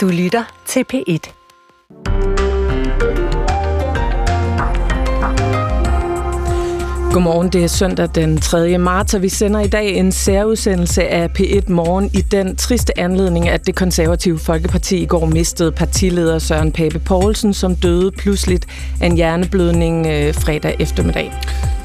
Du lytter til P1. Godmorgen, det er søndag den 3. marts, og vi sender i dag en særudsendelse af P1 Morgen i den triste anledning, at det konservative Folkeparti i går mistede partileder Søren Pape Poulsen, som døde pludseligt af en hjerneblødning øh, fredag eftermiddag.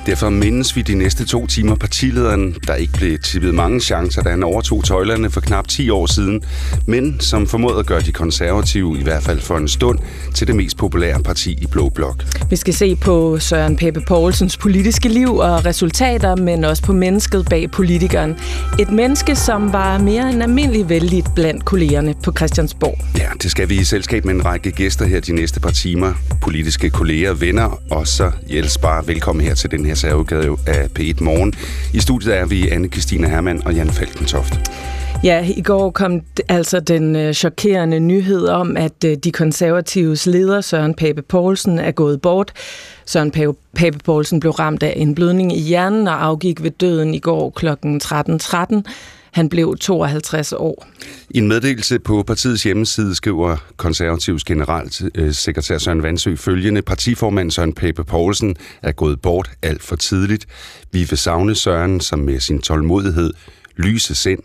Derfor mindes vi de næste to timer partilederen, der ikke blev tippet mange chancer, da han overtog tøjlerne for knap 10 år siden, men som formåede at gøre de konservative, i hvert fald for en stund, til det mest populære parti i Blå Blok. Vi skal se på Søren Pape Poulsens politiske liv og resultater, men også på mennesket bag politikeren. Et menneske, som var mere end almindelig vældig blandt kollegerne på Christiansborg. Ja, det skal vi i selskab med en række gæster her de næste par timer. Politiske kolleger, venner, og så Jels bare velkommen her til den her her særudgave af P1 Morgen. I studiet er vi anne Christina Hermann og Jan Falkentoft. Ja, i går kom altså den øh, chokerende nyhed om, at øh, de konservatives leder, Søren Pape Poulsen, er gået bort. Søren Pape, Pape Poulsen blev ramt af en blødning i hjernen og afgik ved døden i går kl. 13.13. Han blev 52 år. I en meddelelse på partiets hjemmeside skriver konservativs generalsekretær øh, Søren Vandsø følgende. Partiformand Søren Pape Poulsen er gået bort alt for tidligt. Vi vil savne Søren, som med sin tålmodighed, lyse sind,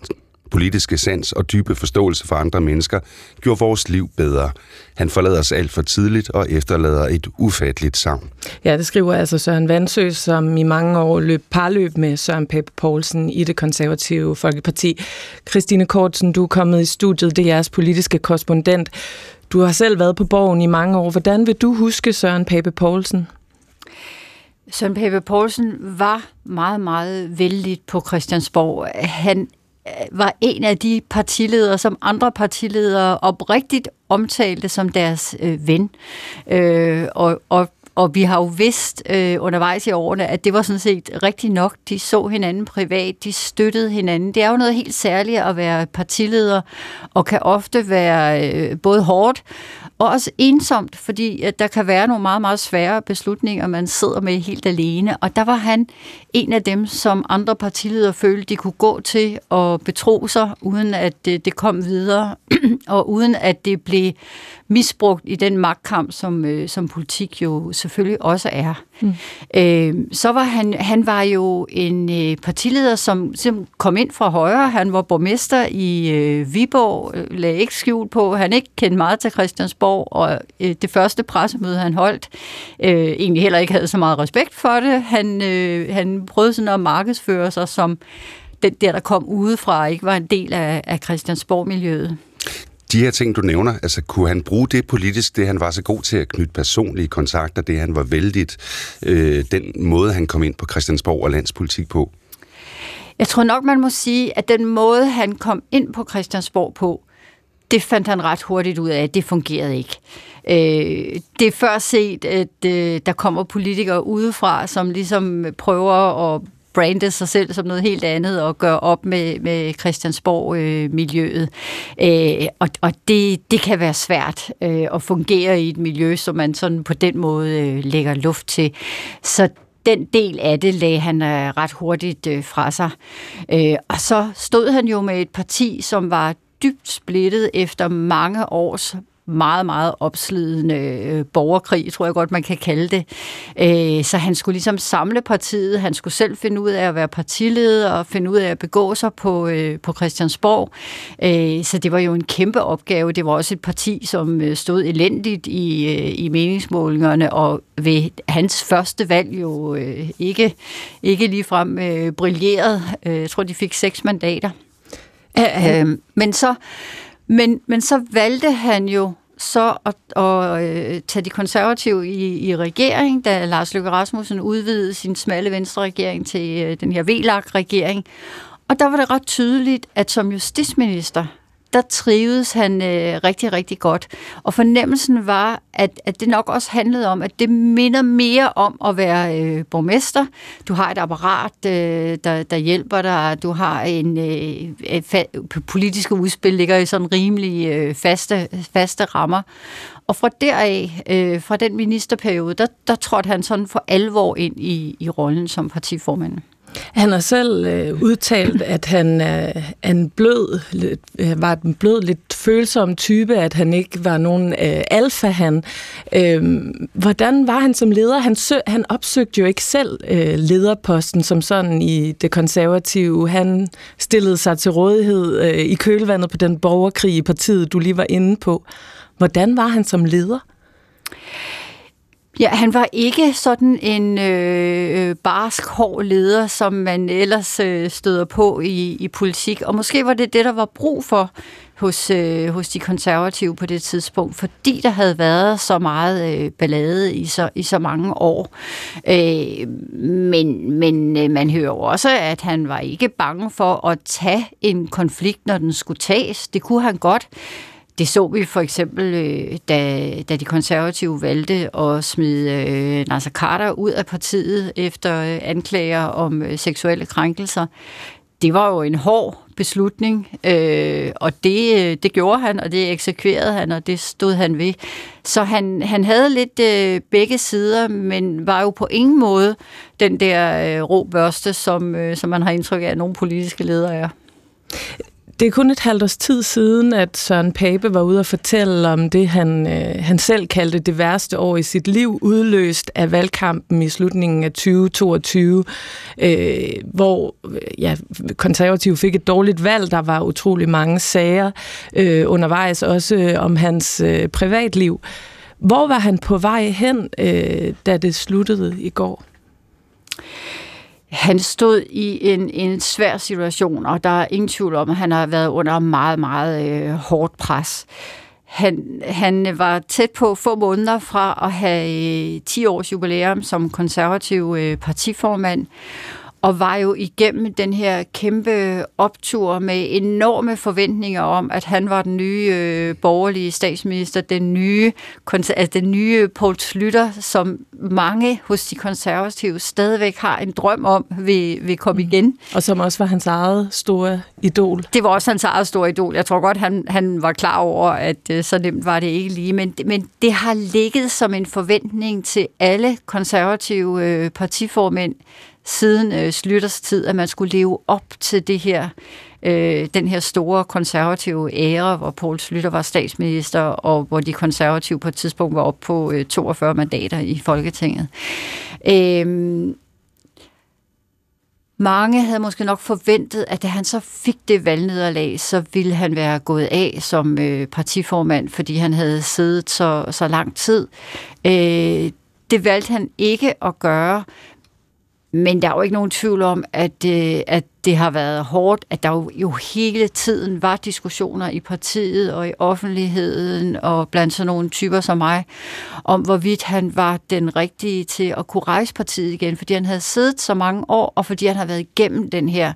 politiske sans og dybe forståelse for andre mennesker gjorde vores liv bedre. Han forlader os alt for tidligt og efterlader et ufatteligt savn. Ja, det skriver altså Søren Vandsø, som i mange år løb parløb med Søren Pape Poulsen i det konservative Folkeparti. Christine Kortsen, du er kommet i studiet, det er jeres politiske korrespondent. Du har selv været på borgen i mange år. Hvordan vil du huske Søren Pape Poulsen? Søren Pape Poulsen var meget, meget vældig på Christiansborg. Han var en af de partiledere, som andre partiledere oprigtigt omtalte som deres øh, ven. Øh, og, og og vi har jo vidst øh, undervejs i årene, at det var sådan set rigtigt nok. De så hinanden privat, de støttede hinanden. Det er jo noget helt særligt at være partileder, og kan ofte være øh, både hårdt og også ensomt, fordi at der kan være nogle meget, meget svære beslutninger, man sidder med helt alene. Og der var han en af dem, som andre partiledere følte, de kunne gå til og betro sig, uden at det, det kom videre, og uden at det blev misbrugt i den magtkamp, som, øh, som politik jo selvfølgelig også er. Mm. Øh, så var han, han var jo en øh, partileder, som, som kom ind fra højre. Han var borgmester i øh, Viborg, øh, lagde ikke skjul på. Han ikke kendte meget til Christiansborg, og øh, det første pressemøde, han holdt, øh, egentlig heller ikke havde så meget respekt for det. Han, øh, han prøvede sådan at markedsføre sig som den der, der kom udefra, ikke var en del af, af Christiansborg-miljøet. De her ting, du nævner, altså kunne han bruge det politisk, det han var så god til at knytte personlige kontakter, det han var vældigt, øh, den måde han kom ind på Christiansborg og landspolitik på? Jeg tror nok, man må sige, at den måde, han kom ind på Christiansborg på, det fandt han ret hurtigt ud af, at det fungerede ikke. Øh, det er før set, at øh, der kommer politikere udefra, som ligesom prøver at brande sig selv som noget helt andet og gøre op med, med Christiansborg-miljøet. Øh, og og det, det kan være svært øh, at fungere i et miljø, som man sådan på den måde øh, lægger luft til. Så den del af det lagde han øh, ret hurtigt øh, fra sig. Øh, og så stod han jo med et parti, som var dybt splittet efter mange års meget, meget opslidende øh, borgerkrig, tror jeg godt, man kan kalde det. Øh, så han skulle ligesom samle partiet, han skulle selv finde ud af at være partileder og finde ud af at begå sig på, øh, på Christiansborg. Øh, så det var jo en kæmpe opgave. Det var også et parti, som øh, stod elendigt i, øh, i meningsmålingerne, og ved hans første valg jo øh, ikke, ikke ligefrem øh, brilleret. Øh, jeg tror, de fik seks mandater. Øh, men så men, men så valgte han jo så at, at øh, tage de konservative i, i regering, da Lars Løkke Rasmussen udvidede sin smalle venstre regering til øh, den her VLAG-regering. Og der var det ret tydeligt, at som justitsminister, der trivedes han øh, rigtig, rigtig godt. Og fornemmelsen var, at, at det nok også handlede om, at det minder mere om at være øh, borgmester. Du har et apparat, øh, der, der hjælper dig. Du har en øh, fa- politiske udspil, ligger i sådan rimelig øh, faste, faste rammer. Og fra deraf, øh, fra den ministerperiode, der, der trådte han sådan for alvor ind i, i rollen som partiformand. Han har selv øh, udtalt, at han øh, en blød, lidt, øh, var en blød, lidt følsom type, at han ikke var nogen øh, alfa-han. Øh, hvordan var han som leder? Han, sø, han opsøgte jo ikke selv øh, lederposten som sådan i det konservative. Han stillede sig til rådighed øh, i kølvandet på den borgerkrig i partiet, du lige var inde på. Hvordan var han som leder? Ja, han var ikke sådan en øh, øh, barsk, hård leder, som man ellers øh, støder på i, i politik. Og måske var det det, der var brug for hos, øh, hos de konservative på det tidspunkt, fordi der havde været så meget øh, ballade i så, i så mange år. Øh, men men øh, man hører også, at han var ikke bange for at tage en konflikt, når den skulle tages. Det kunne han godt. Det så vi for eksempel, øh, da, da de konservative valgte at smide øh, Nasser Carter ud af partiet efter øh, anklager om øh, seksuelle krænkelser. Det var jo en hård beslutning, øh, og det, øh, det gjorde han, og det eksekverede han, og det stod han ved. Så han, han havde lidt øh, begge sider, men var jo på ingen måde den der øh, rå børste, som, øh, som man har indtryk af, at nogle politiske ledere er. Det er kun et halvt års tid siden, at Søren Pape var ude og fortælle om det, han, øh, han selv kaldte det værste år i sit liv, udløst af valgkampen i slutningen af 2022, øh, hvor øh, ja, konservative fik et dårligt valg. Der var utrolig mange sager øh, undervejs, også øh, om hans øh, privatliv. Hvor var han på vej hen, øh, da det sluttede i går? Han stod i en, en svær situation, og der er ingen tvivl om, at han har været under meget, meget øh, hårdt pres. Han, han var tæt på få måneder fra at have øh, 10 års jubilæum som konservativ øh, partiformand, og var jo igennem den her kæmpe optur med enorme forventninger om, at han var den nye øh, borgerlige statsminister, den nye, altså den nye Poul Slytter, som mange hos de konservative stadigvæk har en drøm om vil, vil komme mm. igen. Og som også var hans eget store idol. Det var også hans eget store idol. Jeg tror godt, han, han var klar over, at øh, så nemt var det ikke lige. Men, men det har ligget som en forventning til alle konservative øh, partiformænd, siden øh, Slytters tid, at man skulle leve op til det her, øh, den her store konservative ære, hvor Poul Slytter var statsminister, og hvor de konservative på et tidspunkt var op på øh, 42 mandater i Folketinget. Øh, mange havde måske nok forventet, at da han så fik det valgnederlag, så ville han være gået af som øh, partiformand, fordi han havde siddet så, så lang tid. Øh, det valgte han ikke at gøre, men der er jo ikke nogen tvivl om, at, øh, at det har været hårdt, at der jo, jo hele tiden var diskussioner i partiet og i offentligheden og blandt sådan nogle typer som mig, om hvorvidt han var den rigtige til at kunne rejse partiet igen, fordi han havde siddet så mange år, og fordi han har været igennem den her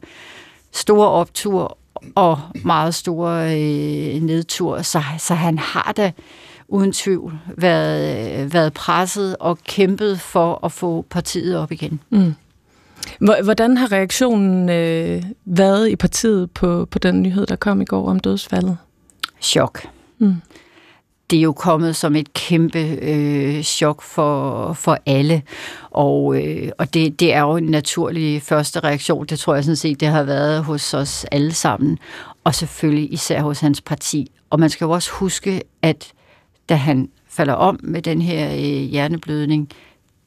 store optur og meget store øh, nedtur, så, så han har da uden tvivl været, øh, været presset og kæmpet for at få partiet op igen. Mm. Hvordan har reaktionen øh, været i partiet på, på den nyhed, der kom i går om dødsfaldet? Chok. Mm. Det er jo kommet som et kæmpe øh, chok for, for alle, og, øh, og det, det er jo en naturlig første reaktion. Det tror jeg sådan set, det har været hos os alle sammen, og selvfølgelig især hos hans parti. Og man skal jo også huske, at da han falder om med den her øh, hjerneblødning,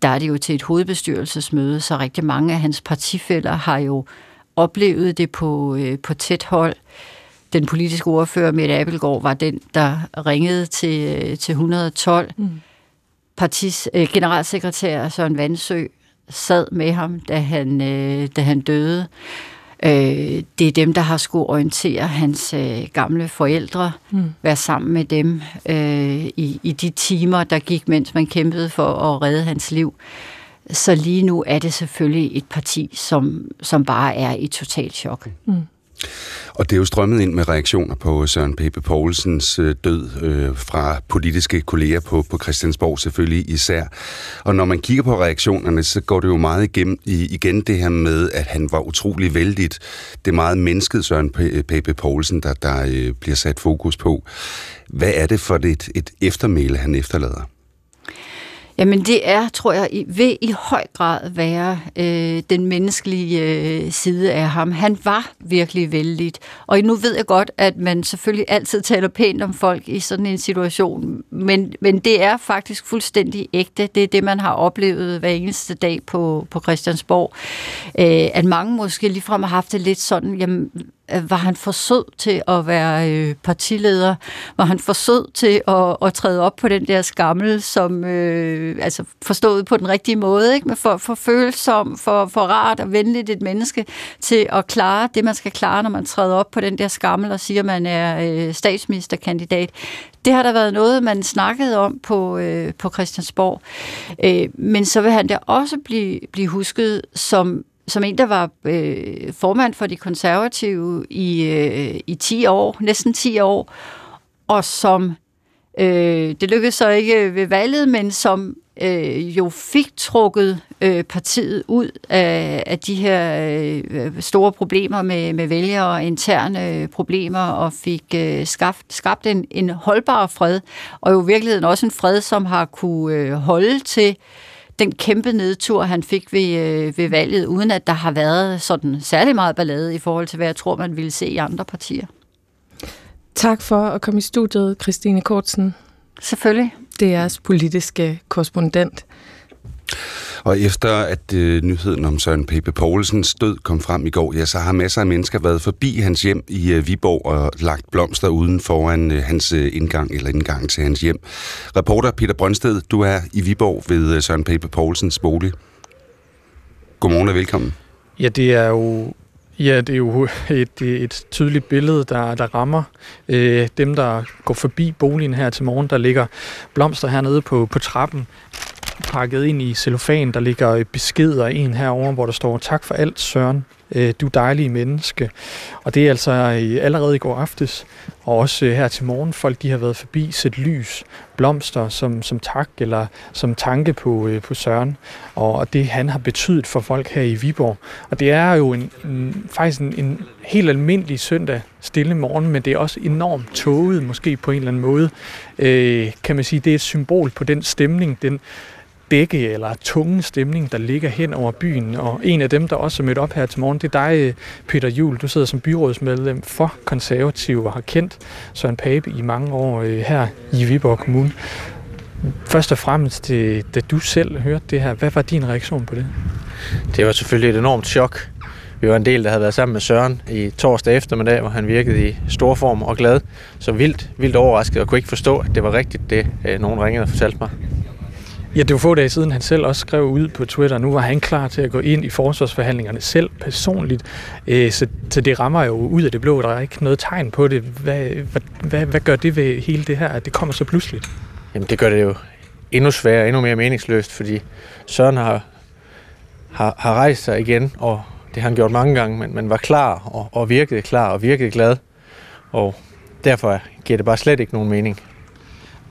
der er det jo til et hovedbestyrelsesmøde, så rigtig mange af hans partifælder har jo oplevet det på, øh, på tæt hold. Den politiske ordfører, Mette Abelgaard, var den, der ringede til, øh, til 112. Mm. Partis øh, generalsekretær Søren Vandsø sad med ham, da han, øh, da han døde. Øh, det er dem, der har skulle orientere hans øh, gamle forældre, mm. være sammen med dem øh, i, i de timer, der gik, mens man kæmpede for at redde hans liv. Så lige nu er det selvfølgelig et parti, som, som bare er i totalt chok. Mm. Og det er jo strømmet ind med reaktioner på Søren Pape Poulsens øh, død øh, fra politiske kolleger på, på Christiansborg selvfølgelig især. Og når man kigger på reaktionerne, så går det jo meget igennem, igen det her med, at han var utrolig vældig. Det er meget mennesket Søren Pape Poulsen, der, der øh, bliver sat fokus på. Hvad er det for et, et eftermæle, han efterlader? Jamen det er, tror jeg, vil i høj grad være øh, den menneskelige øh, side af ham. Han var virkelig vældig. Og nu ved jeg godt, at man selvfølgelig altid taler pænt om folk i sådan en situation, men, men det er faktisk fuldstændig ægte. Det er det, man har oplevet hver eneste dag på, på Christiansborg. Øh, at mange måske ligefrem har haft det lidt sådan, jamen, Øh, var han for sød til at være øh, partileder? Var han for sød til at, at træde op på den der skammel, som øh, altså forstået på den rigtige måde, ikke? Men for, for følsom, for, for rart og venligt et menneske til at klare det, man skal klare, når man træder op på den der skammel og siger, at man er øh, statsministerkandidat. Det har der været noget, man snakkede om på, øh, på Christiansborg. Øh, men så vil han da også blive, blive husket som som en, der var øh, formand for de konservative i, øh, i 10 år, næsten 10 år, og som, øh, det lykkedes så ikke ved valget, men som øh, jo fik trukket øh, partiet ud af, af de her øh, store problemer med, med vælgere og interne øh, problemer, og fik øh, skabt, skabt en, en holdbar fred, og jo i virkeligheden også en fred, som har kunne øh, holde til den kæmpe nedtur, han fik ved, øh, ved valget, uden at der har været sådan særlig meget ballade i forhold til, hvad jeg tror, man ville se i andre partier. Tak for at komme i studiet, Christine Kortsen. Selvfølgelig. Det er jeres politiske korrespondent. Og efter at øh, nyheden om Søren Pepe Poulsens død kom frem i går, ja, så har masser af mennesker været forbi hans hjem i øh, Viborg og lagt blomster uden foran øh, hans øh, indgang eller indgang til hans hjem. Reporter Peter Brønsted, du er i Viborg ved øh, Søren Pepe Poulsens bolig. Godmorgen og velkommen. Ja, det er jo Ja, det er jo et, et tydeligt billede, der, der rammer øh, dem, der går forbi boligen her til morgen. Der ligger blomster hernede på, på trappen pakket ind i cellofan. Der ligger beskeder en herover, hvor der står, tak for alt, Søren. Øh, du dejlige menneske. Og det er altså øh, allerede i går aftes, og også øh, her til morgen, folk de har været forbi, set lys, blomster som, som tak eller som tanke på, på Søren, og det han har betydet for folk her i Viborg. Og det er jo en, en, faktisk en, en helt almindelig søndag stille morgen, men det er også enormt tåget måske på en eller anden måde. Øh, kan man sige, det er et symbol på den stemning, den dække eller tunge stemning, der ligger hen over byen. Og en af dem, der også er mødt op her til morgen, det er dig, Peter Jul. Du sidder som byrådsmedlem for konservative og har kendt Søren Pape i mange år øh, her i Viborg Kommune. Først og fremmest, da du selv hørte det her, hvad var din reaktion på det? Det var selvfølgelig et enormt chok. Vi var en del, der havde været sammen med Søren i torsdag eftermiddag, hvor han virkede i stor form og glad. Så vildt, vildt overrasket og kunne ikke forstå, at det var rigtigt, det øh, nogen ringede og fortalte mig. Ja, det var få dage siden, han selv også skrev ud på Twitter, nu var han klar til at gå ind i forsvarsforhandlingerne selv personligt. Øh, så, så det rammer jo ud af det blå, der er ikke noget tegn på det. Hvad, hvad, hvad, hvad gør det ved hele det her, at det kommer så pludseligt? Jamen det gør det jo endnu sværere, endnu mere meningsløst, fordi Søren har, har, har rejst sig igen, og det har han gjort mange gange, men man var klar og, og virkede klar og virkede glad. Og derfor giver det bare slet ikke nogen mening.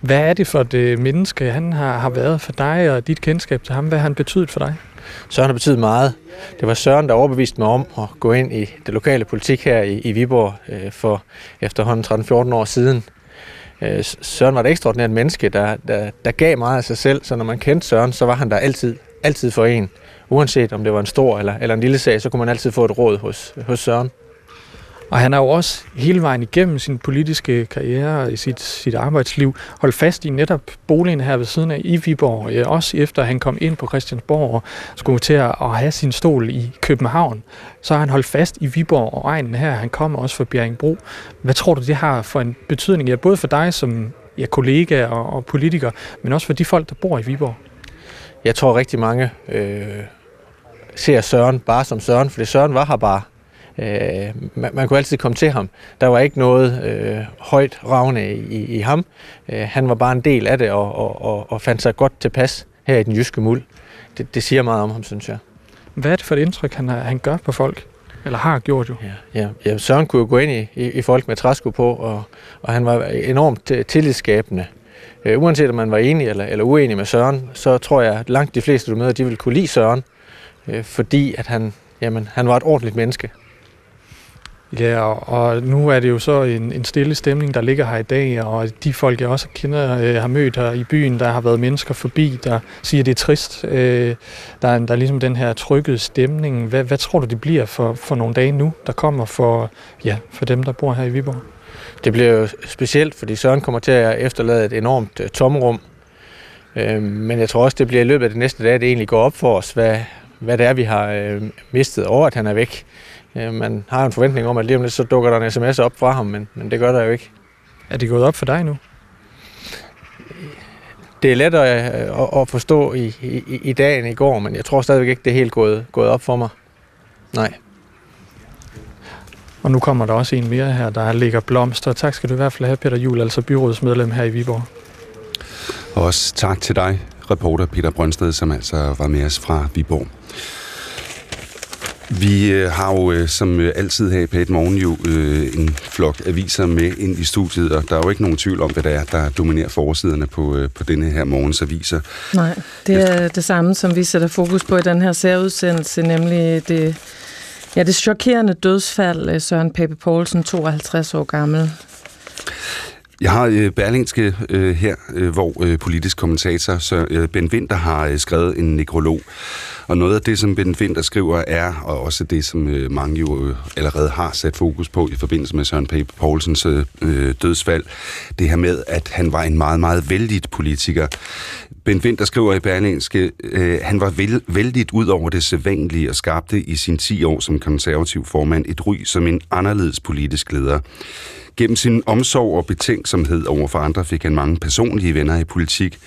Hvad er det for et øh, menneske, han har, har været for dig, og dit kendskab til ham? Hvad har han betydet for dig? Søren har betydet meget. Det var Søren, der overbeviste mig om at gå ind i det lokale politik her i, i Viborg øh, for efterhånden 13-14 år siden. Øh, Søren var et ekstraordinært menneske, der, der, der gav meget af sig selv, så når man kendte Søren, så var han der altid, altid for en. Uanset om det var en stor eller, eller en lille sag, så kunne man altid få et råd hos, hos Søren. Og han har jo også hele vejen igennem sin politiske karriere i sit, sit arbejdsliv holdt fast i netop boligen her ved siden af i Viborg. ja, også efter han kom ind på Christiansborg og skulle til at have sin stol i København. Så har han holdt fast i Viborg og egnen her. Han kommer også fra Bjerringbro. Hvad tror du, det har for en betydning, ja, både for dig som ja, kollega og, og politiker, men også for de folk, der bor i Viborg? Jeg tror rigtig mange øh, ser Søren bare som Søren, for Søren var her bare Øh, man, man kunne altid komme til ham. Der var ikke noget øh, højt ravne i, i ham. Øh, han var bare en del af det og, og, og, og fandt sig godt tilpas her i den jyske muld. Det, det siger meget om ham, synes jeg. Hvad er det for et indtryk, han, han gør på folk? Eller har gjort jo? Ja, ja. ja Søren kunne jo gå ind i, i, i folk med træsko på, og, og han var enormt tillidsskabende. Uh, uanset om man var enig eller, eller uenig med Søren, så tror jeg, at langt de fleste, du møder, de vil kunne lide Søren, uh, fordi at han, jamen, han var et ordentligt menneske. Ja, og, nu er det jo så en, en stille stemning, der ligger her i dag, og de folk, jeg også kender, øh, har mødt her i byen, der har været mennesker forbi, der siger, at det er trist. Øh, der, er, der er ligesom den her trykkede stemning. Hvad, hvad tror du, det bliver for, for nogle dage nu, der kommer for, ja, for dem, der bor her i Viborg? Det bliver jo specielt, fordi Søren kommer til at efterlade et enormt øh, tomrum. Øh, men jeg tror også, det bliver i løbet af det næste dag, det egentlig går op for os, hvad, hvad det er, vi har øh, mistet over, at han er væk. Øh, man har en forventning om, at lige om lidt, så dukker der en sms op fra ham, men, men det gør der jo ikke. Er det gået op for dig nu? Det er lettere at, at forstå i, i, i dag end i går, men jeg tror stadigvæk ikke, det er helt gået, gået op for mig. Nej. Og nu kommer der også en mere her, der ligger blomster. Tak skal du i hvert fald have, Peter Jul, altså byrådsmedlem her i Viborg. Og også tak til dig, reporter Peter Brøndsted, som altså var med os fra Viborg. Vi øh, har jo øh, som øh, altid her i Pæt Morgen jo øh, en flok aviser med ind i studiet, og der er jo ikke nogen tvivl om, hvad der er, der dominerer forsiderne på, øh, på denne her morgens aviser. Nej, det er det samme, som vi sætter fokus på i den her særudsendelse, nemlig det, ja, det chokerende dødsfald øh, Søren Pape Poulsen, 52 år gammel. Jeg har øh, Berlingske øh, her, øh, hvor øh, politisk kommentator så, øh, Ben Winter har øh, skrevet en nekrolog. Og noget af det, som Ben Winter skriver, er, og også det, som øh, mange jo øh, allerede har sat fokus på i forbindelse med Søren Pape Poulsens øh, øh dødsfald, det her med, at han var en meget, meget vældig politiker. Ben der skriver i Berlingske, øh, han var vel, vældigt ud over det sædvanlige og skabte i sin 10 år som konservativ formand et ry som en anderledes politisk leder. Gennem sin omsorg og betænksomhed over for andre fik han mange personlige venner i politik.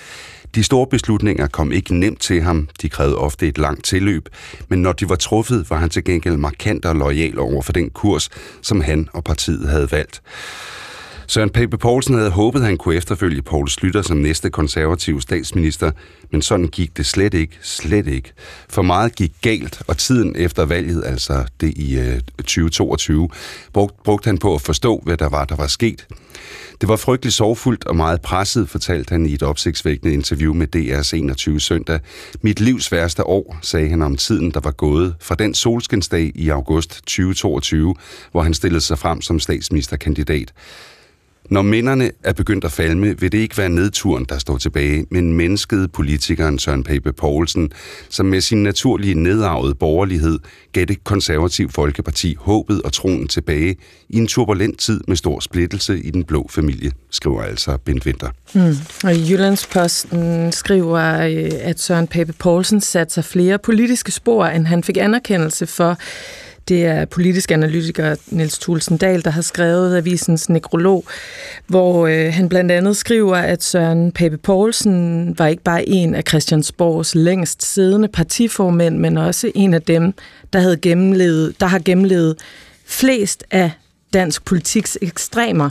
De store beslutninger kom ikke nemt til ham. De krævede ofte et langt tilløb, men når de var truffet, var han til gengæld markant og lojal over for den kurs, som han og partiet havde valgt. Søren Pape Poulsen havde håbet, at han kunne efterfølge Poul Slytter som næste konservative statsminister, men sådan gik det slet ikke, slet ikke. For meget gik galt, og tiden efter valget, altså det i øh, 2022, brugt, brugte han på at forstå, hvad der var, der var sket. Det var frygteligt sorgfuldt og meget presset, fortalte han i et opsigtsvækkende interview med DR's 21 søndag. Mit livs værste år, sagde han om tiden, der var gået fra den solskinsdag i august 2022, hvor han stillede sig frem som statsministerkandidat. Når minderne er begyndt at falme, vil det ikke være nedturen, der står tilbage, men mennesket politikeren Søren Pape Poulsen, som med sin naturlige nedarvede borgerlighed gav det konservative Folkeparti håbet og troen tilbage i en turbulent tid med stor splittelse i den blå familie, skriver altså Bent Winter. Mm. Og Jyllandsposten skriver, øh, at Søren Pape Poulsen satte sig flere politiske spor, end han fik anerkendelse for det er politisk analytiker Niels Thulsen Dahl, der har skrevet avisens nekrolog, hvor øh, han blandt andet skriver, at Søren Pape Poulsen var ikke bare en af Christiansborgs længst siddende partiformænd, men også en af dem, der, havde gennemlevet, der har gennemlevet flest af dansk politiks ekstremer.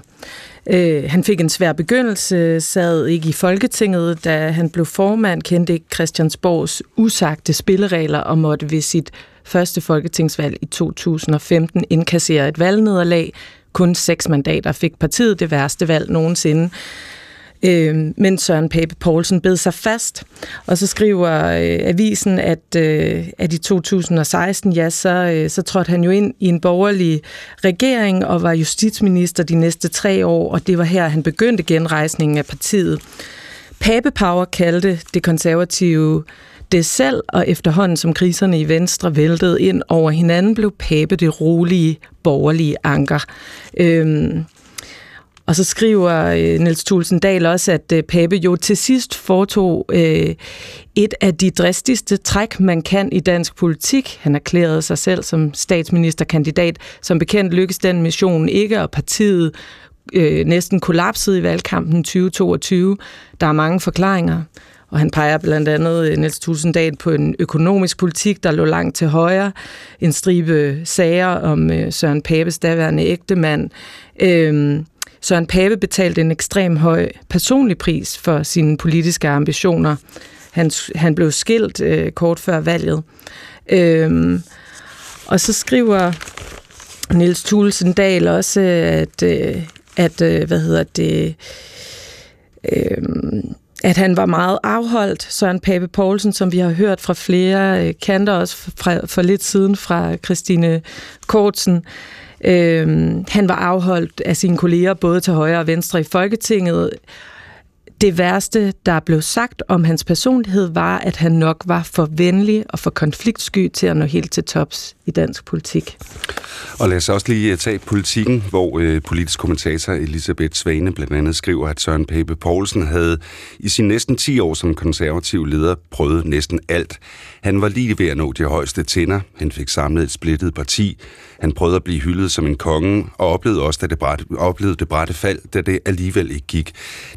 Øh, han fik en svær begyndelse, sad ikke i Folketinget, da han blev formand, kendte ikke Christiansborgs usagte spilleregler og måtte ved sit første folketingsvalg i 2015 indkasserer et valgnederlag. Kun seks mandater fik partiet det værste valg nogensinde. Øh, men Søren Pape Poulsen bed sig fast, og så skriver øh, avisen, at, øh, at i 2016, ja, så, øh, så trådte han jo ind i en borgerlig regering og var justitsminister de næste tre år, og det var her, han begyndte genrejsningen af partiet. Pape Power kaldte det konservative det selv, og efterhånden som kriserne i Venstre væltede ind over hinanden, blev Pape det rolige, borgerlige anker. Øhm, og så skriver øh, Niels Thulsen Dahl også, at øh, Pape jo til sidst foretog øh, et af de dristigste træk, man kan i dansk politik. Han erklærede sig selv som statsministerkandidat. Som bekendt lykkedes den mission ikke, og partiet øh, næsten kollapsede i valgkampen 2022. Der er mange forklaringer. Og han peger blandt andet øh, Niels Tulsendal på en økonomisk politik, der lå langt til højre. En stribe sager om øh, Søren Papes daværende ægtemand. Øhm, Søren Pape betalte en ekstrem høj personlig pris for sine politiske ambitioner. Han, han blev skilt øh, kort før valget. Øhm, og så skriver Niels Tulsendal Dahl også, at, øh, at øh, hvad hedder det, øh, at han var meget afholdt, Søren Pape Poulsen, som vi har hørt fra flere øh, kanter, også fra, for lidt siden fra Christine Kortsen. Øh, han var afholdt af sine kolleger både til højre og venstre i Folketinget, det værste, der blev sagt om hans personlighed, var, at han nok var for venlig og for konfliktsky til at nå helt til tops i dansk politik. Og lad os også lige eh, tage politikken, hvor øh, politisk kommentator Elisabeth Svane blandt andet skriver, at Søren Pape Poulsen havde i sin næsten 10 år som konservativ leder prøvet næsten alt. Han var lige ved at nå de højeste tænder. Han fik samlet et splittet parti. Han prøvede at blive hyldet som en konge, og oplevede også da det brætte, oplevede det brætte fald, da det alligevel ikke gik.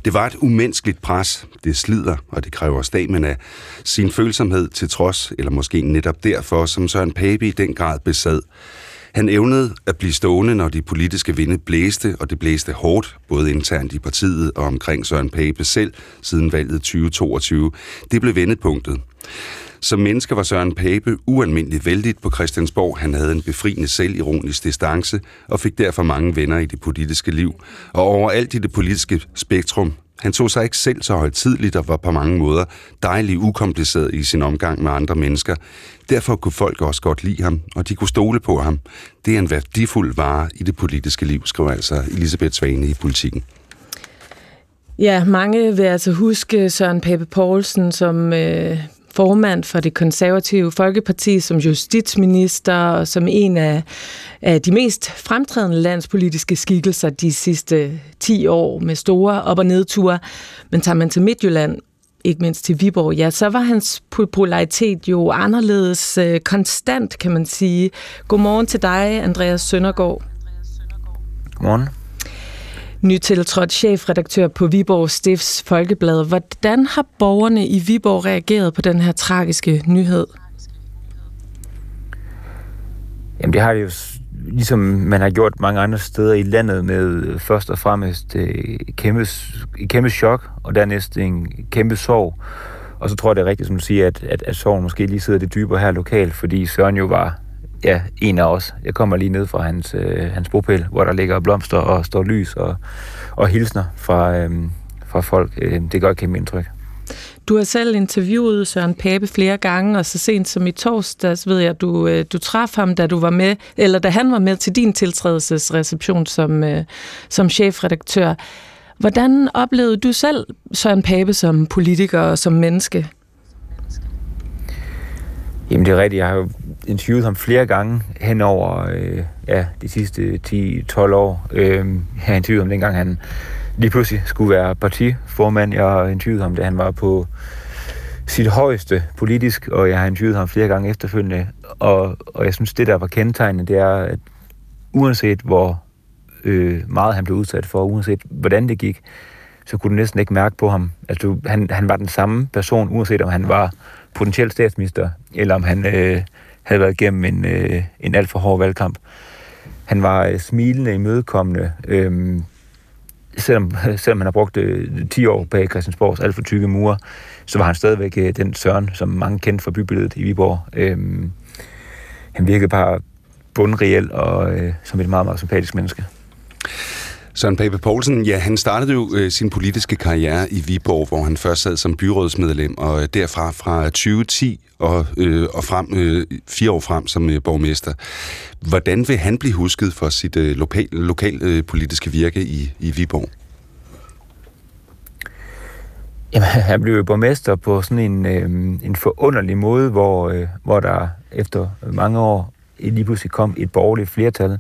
Det var et umenneskeligt pres. Det slider, og det kræver stamina. Sin følsomhed til trods, eller måske netop derfor, som Søren Pape i den grad besad. Han evnede at blive stående, når de politiske vinde blæste, og det blæste hårdt, både internt i partiet og omkring Søren Pape selv, siden valget 2022. Det blev vendepunktet. Som menneske var Søren Pape ualmindeligt vældigt på Christiansborg. Han havde en befriende selvironisk distance og fik derfor mange venner i det politiske liv. Og overalt i det politiske spektrum han tog sig ikke selv så højtidligt og var på mange måder dejligt ukompliceret i sin omgang med andre mennesker. Derfor kunne folk også godt lide ham, og de kunne stole på ham. Det er en værdifuld vare i det politiske liv, skriver altså Elisabeth Svane i Politiken. Ja, mange vil altså huske Søren Pape Poulsen som øh, formand for det konservative Folkeparti, som justitsminister og som en af, af de mest fremtrædende landspolitiske skikkelser de sidste 10 år med store op- og nedture. Men tager man til Midtjylland, ikke mindst til Viborg, ja, så var hans popularitet jo anderledes øh, konstant, kan man sige. Godmorgen til dig, Andreas Søndergaard. Godmorgen nytiltrådt chefredaktør på Viborg Stifts Folkeblad. Hvordan har borgerne i Viborg reageret på den her tragiske nyhed? Jamen det har det jo ligesom man har gjort mange andre steder i landet med øh, først og fremmest øh, et kæmpe, kæmpe chok, og dernæst en kæmpe sorg. Og så tror jeg, det er rigtigt, som du siger, at, at, at sorgen måske lige sidder det dybere her lokalt, fordi Søren jo var ja, en af os. Jeg kommer lige ned fra hans, øh, hans bopæl, hvor der ligger blomster og står lys og, og hilsner fra, øh, fra folk. Øh, det gør et kæmpe indtryk. Du har selv interviewet Søren Pape flere gange, og så sent som i torsdags ved jeg, at du, øh, du traf ham, da du var med, eller da han var med til din tiltrædelsesreception som, øh, som chefredaktør. Hvordan oplevede du selv Søren Pape som politiker og som menneske? Jamen det er rigtigt. Jeg har jo interviewet ham flere gange hen over øh, ja, de sidste 10-12 år. Øh, jeg har interviewet ham dengang, han lige pludselig skulle være partiformand. Jeg har interviewet ham, da han var på sit højeste politisk, og jeg har interviewet ham flere gange efterfølgende. Og, og jeg synes, det der var kendetegnende, det er, at uanset hvor øh, meget han blev udsat for, uanset hvordan det gik, så kunne du næsten ikke mærke på ham. Altså, han, han var den samme person, uanset om han var potentiel statsminister, eller om han øh, havde været igennem en, øh, en alt for hård valgkamp. Han var øh, smilende, imødekommende, øh, selvom, selvom han har brugt øh, 10 år bag Christiansborgs alt for tykke mure, så var han stadigvæk øh, den Søren, som mange kendte fra bybilledet i Viborg. Øh, han virkede bare bundreel og øh, som et meget, meget sympatisk menneske. Søren Pape Poulsen, ja, han startede jo øh, sin politiske karriere i Viborg, hvor han først sad som byrådsmedlem, og øh, derfra fra 2010 og, øh, og frem, øh, fire år frem som øh, borgmester. Hvordan vil han blive husket for sit øh, lokal, lokal øh, politiske virke i, i Viborg? Jamen, han blev jo borgmester på sådan en, øh, en forunderlig måde, hvor, øh, hvor der efter mange år lige pludselig kom et borgerligt flertal,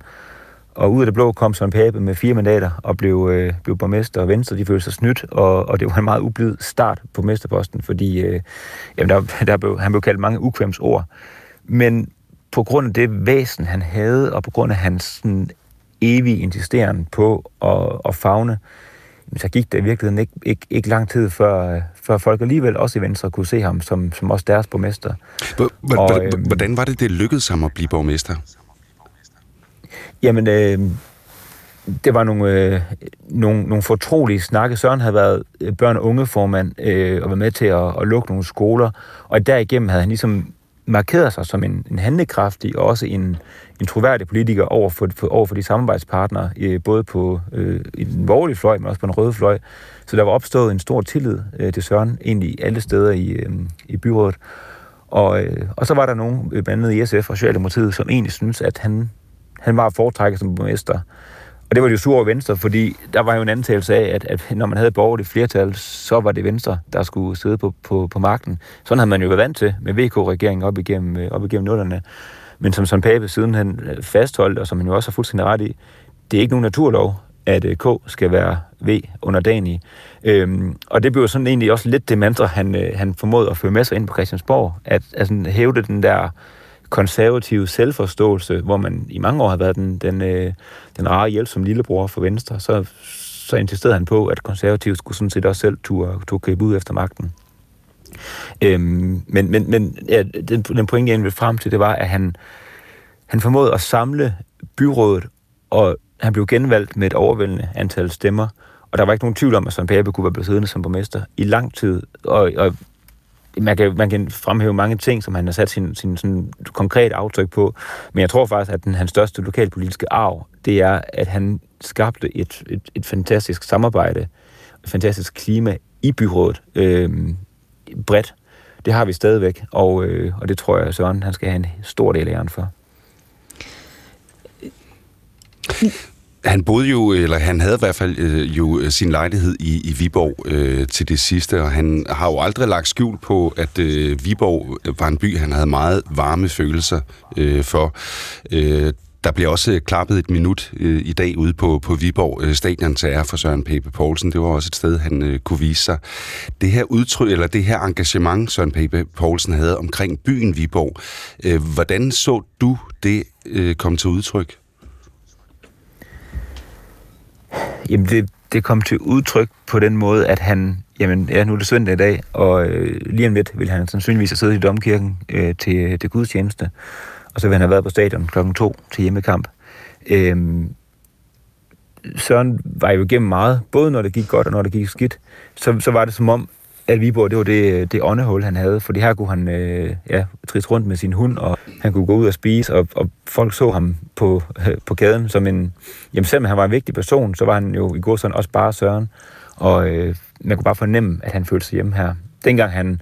og ud af det blå kom Søren Pape med fire mandater og blev, øh, blev borgmester, og Venstre de følte sig snydt, og, og det var en meget ublid start på mesterposten, fordi øh, jamen der, der blev, han blev kaldt mange ukvemsord. Men på grund af det væsen, han havde, og på grund af hans sådan, evige insisteren på at, at fagne, så gik det i virkeligheden ikke, ikke, ikke lang tid, før, før folk alligevel også i Venstre kunne se ham som, som også deres borgmester. Øhm, hvordan var det, det lykkedes ham at blive borgmester? Jamen, øh, det var nogle, øh, nogle, nogle fortrolige snakke. Søren havde været øh, børn- og ungeformand øh, og været med til at, at lukke nogle skoler, og derigennem havde han ligesom markeret sig som en, en handlekraftig og også en, en troværdig politiker over for, for, over for de samarbejdspartnere, øh, både på øh, i den borgerlige fløj, men også på den røde fløj. Så der var opstået en stor tillid øh, til Søren, egentlig alle steder i, øh, i byrådet. Og, øh, og så var der nogen, øh, blandt andet i SF og Socialdemokratiet, som egentlig synes, at han han var foretrækket som borgmester. Og det var jo sur over Venstre, fordi der var jo en antagelse af, at, at når man havde borgerligt flertal, så var det Venstre, der skulle sidde på, på, på magten. Sådan havde man jo været vant til med VK-regeringen op igennem, øh, op igennem nullerne. Men som Søren Pape siden han øh, fastholdt, og som han jo også har fuldstændig ret i, det er ikke nogen naturlov, at øh, K skal være V under dagen. Øhm, og det blev sådan egentlig også lidt det mantra, han, han formåede at føre med sig ind på Christiansborg, at altså, hævde den der konservative selvforståelse, hvor man i mange år har været den, den, øh, den rare hjælp som lillebror for Venstre, så, så insisterede han på, at konservative skulle sådan set også selv turde, turde købe ud efter magten. Øhm, men men, men ja, den, den pointe, jeg ville frem til, det var, at han, han formåede at samle byrådet, og han blev genvalgt med et overvældende antal stemmer, og der var ikke nogen tvivl om, at Søren Pape kunne være blevet siddende som borgmester i lang tid, og, og man kan, man kan fremhæve mange ting, som han har sat sin, sin sådan konkret aftryk på, men jeg tror faktisk, at den, hans største lokalpolitiske arv, det er, at han skabte et, et, et fantastisk samarbejde, et fantastisk klima i byrådet, øh, bredt. Det har vi stadigvæk, og, øh, og det tror jeg, Søren han skal have en stor del af æren for. Han boede jo, eller han havde i hvert fald øh, jo øh, sin lejlighed i, i Viborg øh, til det sidste, og han har jo aldrig lagt skjul på, at øh, Viborg var en by, han havde meget varme følelser øh, for. Øh, der bliver også øh, klappet et minut øh, i dag ude på, på Viborg øh, stadion til ære for Søren Pape Poulsen. Det var også et sted, han øh, kunne vise sig. Det her udtryk, eller det her engagement, Søren Pape Poulsen havde omkring byen Viborg, øh, hvordan så du det øh, komme til udtryk? Jamen, det, det kom til udtryk på den måde, at han, jamen, ja, nu er det søndag i dag, og øh, lige om lidt vil han sandsynligvis have siddet i domkirken øh, til, til gudstjeneste, og så vil han have været på stadion klokken to til hjemmekamp. Øh, Søren var jo igennem meget, både når det gik godt og når det gik skidt, så, så var det som om, at Viborg, det var det, det åndehul, han havde, fordi her kunne han øh, ja, triste rundt med sin hund, og han kunne gå ud og spise, og, og folk så ham på, øh, på gaden som en... Jamen selvom han var en vigtig person, så var han jo i går sådan også bare Søren, og øh, man kunne bare fornemme, at han følte sig hjemme her. Dengang han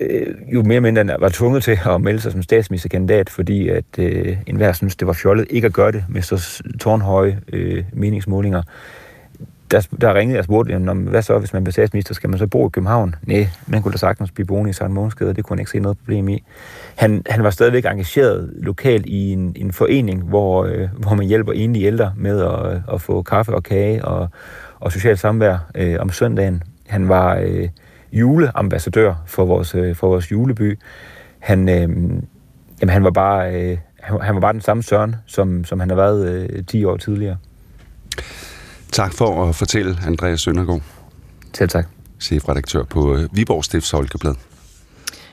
øh, jo mere eller mindre var tvunget til at melde sig som statsministerkandidat, fordi at øh, enhver synes, det var fjollet ikke at gøre det med så tårnhøje øh, meningsmålinger, der, der ringede jeg og spurgte, jamen, hvad så, hvis man bliver statsminister, skal man så bo i København? Nej, man kunne da sagtens blive boende i Søren Månskede, og det kunne han ikke se noget problem i. Han, han var stadigvæk engageret lokalt i en, en forening, hvor, øh, hvor man hjælper enlige ældre med at, at få kaffe og kage og, og socialt samvær øh, om søndagen. Han var øh, juleambassadør for vores, øh, for vores juleby. Han, øh, jamen, han var bare... Øh, han, han var bare den samme Søren, som, som han har været øh, 10 år tidligere. Tak for at fortælle, Andreas Søndergaard. Selv tak. Chefredaktør på øh, Viborg Stifts Folkeblad.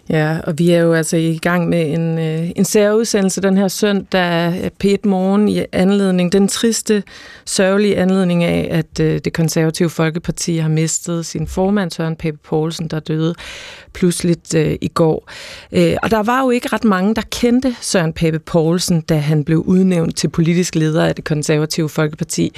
Ja, og vi er jo altså i gang med en, øh, en særudsendelse den her søndag p Morgen i anledning, den triste, sørgelige anledning af, at øh, det konservative Folkeparti har mistet sin formand, Søren Pape Poulsen, der døde pludseligt øh, i går. Øh, og der var jo ikke ret mange, der kendte Søren Pape Poulsen, da han blev udnævnt til politisk leder af det konservative Folkeparti.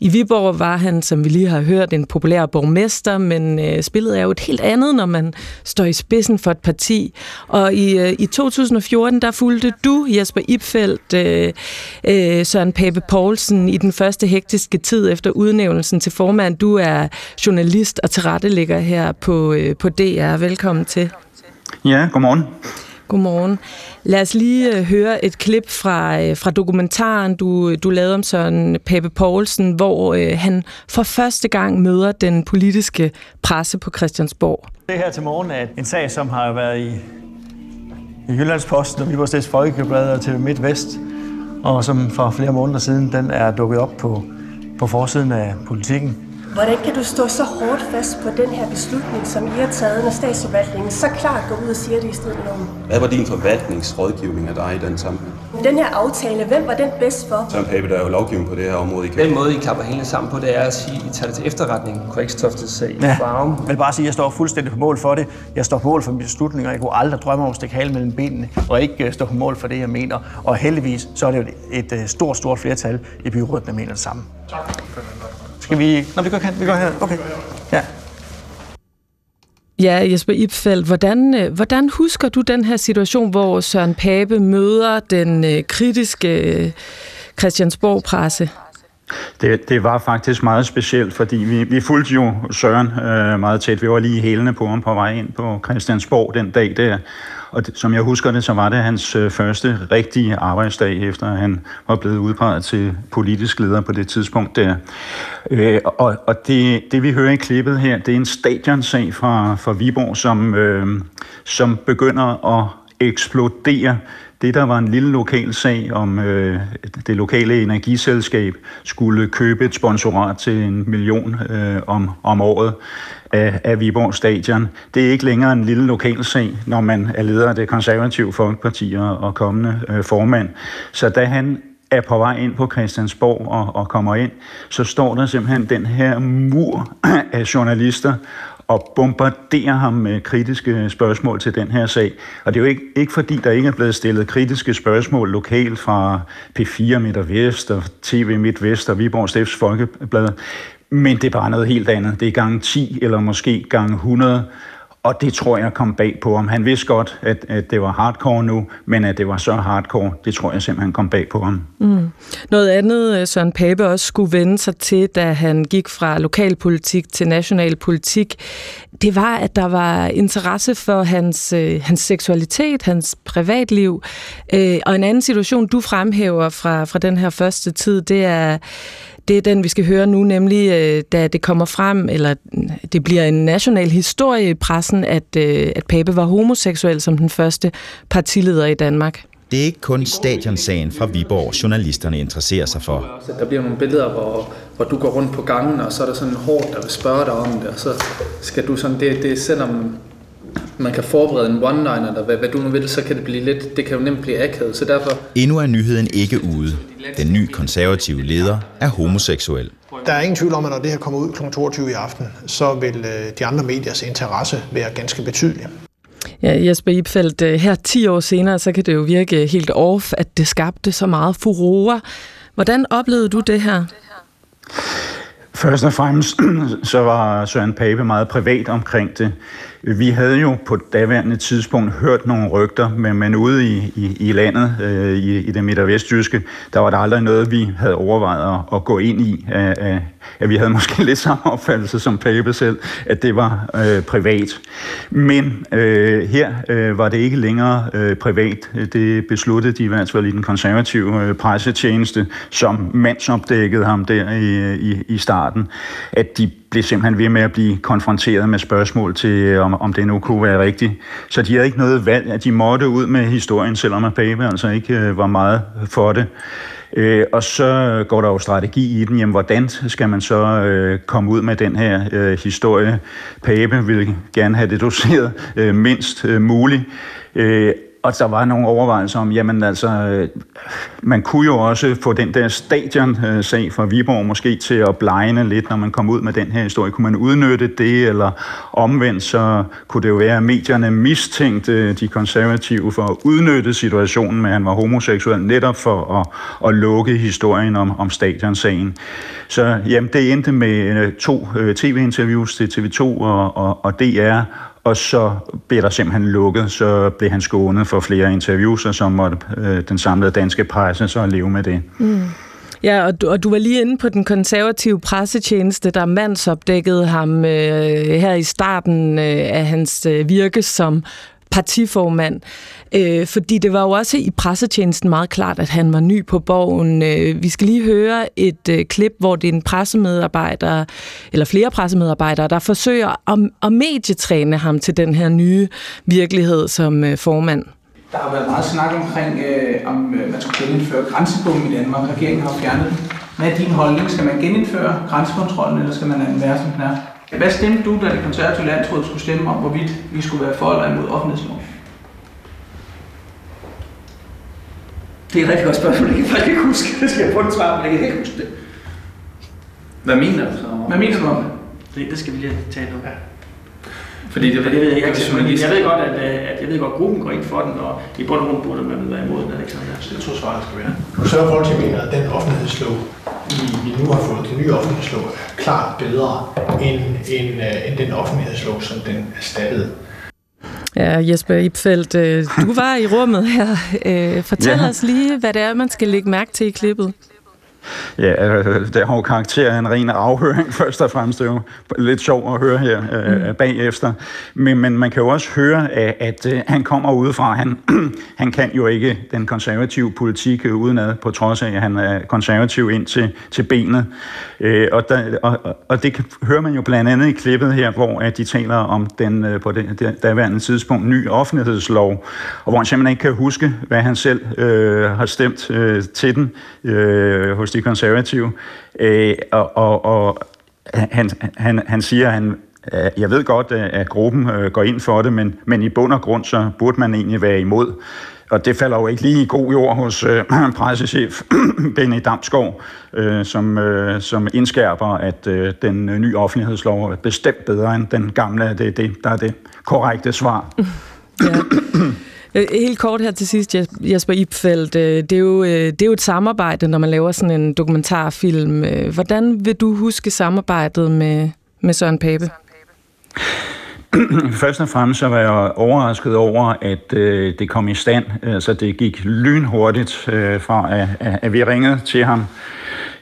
I Viborg var han, som vi lige har hørt, en populær borgmester, men øh, spillet er jo et helt andet, når man står i spidsen for et parti. Og i, øh, i 2014, der fulgte du, Jesper Ipfeldt, øh, øh, Søren Pape Poulsen i den første hektiske tid efter udnævnelsen til formand. Du er journalist og tilrettelægger her på, øh, på DR. Velkommen til. Ja, godmorgen. Godmorgen. Lad os lige øh, høre et klip fra, øh, fra dokumentaren, du, du lavede om Søren Pape Poulsen, hvor øh, han for første gang møder den politiske presse på Christiansborg. Det her til morgen er en sag, som har været i, i Jyllandsposten og Viborgsdags Folkeblad og til MidtVest, og som for flere måneder siden, den er dukket op på, på forsiden af politikken. Hvordan kan du stå så hårdt fast på den her beslutning, som I har taget, når statsforvaltningen så klart går ud og siger det i strid med loven? Hvad var din forvaltningsrådgivning af dig i den sammenhæng? Den her aftale, hvem var den bedst for? Søren Pape, der er jo lovgivning på det her område. I den måde, I klapper hele sammen på, det er at sige, at I tager det til efterretning. Korrekstoftet sig i ja. farven. Jeg vil bare sige, at jeg står fuldstændig på mål for det. Jeg står på mål for mine beslutninger. Jeg kunne aldrig drømme om at stikke halen mellem benene, og ikke øh, stå på mål for det, jeg mener. Og heldigvis, så er det jo et, et stort, stort flertal i byrådet, der mener det samme. Tak. Skal vi... Nå, vi går, kan. Vi går her. Okay. Ja. Ja, Jesper Ipfeldt, hvordan, øh, hvordan husker du den her situation, hvor Søren Pape møder den øh, kritiske øh, Christiansborg-presse? Det, det var faktisk meget specielt, fordi vi, vi fulgte jo Søren øh, meget tæt. Vi var lige hælende på ham på vej ind på Christiansborg den dag der. Og det, som jeg husker det, så var det hans øh, første rigtige arbejdsdag, efter han var blevet udpeget til politisk leder på det tidspunkt der. Øh, og og det, det vi hører i klippet her, det er en stadionsag fra, fra Viborg, som, øh, som begynder at eksplodere det, der var en lille lokal sag om øh, det lokale energiselskab skulle købe et sponsorat til en million øh, om, om året af, af Viborg Stadion. Det er ikke længere en lille lokal scene, når man er leder af det konservative folkeparti og kommende øh, formand. Så da han er på vej ind på Christiansborg og, og kommer ind, så står der simpelthen den her mur af journalister, og bombarderer ham med kritiske spørgsmål til den her sag. Og det er jo ikke, ikke fordi, der ikke er blevet stillet kritiske spørgsmål lokalt fra P4 Midt og Vest og TV Midt Vest og Viborg Stifts Folkeblad, men det er bare noget helt andet. Det er gang 10 eller måske gang 100, og det tror jeg kom bag på ham. Han vidste godt, at, at det var hardcore nu, men at det var så hardcore, det tror jeg simpelthen kom bag på ham. Mm. Noget andet, øh, Søren Pape også skulle vende sig til, da han gik fra lokalpolitik til nationalpolitik, det var, at der var interesse for hans, øh, hans seksualitet, hans privatliv. Øh, og en anden situation, du fremhæver fra, fra den her første tid, det er det er den, vi skal høre nu, nemlig øh, da det kommer frem, eller det bliver en national historie i pressen, at, øh, at Pape var homoseksuel som den første partileder i Danmark. Det er ikke kun stadionsagen fra Viborg, journalisterne interesserer sig for. Der bliver nogle billeder, hvor, hvor du går rundt på gangen, og så er der sådan en hård, der vil spørge dig om det, og så skal du sådan, det, det selvom man kan forberede en one-liner, eller hvad, hvad du nu vil, så kan det blive lidt, det kan jo nemt blive akavet, så derfor... Endnu er nyheden ikke ude. Den nye konservative leder er homoseksuel. Der er ingen tvivl om, at når det her kommer ud kl. 22 i aften, så vil øh, de andre mediers interesse være ganske betydelig. Ja, Jesper Ipfeldt, øh, her 10 år senere, så kan det jo virke helt off, at det skabte så meget furore. Hvordan oplevede du det her? Først og fremmest så var Søren Pape meget privat omkring det. Vi havde jo på daværende tidspunkt hørt nogle rygter, men, men ude i, i, i landet, øh, i, i det midt- og vestjyske, der var der aldrig noget, vi havde overvejet at, at gå ind i. At, at vi havde måske lidt samme opfattelse som Pape selv, at det var øh, privat. Men øh, her øh, var det ikke længere øh, privat. Det besluttede de i hvert fald i den konservative øh, pressetjeneste, som mandsopdækkede ham der i, i, i starten, at de blev simpelthen ved med at blive konfronteret med spørgsmål til, øh, om, om det nu kunne være rigtigt. Så de havde ikke noget valg, at de måtte ud med historien, selvom at Pape altså ikke øh, var meget for det. Øh, og så går der jo strategi i den, jamen hvordan skal man så øh, komme ud med den her øh, historie? Pape vil gerne have det doseret øh, mindst øh, muligt. Øh, og der var nogle overvejelser om, jamen altså, øh, man kunne jo også få den der stadion-sag øh, fra Viborg måske til at blegne lidt, når man kom ud med den her historie. Kunne man udnytte det, eller omvendt, så kunne det jo være, at medierne mistænkte øh, de konservative for at udnytte situationen med, at han var homoseksuel, netop for at, at lukke historien om, om stadion-sagen. Så jamen, det endte med to tv-interviews til TV2 og, og, og DR, og så blev der simpelthen lukket, så blev han skånet for flere interviews, og så måtte øh, den samlede danske presse så leve med det. Mm. Ja, og du, og du var lige inde på den konservative pressetjeneste, der mandsopdækkede ham øh, her i starten øh, af hans øh, virke som partiformand. Øh, fordi det var jo også i pressetjenesten meget klart, at han var ny på borgen. Øh, vi skal lige høre et øh, klip, hvor det er en pressemedarbejder, eller flere pressemedarbejdere, der forsøger at, at medietræne ham til den her nye virkelighed som øh, formand. Der har været meget snak omkring, øh, om øh, man skulle genindføre grænsebommen i Danmark. Regeringen har fjernet den. Hvad er din holdning? Skal man genindføre grænsekontrollen, eller skal man lade den være, som den er? Hvad stemte du, da det konservative landsråd skulle stemme om, hvorvidt vi skulle være for eller imod offentlighedsloven? Det er et rigtig godt spørgsmål. Jeg kan faktisk ikke huske det. skal jeg få et svar, men jeg kan ikke huske det. Hvad mener du så? Hvad mener du om det? Det, skal vi lige tale om. Ja. Fordi det, det ved jeg ikke. Men jeg ved godt, at, øh, at jeg ved godt, at gruppen går ind for den, og i bund og grund burde man være imod den, Alexander. Så jeg tror, svaret skal være. Og så er folk, til mener, at den offentlighedslov, vi, vi nu har fået, den nye offentlighedslov, er klart bedre end, end, uh, end den offentlighedslov, som den erstattede. Ja, Jesper Ipfeldt, øh, du var i rummet her. Fortæl ja. os lige, hvad det er, man skal lægge mærke til i klippet. Ja, øh, det har jo karakter af en ren afhøring, først og fremmest. Det er jo lidt sjovt at høre her øh, mm. bagefter. Men, men man kan jo også høre, at, at øh, han kommer udefra. Han, han kan jo ikke den konservative politik udenad, på trods af, at han er konservativ ind til, til benet. Øh, og, der, og, og det kan, hører man jo blandt andet i klippet her, hvor at de taler om den øh, på det daværende tidspunkt ny offentlighedslov, og hvor han simpelthen ikke kan huske, hvad han selv øh, har stemt øh, til den øh, hos de konservative. Øh, og, og, og han, han, han siger, at han, øh, jeg ved godt, øh, at gruppen øh, går ind for det, men, men i bund og grund, så burde man egentlig være imod. Og det falder jo ikke lige i god jord hos øh, pressechef Benny Damsgaard, øh, som, øh, som indskærper, at øh, den øh, nye offentlighedslov er bestemt bedre end den gamle. Det er det, der er det korrekte svar. ja. Øh, helt kort her til sidst, Jesper Ipfeldt. Øh, det er, jo, øh, det er jo et samarbejde, når man laver sådan en dokumentarfilm. Hvordan vil du huske samarbejdet med, med Søren Pape? Først og fremmest så var jeg overrasket over, at øh, det kom i stand. Altså det gik lynhurtigt øh, fra, at, at vi ringede til ham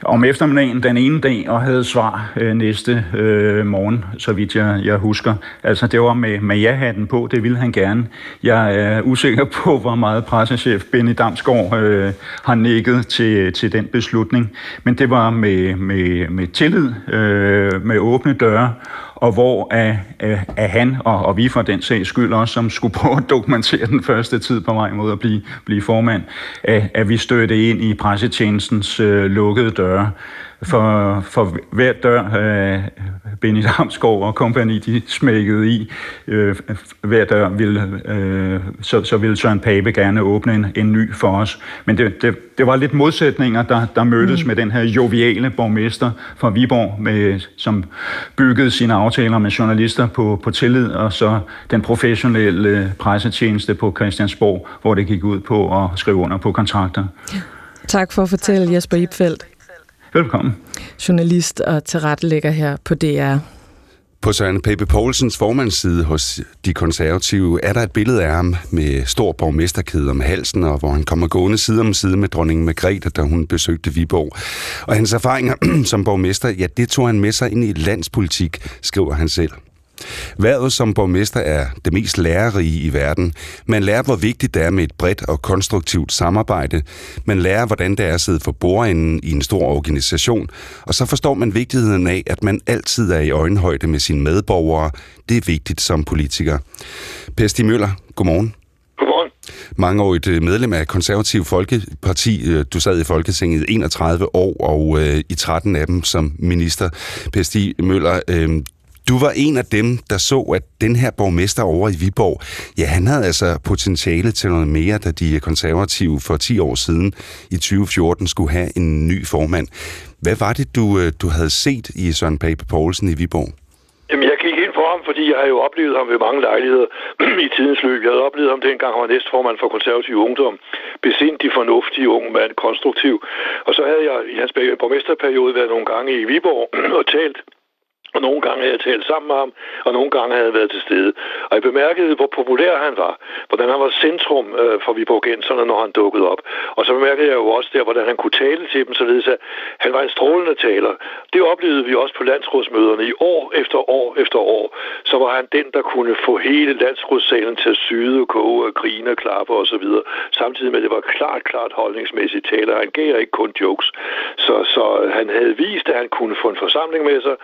om eftermiddagen den ene dag og havde svar øh, næste øh, morgen, så vidt jeg, jeg husker. Altså det var med, med ja-hatten på, det ville han gerne. Jeg er usikker på, hvor meget pressechef Benny Damsgaard øh, har nikket til, til den beslutning, men det var med, med, med tillid, øh, med åbne døre, og hvor er, er, han, og, og vi for den sags skyld også, som skulle prøve at dokumentere den første tid på vej mod at blive, blive formand, at, at vi stødte ind i pressetjenestens øh, lukkede døre. For, for hver dør, øh, Benny Damsgaard og kompagni, de smækkede i, øh, hver dør ville, øh, så, så ville Søren Pape gerne åbne en, en ny for os. Men det, det, det var lidt modsætninger, der, der mødtes mm. med den her joviale borgmester fra Viborg, med, som byggede sine aftaler med journalister på, på tillid, og så den professionelle pressetjeneste på Christiansborg, hvor det gik ud på at skrive under på kontrakter. Tak for at fortælle, Jesper Ipfeldt. Velkommen. Journalist og tilrettelægger her på DR. På Søren Pape Poulsens formandsside hos de konservative er der et billede af ham med stor borgmesterkæde om halsen, og hvor han kommer gående side om side med dronningen Margrethe, da hun besøgte Viborg. Og hans erfaringer som borgmester, ja, det tog han med sig ind i landspolitik, skriver han selv. Været som borgmester er det mest lærerige i verden. Man lærer, hvor vigtigt det er med et bredt og konstruktivt samarbejde. Man lærer, hvordan det er at sidde for bordenden i en stor organisation. Og så forstår man vigtigheden af, at man altid er i øjenhøjde med sine medborgere. Det er vigtigt som politiker. Per Stig Møller, godmorgen. Godmorgen. Mangeårigt øh, medlem af Konservativ Folkeparti. Øh, du sad i Folketinget 31 år, og øh, i 13 af dem som minister. Per Stig Møller, øh, du var en af dem, der så, at den her borgmester over i Viborg, ja, han havde altså potentiale til noget mere, da de konservative for 10 år siden i 2014 skulle have en ny formand. Hvad var det, du, øh, du havde set i Søren Pape Poulsen i Viborg? Jamen, jeg gik ind for ham, fordi jeg har jo oplevet ham ved mange lejligheder i tidens løb. Jeg havde oplevet ham dengang, han var næstformand for konservativ ungdom. Besindig, fornuftig, ung mand, konstruktiv. Og så havde jeg i hans borgmesterperiode været nogle gange i Viborg og talt og nogle gange havde jeg talt sammen med ham, og nogle gange havde jeg været til stede. Og jeg bemærkede, hvor populær han var. Hvordan han var centrum øh, for Viborgenserne, når han dukkede op. Og så bemærkede jeg jo også der, hvordan han kunne tale til dem, således at han var en strålende taler. Det oplevede vi også på landsrådsmøderne i år efter år efter år. Så var han den, der kunne få hele landsrådssalen til at syde, koge og grine og klappe osv. Samtidig med, at det var klart, klart holdningsmæssigt taler. Han gav ikke kun jokes. Så, så han havde vist, at han kunne få en forsamling med sig,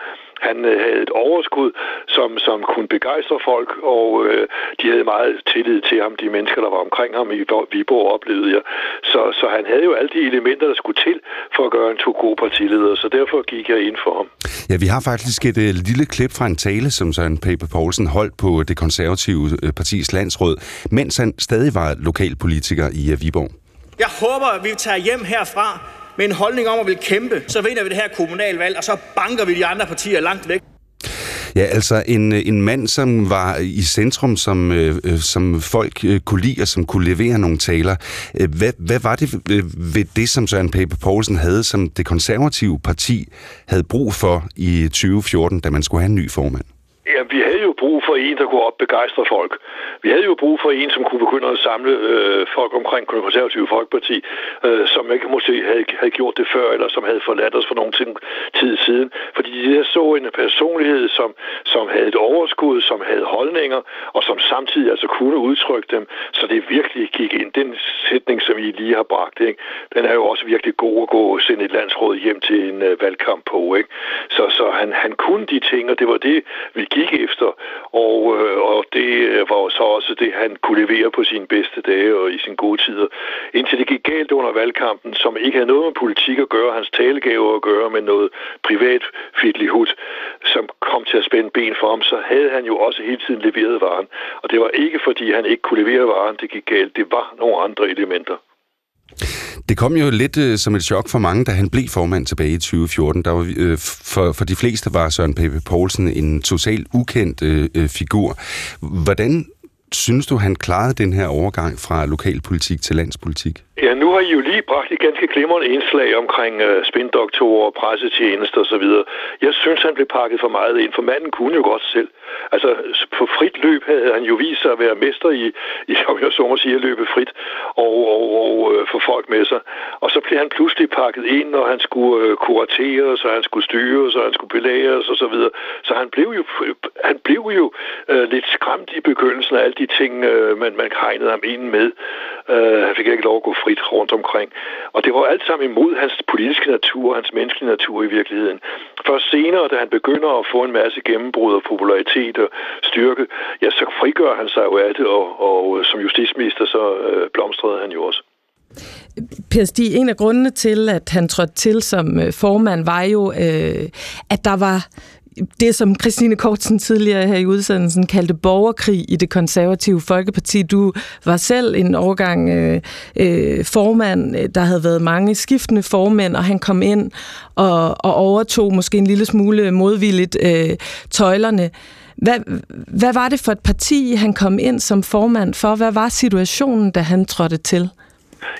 han øh, havde et overskud, som, som kunne begejstre folk, og øh, de havde meget tillid til ham, de mennesker, der var omkring ham i Viborg, oplevede jeg. Så, så han havde jo alle de elementer, der skulle til for at gøre en to god partileder, så derfor gik jeg ind for ham. Ja, vi har faktisk et uh, lille klip fra en tale, som Søren Pape Poulsen holdt på det konservative uh, partis landsråd, mens han stadig var lokalpolitiker i Viborg. Jeg håber, at vi tager hjem herfra med en holdning om at vil kæmpe, så vinder vi det her kommunalvalg, og så banker vi de andre partier langt væk. Ja, altså en, en mand, som var i centrum, som, øh, som folk øh, kunne lide og som kunne levere nogle taler. Øh, hvad, hvad var det øh, ved det, som Søren Pape Poulsen havde, som det konservative parti havde brug for i 2014, da man skulle have en ny formand? Ja, vi havde jo brug for en, der kunne opbegejstre folk. Vi havde jo brug for en, som kunne begynde at samle øh, folk omkring konservative folkeparti, øh, som ikke måske havde, havde gjort det før, eller som havde forladt os for nogle ting, tid siden. Fordi de der så en personlighed, som, som havde et overskud, som havde holdninger, og som samtidig altså kunne udtrykke dem, så det virkelig gik ind. Den sætning, som I lige har bragt, ikke? den er jo også virkelig god at gå og sende et landsråd hjem til en øh, valgkamp på. Ikke? Så, så han, han kunne de ting, og det var det, vi gik efter. Og, øh, og det var så også det, han kunne levere på sine bedste dage og i sine gode tider. Indtil det gik galt under valgkampen, som ikke havde noget med politik at gøre, hans talegaver at gøre, men noget privat hud, som kom til at spænde ben for ham, så havde han jo også hele tiden leveret varen. Og det var ikke, fordi han ikke kunne levere varen, det gik galt. Det var nogle andre elementer. Det kom jo lidt øh, som et chok for mange, da han blev formand tilbage i 2014. Der var, øh, for, for de fleste var Søren Pape Poulsen en totalt ukendt øh, øh figur. Hvordan synes du, han klarede den her overgang fra lokalpolitik til landspolitik? Ja, nu har I jo lige bragt et ganske glimrende indslag omkring uh, spindoktorer, pressetjenester osv. Jeg synes, han blev pakket for meget ind, for manden kunne jo godt selv. Altså, på frit løb havde han jo vist sig at være mester i, i som jeg så må sige, at løbe frit og, og, og uh, få folk med sig. Og så blev han pludselig pakket ind, når han skulle øh, uh, kuratere, så han skulle styre, så han skulle belæres og så videre. Så han blev jo, han blev jo uh, lidt skræmt i begyndelsen af alt de ting, øh, man, man hegnede ham ind med. Uh, han fik ikke lov at gå frit rundt omkring. Og det var alt sammen imod hans politiske natur, hans menneskelige natur i virkeligheden. Først senere, da han begynder at få en masse gennembrud og popularitet og styrke, ja, så frigør han sig jo af det, og, og øh, som justitsminister, så øh, blomstrede han jo også. Per Stig, en af grundene til, at han trådte til som formand, var jo, øh, at der var det, som Christine Kortsen tidligere her i udsendelsen kaldte borgerkrig i det konservative Folkeparti. Du var selv en overgang øh, øh, formand. Der havde været mange skiftende formænd, og han kom ind og, og overtog måske en lille smule modvilligt øh, tøjlerne. Hvad, hvad var det for et parti, han kom ind som formand for? Hvad var situationen, da han trådte til?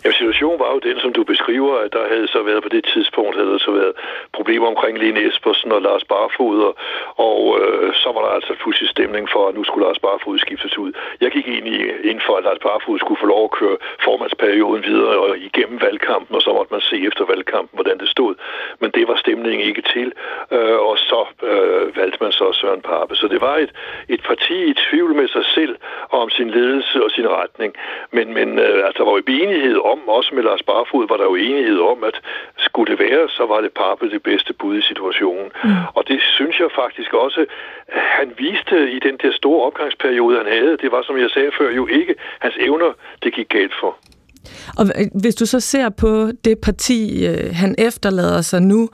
Jamen, situationen var jo den, som du beskriver, at der havde så været på det tidspunkt, havde der så været problemer omkring Lene Espersen og Lars Barfod, og, og øh, så var der altså pludselig stemning for, at nu skulle Lars Barfod skiftes ud. Jeg gik ind, i, ind for, at Lars Barfod skulle få lov at køre formandsperioden videre og igennem valgkampen, og så måtte man se efter valgkampen, hvordan det stod. Men det var stemningen ikke til, øh, og så øh, valgte man så Søren Pape. Så det var et, et parti i tvivl med sig selv og om sin ledelse og sin retning. Men, men øh, altså, der var jo enighed om, også med Lars Barfod, var der jo enighed om, at skulle det være, så var det Pape det bedste bud i situationen. Mm. Og det synes jeg faktisk også, at han viste i den der store opgangsperiode, han havde. Det var, som jeg sagde før, jo ikke hans evner, det gik galt for. Og hvis du så ser på det parti, øh, han efterlader sig nu,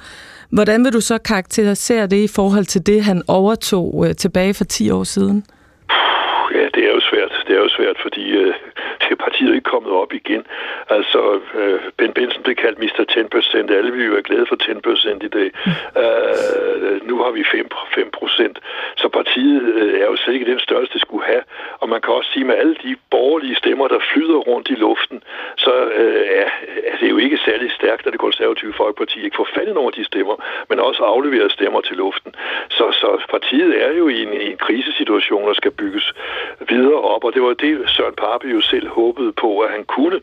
hvordan vil du så karakterisere det i forhold til det, han overtog øh, tilbage for 10 år siden? Ja, det er jo svært. Svært, fordi øh, det er partiet ikke kommet op igen. Altså, øh, Ben Benson blev kaldt Mr. 10%. Alle vi jo er glade for 10% i dag. Øh, nu har vi 5, 5%. Så partiet øh, er jo slet ikke den størrelse, det skulle have. Og man kan også sige, med alle de borgerlige stemmer, der flyder rundt i luften, så øh, er, er det jo ikke særlig stærkt, at det konservative folkeparti ikke får nogle af de stemmer, men også afleverer stemmer til luften. Så, så partiet er jo i en, i en krisesituation, der skal bygges videre op, og det var det, Søren Pape jo selv håbede på, at han kunne,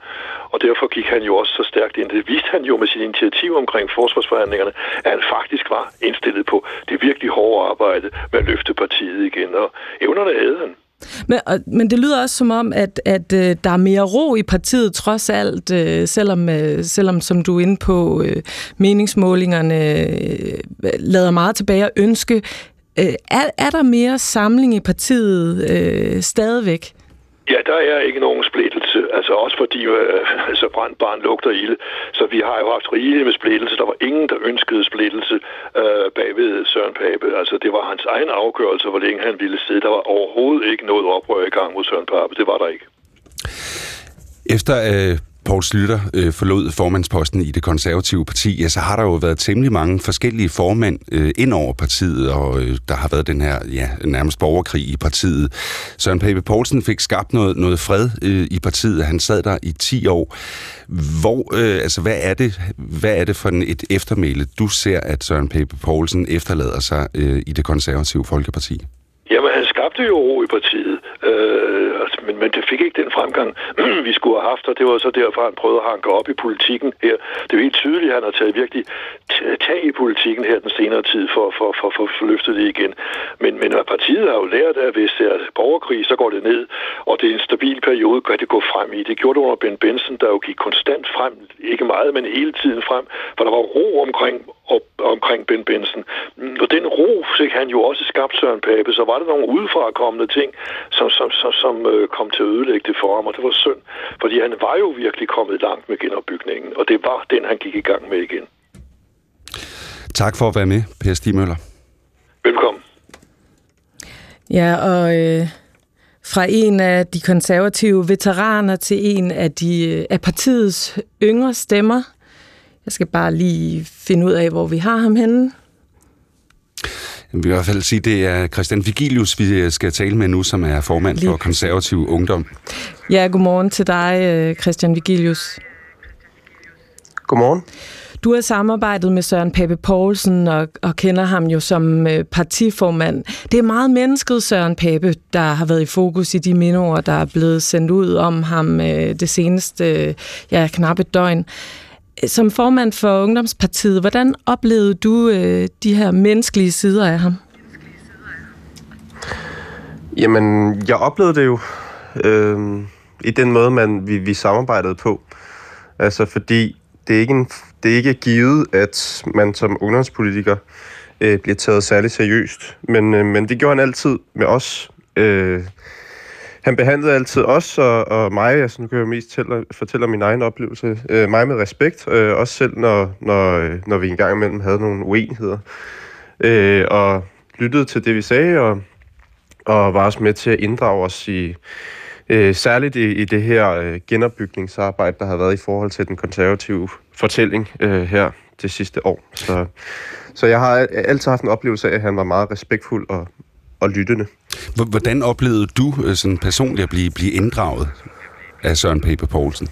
og derfor gik han jo også så stærkt ind. Det viste han jo med sit initiativ omkring forsvarsforhandlingerne, at han faktisk var indstillet på det virkelig hårde arbejde med at løfte partiet igen, og evnerne havde han. Men, men det lyder også som om, at, at øh, der er mere ro i partiet trods alt, øh, selvom, øh, selvom som du er inde på, øh, meningsmålingerne øh, lader meget tilbage at ønske. Øh, er, er der mere samling i partiet øh, stadigvæk? Ja, der er ikke nogen splittelse. Altså også fordi øh, altså brændt barn lugter ilde. Så vi har jo haft rigeligt med splittelse. Der var ingen, der ønskede splittelse øh, bagved Søren Pape. Altså det var hans egen afgørelse, hvor længe han ville sidde. Der var overhovedet ikke noget oprør i gang mod Søren Pape. Det var der ikke. Efter øh, Poul Slytter øh, forlod formandsposten i det konservative parti, ja, så har der jo været temmelig mange forskellige formænd øh, ind over partiet, og øh, der har været den her ja, nærmest borgerkrig i partiet. Søren Pape Poulsen fik skabt noget, noget fred øh, i partiet. Han sad der i 10 år. Hvor, øh, altså, hvad er det, hvad er det for et eftermæle, du ser, at Søren Pape Poulsen efterlader sig øh, i det konservative Folkeparti? Jamen, han skabte jo ro i partiet, øh, men, men det fik ikke den fremgang, vi skulle have haft, og det var så derfor, han prøvede at hanke op i politikken her. Det er helt tydeligt, at han har taget virkelig tag i politikken her den senere tid for at for, for, for, for løftet det igen. Men, men partiet har jo lært, at hvis der er borgerkrig, så går det ned, og det er en stabil periode, kan det gå frem i. Det gjorde det under Ben Benson, der jo gik konstant frem, ikke meget, men hele tiden frem, for der var ro omkring op, omkring Ben Benson. Og den ro fik han jo også skabt Søren Pape, så var der nogle udefra kommende ting, som, som, som, som øh, kom til at ødelægge det for ham, og det var synd, fordi han var jo virkelig kommet langt med genopbygningen, og det var den, han gik i gang med igen. Tak for at være med, Per Stig Møller. Velkommen. Ja, og øh, fra en af de konservative veteraner til en af, de, øh, af partiets yngre stemmer. Jeg skal bare lige finde ud af, hvor vi har ham henne. Jeg vil i hvert fald sige, at det er Christian Vigilius, vi skal tale med nu, som er formand for konservativ ungdom. Ja, godmorgen til dig, øh, Christian Vigilius. Godmorgen. Du har samarbejdet med Søren Pape Poulsen og, og kender ham jo som øh, partiformand. Det er meget mennesket Søren Pape, der har været i fokus i de mindeord, der er blevet sendt ud om ham øh, det seneste ja, knappe døgn. Som formand for Ungdomspartiet, hvordan oplevede du øh, de her menneskelige sider af ham? Jamen, jeg oplevede det jo øh, i den måde, man vi, vi samarbejdede på. Altså, fordi det er ikke, en, det er ikke givet, at man som ungdomspolitiker øh, bliver taget særligt seriøst. Men, øh, men det gjorde han altid med os. Øh, han behandlede altid os og, og mig, altså nu kan jeg mest tælle, fortælle om min egen oplevelse, øh, mig med respekt, øh, også selv når, når, øh, når vi engang imellem havde nogle uenigheder. Øh, og lyttede til det, vi sagde, og, og var også med til at inddrage os i, øh, særligt i, i det her øh, genopbygningsarbejde, der har været i forhold til den konservative fortælling øh, her det sidste år. Så, så jeg har altid haft en oplevelse af, at han var meget respektfuld og, og lyttende. Hvordan oplevede du øh, sådan personligt at blive, blive inddraget af Søren Pape Poulsen?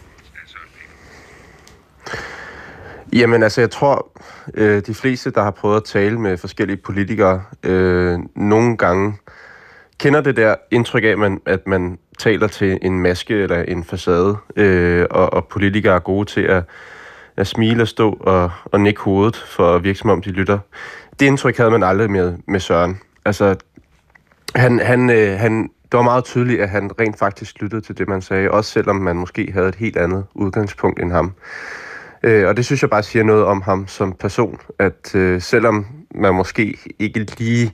Jamen altså, jeg tror, øh, de fleste, der har prøvet at tale med forskellige politikere, øh, nogle gange kender det der indtryk af, at man, at man taler til en maske eller en facade, øh, og, og politikere er gode til at, at smile og stå og, og nikke hovedet for at virke som om de lytter. Det indtryk havde man aldrig med, med Søren. Altså, han, han, øh, han, det var meget tydeligt, at han rent faktisk lyttede til det, man sagde, også selvom man måske havde et helt andet udgangspunkt end ham. Øh, og det synes jeg bare siger noget om ham som person, at øh, selvom man måske ikke lige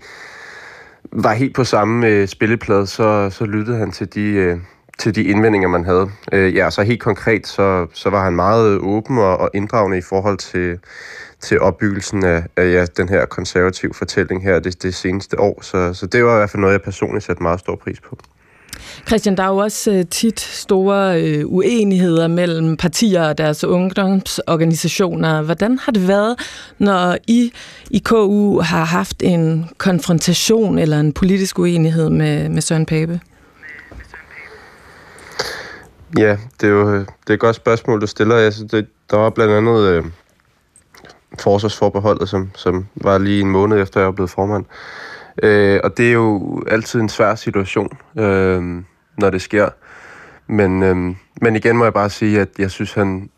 var helt på samme øh, spilleplade, så, så lyttede han til de, øh, til de indvendinger, man havde. Øh, ja, så helt konkret, så, så var han meget åben og, og inddragende i forhold til, til opbyggelsen af, af ja, den her konservative fortælling her det, det seneste år. Så, så det var i hvert fald noget, jeg personligt satte meget stor pris på. Christian, der er jo også øh, tit store øh, uenigheder mellem partier og deres ungdomsorganisationer. Hvordan har det været, når I i KU har haft en konfrontation eller en politisk uenighed med, med Søren Pape? Ja, det er jo det er et godt spørgsmål, du stiller. Altså, det, der var blandt andet øh, forsvarsforbeholdet, som, som var lige en måned efter, jeg var blevet formand. Øh, og det er jo altid en svær situation, øh, når det sker. Men, øh, men igen må jeg bare sige, at jeg synes, han,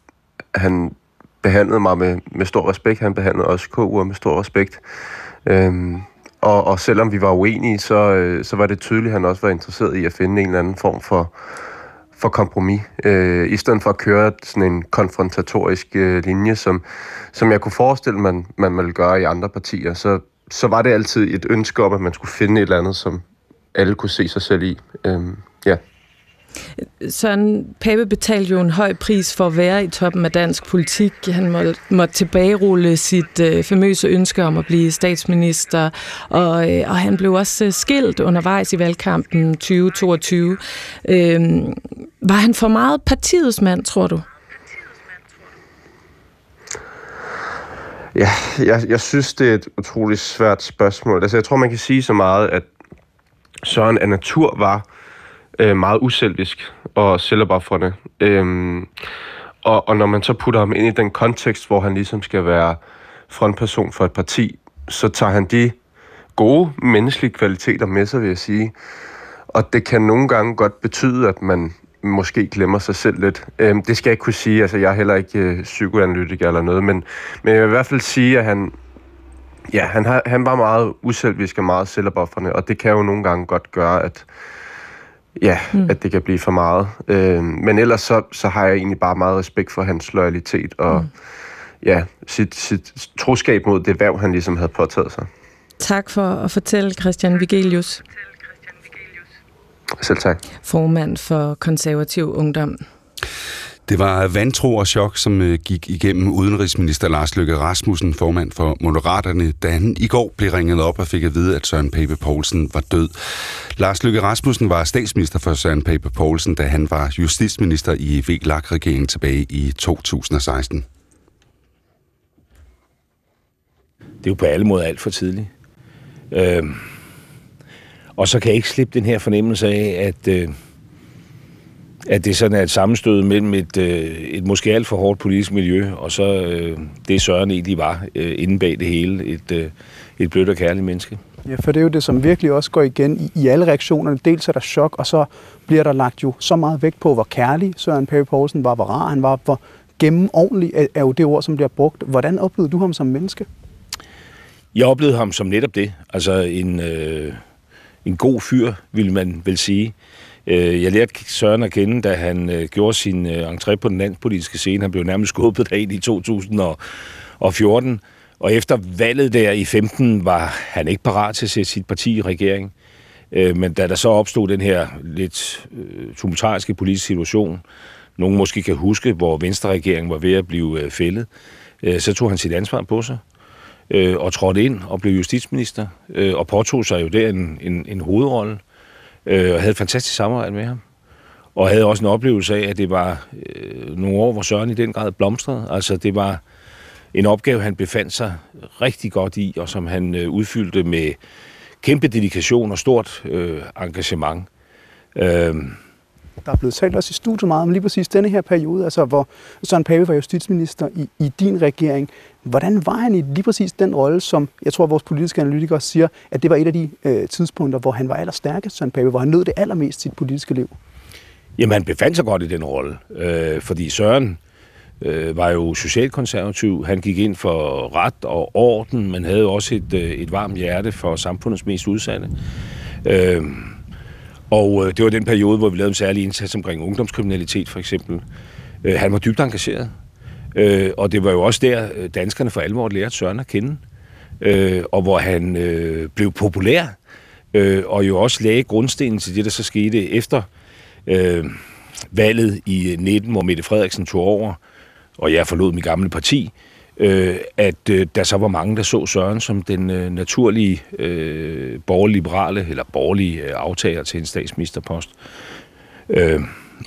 han behandlede mig med, med stor respekt. Han behandlede også KU'er med stor respekt. Øh, og, og selvom vi var uenige, så, øh, så var det tydeligt, at han også var interesseret i at finde en eller anden form for, for kompromis, øh, i stedet for at køre sådan en konfrontatorisk øh, linje, som, som jeg kunne forestille, man, man ville gøre i andre partier, så, så var det altid et ønske om, at man skulle finde et eller andet, som alle kunne se sig selv i. Øh, ja. Søren Pape betalte jo en høj pris for at være i toppen af dansk politik. Han måtte tilbagerulle sit øh, famøse ønske om at blive statsminister, og, øh, og han blev også øh, skilt undervejs i valgkampen 2022. Øh, var han for meget partiets mand, tror du? Ja, jeg, jeg synes, det er et utroligt svært spørgsmål. Altså, jeg tror, man kan sige så meget, at Søren af natur var øh, meget uselvisk og selvopoffrende. Øhm, og, og når man så putter ham ind i den kontekst, hvor han ligesom skal være frontperson for et parti, så tager han de gode menneskelige kvaliteter med sig, vil jeg sige. Og det kan nogle gange godt betyde, at man måske glemmer sig selv lidt. Øhm, det skal jeg ikke kunne sige, altså jeg er heller ikke øh, psykoanalytiker eller noget, men, men jeg vil i hvert fald sige, at han, ja, han, har, han var meget uselvisk og meget selvopoffrende, og det kan jo nogle gange godt gøre, at ja, mm. at det kan blive for meget. Øhm, men ellers så, så har jeg egentlig bare meget respekt for hans loyalitet og mm. ja, sit, sit troskab mod det værv, han ligesom havde påtaget sig. Tak for at fortælle, Christian Vigelius. Selv tak. Formand for konservativ ungdom. Det var vantro og chok, som øh, gik igennem udenrigsminister Lars Løkke Rasmussen, formand for Moderaterne, da han i går blev ringet op og fik at vide, at Søren Pape Poulsen var død. Lars Løkke Rasmussen var statsminister for Søren Pape Poulsen, da han var justitsminister i VLAG-regeringen tilbage i 2016. Det er jo på alle måder alt for tidligt. Øh, og så kan jeg ikke slippe den her fornemmelse af, at, øh, at det sådan er et sammenstød mellem et, øh, et måske alt for hårdt politisk miljø, og så øh, det Søren egentlig var øh, inde bag det hele, et, øh, et blødt og kærligt menneske. Ja, for det er jo det, som virkelig også går igen i, i alle reaktionerne. Dels er der chok, og så bliver der lagt jo så meget vægt på, hvor kærlig Søren Pape Poulsen var, hvor rar han var, hvor gennemordentlig er, er jo det ord, som bliver brugt. Hvordan oplevede du ham som menneske? Jeg oplevede ham som netop det. Altså en, øh, en god fyr, vil man vel sige. Øh, jeg lærte Søren at kende, da han øh, gjorde sin øh, entré på den landspolitiske scene. Han blev nærmest skubbet derind i 2014. Og efter valget der i 15 var han ikke parat til at sætte sit parti i regering. Øh, men da der så opstod den her lidt tumultariske politiske situation, nogen måske kan huske, hvor Venstre-regeringen var ved at blive fældet, så tog han sit ansvar på sig og trådte ind og blev justitsminister, og påtog sig jo der en, en, en hovedrolle, øh, og havde et fantastisk samarbejde med ham. Og havde også en oplevelse af, at det var øh, nogle år, hvor Søren i den grad blomstrede. Altså det var en opgave, han befandt sig rigtig godt i, og som han øh, udfyldte med kæmpe dedikation og stort øh, engagement. Øh, der er blevet talt også i studiet meget om lige præcis denne her periode, altså hvor Søren Pape var justitsminister i, i din regering. Hvordan var han i lige præcis den rolle, som jeg tror, vores politiske analytikere siger, at det var et af de øh, tidspunkter, hvor han var allerstærkest, Søren Pape, hvor han nød det allermest sit politiske liv? Jamen, han befandt sig godt i den rolle, øh, fordi Søren øh, var jo socialkonservativ. Han gik ind for ret og orden, men havde også et, øh, et varmt hjerte for samfundets mest udsatte. Øh, og øh, det var den periode, hvor vi lavede en særlig indsats omkring ungdomskriminalitet, for eksempel. Øh, han var dybt engageret. Øh, og det var jo også der, øh, danskerne for alvor lærte Søren at kende. Øh, og hvor han øh, blev populær. Øh, og jo også lagde grundstenen til det, der så skete efter øh, valget i 19, hvor Mette Frederiksen tog over, og jeg forlod mit gamle parti øh, at øh, der så var mange, der så Søren som den øh, naturlige øh, borgerliberale eller borgerlige øh, aftager til en statsministerpost, øh,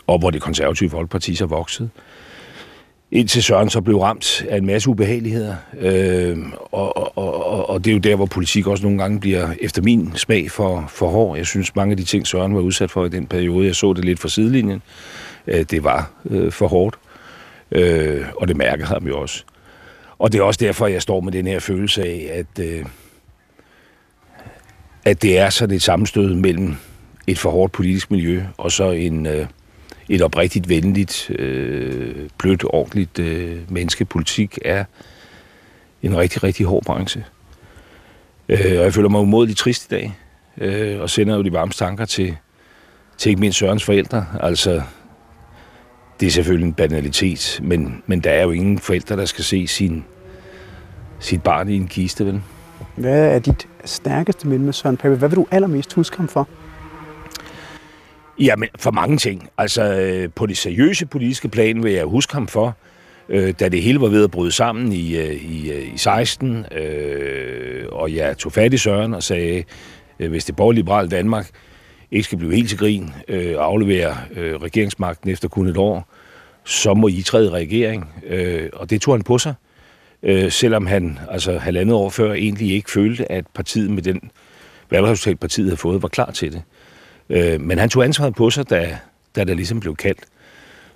og hvor det konservative folkeparti så voksede. Indtil Søren så blev ramt af en masse ubehageligheder. Øh, og, og, og, og det er jo der, hvor politik også nogle gange bliver, efter min smag, for, for hård. Jeg synes, mange af de ting, Søren var udsat for i den periode, jeg så det lidt fra sidelinjen, øh, det var øh, for hårdt. Øh, og det mærker ham jo også. Og det er også derfor, jeg står med den her følelse af, at, øh, at det er sådan et sammenstød mellem et for hårdt politisk miljø og så en, øh, et oprigtigt venligt, øh, blødt, ordentligt øh, menneskepolitik er en rigtig, rigtig hård branche. Øh, og jeg føler mig umådeligt trist i dag, øh, og sender jo de varme tanker til, til ikke mindst Sørens forældre. Altså, det er selvfølgelig en banalitet, men, men der er jo ingen forældre, der skal se sin, sit barn i en kiste, vel? Hvad er dit stærkeste minde med Søren Pape? Hvad vil du allermest huske ham for? Jamen, for mange ting. Altså, øh, på det seriøse politiske plan vil jeg huske ham for, øh, da det hele var ved at bryde sammen i, øh, i, i 16, øh, og jeg tog fat i Søren og sagde, øh, hvis det borgerliberale Danmark ikke skal blive helt til grin øh, og aflevere øh, regeringsmagten efter kun et år, så må I træde regering. Øh, og det tog han på sig. øh, selvom han altså halvandet år før egentlig ikke følte, at partiet med den valgresultat, partiet havde fået, var klar til det. Øh, men han tog ansvaret på sig, da, da der ligesom blev kaldt.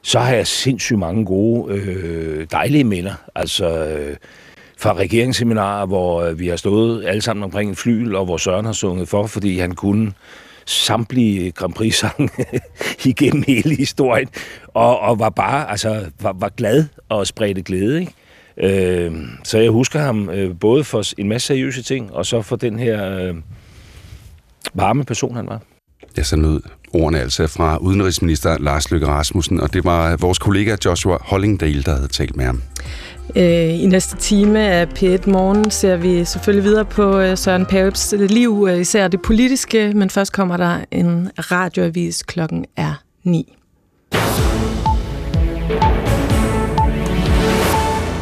Så har jeg sindssygt mange gode, øh, dejlige minder. Altså øh, fra regeringsseminarer, hvor øh, vi har stået alle sammen omkring en flyl, og hvor Søren har sunget for, fordi han kunne samtlige Grand Prix-sange igennem hele historien, og, og var bare, altså, var, var glad og spredte glæde, ikke? Øh, så jeg husker ham øh, både for en masse seriøse ting, og så for den her øh, varme person, han var. Ja, sådan nød ordene altså fra udenrigsminister Lars Løkke Rasmussen, og det var vores kollega Joshua Hollingdale, der havde talt med ham. Øh, I næste time af P1 Morgen ser vi selvfølgelig videre på øh, Søren Papes liv, øh, især det politiske, men først kommer der en radioavis klokken er 9.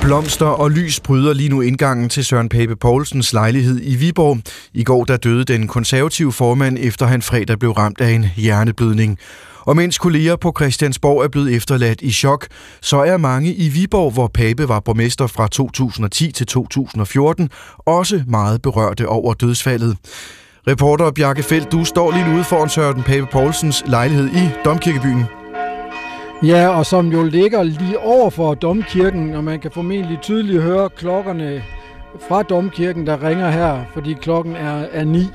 Blomster og lys bryder lige nu indgangen til Søren Pape Poulsens lejlighed i Viborg. I går der døde den konservative formand, efter han fredag blev ramt af en hjerneblødning. Og mens kolleger på Christiansborg er blevet efterladt i chok, så er mange i Viborg, hvor Pape var borgmester fra 2010 til 2014, også meget berørte over dødsfaldet. Reporter Bjarke Felt, du står lige ude foran Søren Pape Poulsens lejlighed i Domkirkebyen. Ja, og som jo ligger lige over for Domkirken, og man kan formentlig tydeligt høre klokkerne fra Domkirken, der ringer her, fordi klokken er, er 9.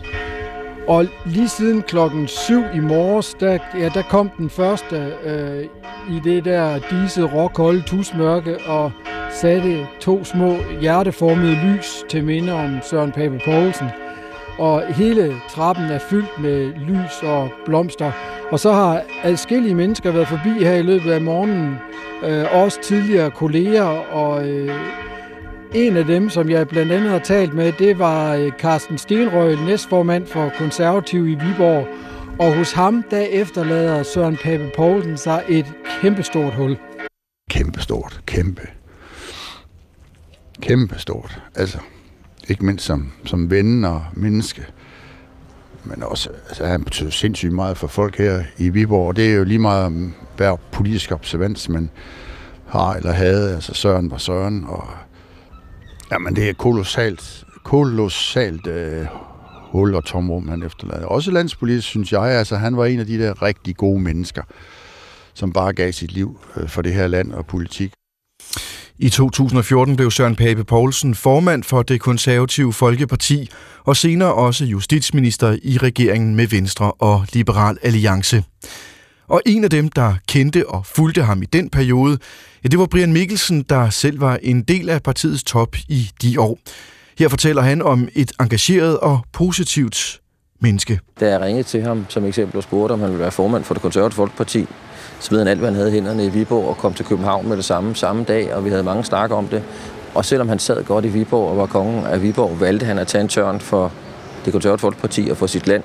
Og lige siden klokken 7 i morges, der, ja, der kom den første øh, i det der disse råkolde tusmørke og satte to små hjerteformede lys til minde om Søren Pape Poulsen. Og hele trappen er fyldt med lys og blomster. Og så har adskillige mennesker været forbi her i løbet af morgenen. Øh, også tidligere kolleger og øh, en af dem, som jeg blandt andet har talt med, det var øh, Carsten Stenrøg, næstformand for Konservativ i Viborg. Og hos ham, der efterlader Søren Pape Poulsen sig et kæmpestort hul. Kæmpestort. Kæmpe. Kæmpestort. Altså, ikke mindst som, som ven og menneske. Men også, altså, han betyder sindssygt meget for folk her i Viborg. Det er jo lige meget, hver politisk observans man har eller havde. Altså, Søren var Søren, og Jamen, det er kolossalt, kolossalt øh, hul og tomrum, han efterlader. Også landspolitisk, synes jeg. Altså, han var en af de der rigtig gode mennesker, som bare gav sit liv øh, for det her land og politik. I 2014 blev Søren Pape Poulsen formand for det konservative Folkeparti, og senere også justitsminister i regeringen med Venstre og Liberal Alliance. Og en af dem, der kendte og fulgte ham i den periode, ja, det var Brian Mikkelsen, der selv var en del af partiets top i de år. Her fortæller han om et engageret og positivt menneske. Da jeg ringede til ham som eksempel og spurgte, om han ville være formand for det konservative Folkeparti, smed han alt, hvad han havde i hænderne i Viborg og kom til København med det samme samme dag, og vi havde mange snakker om det. Og selvom han sad godt i Viborg og var kongen af Viborg, valgte han at tage en tørn for det konservative Folkeparti og for sit land,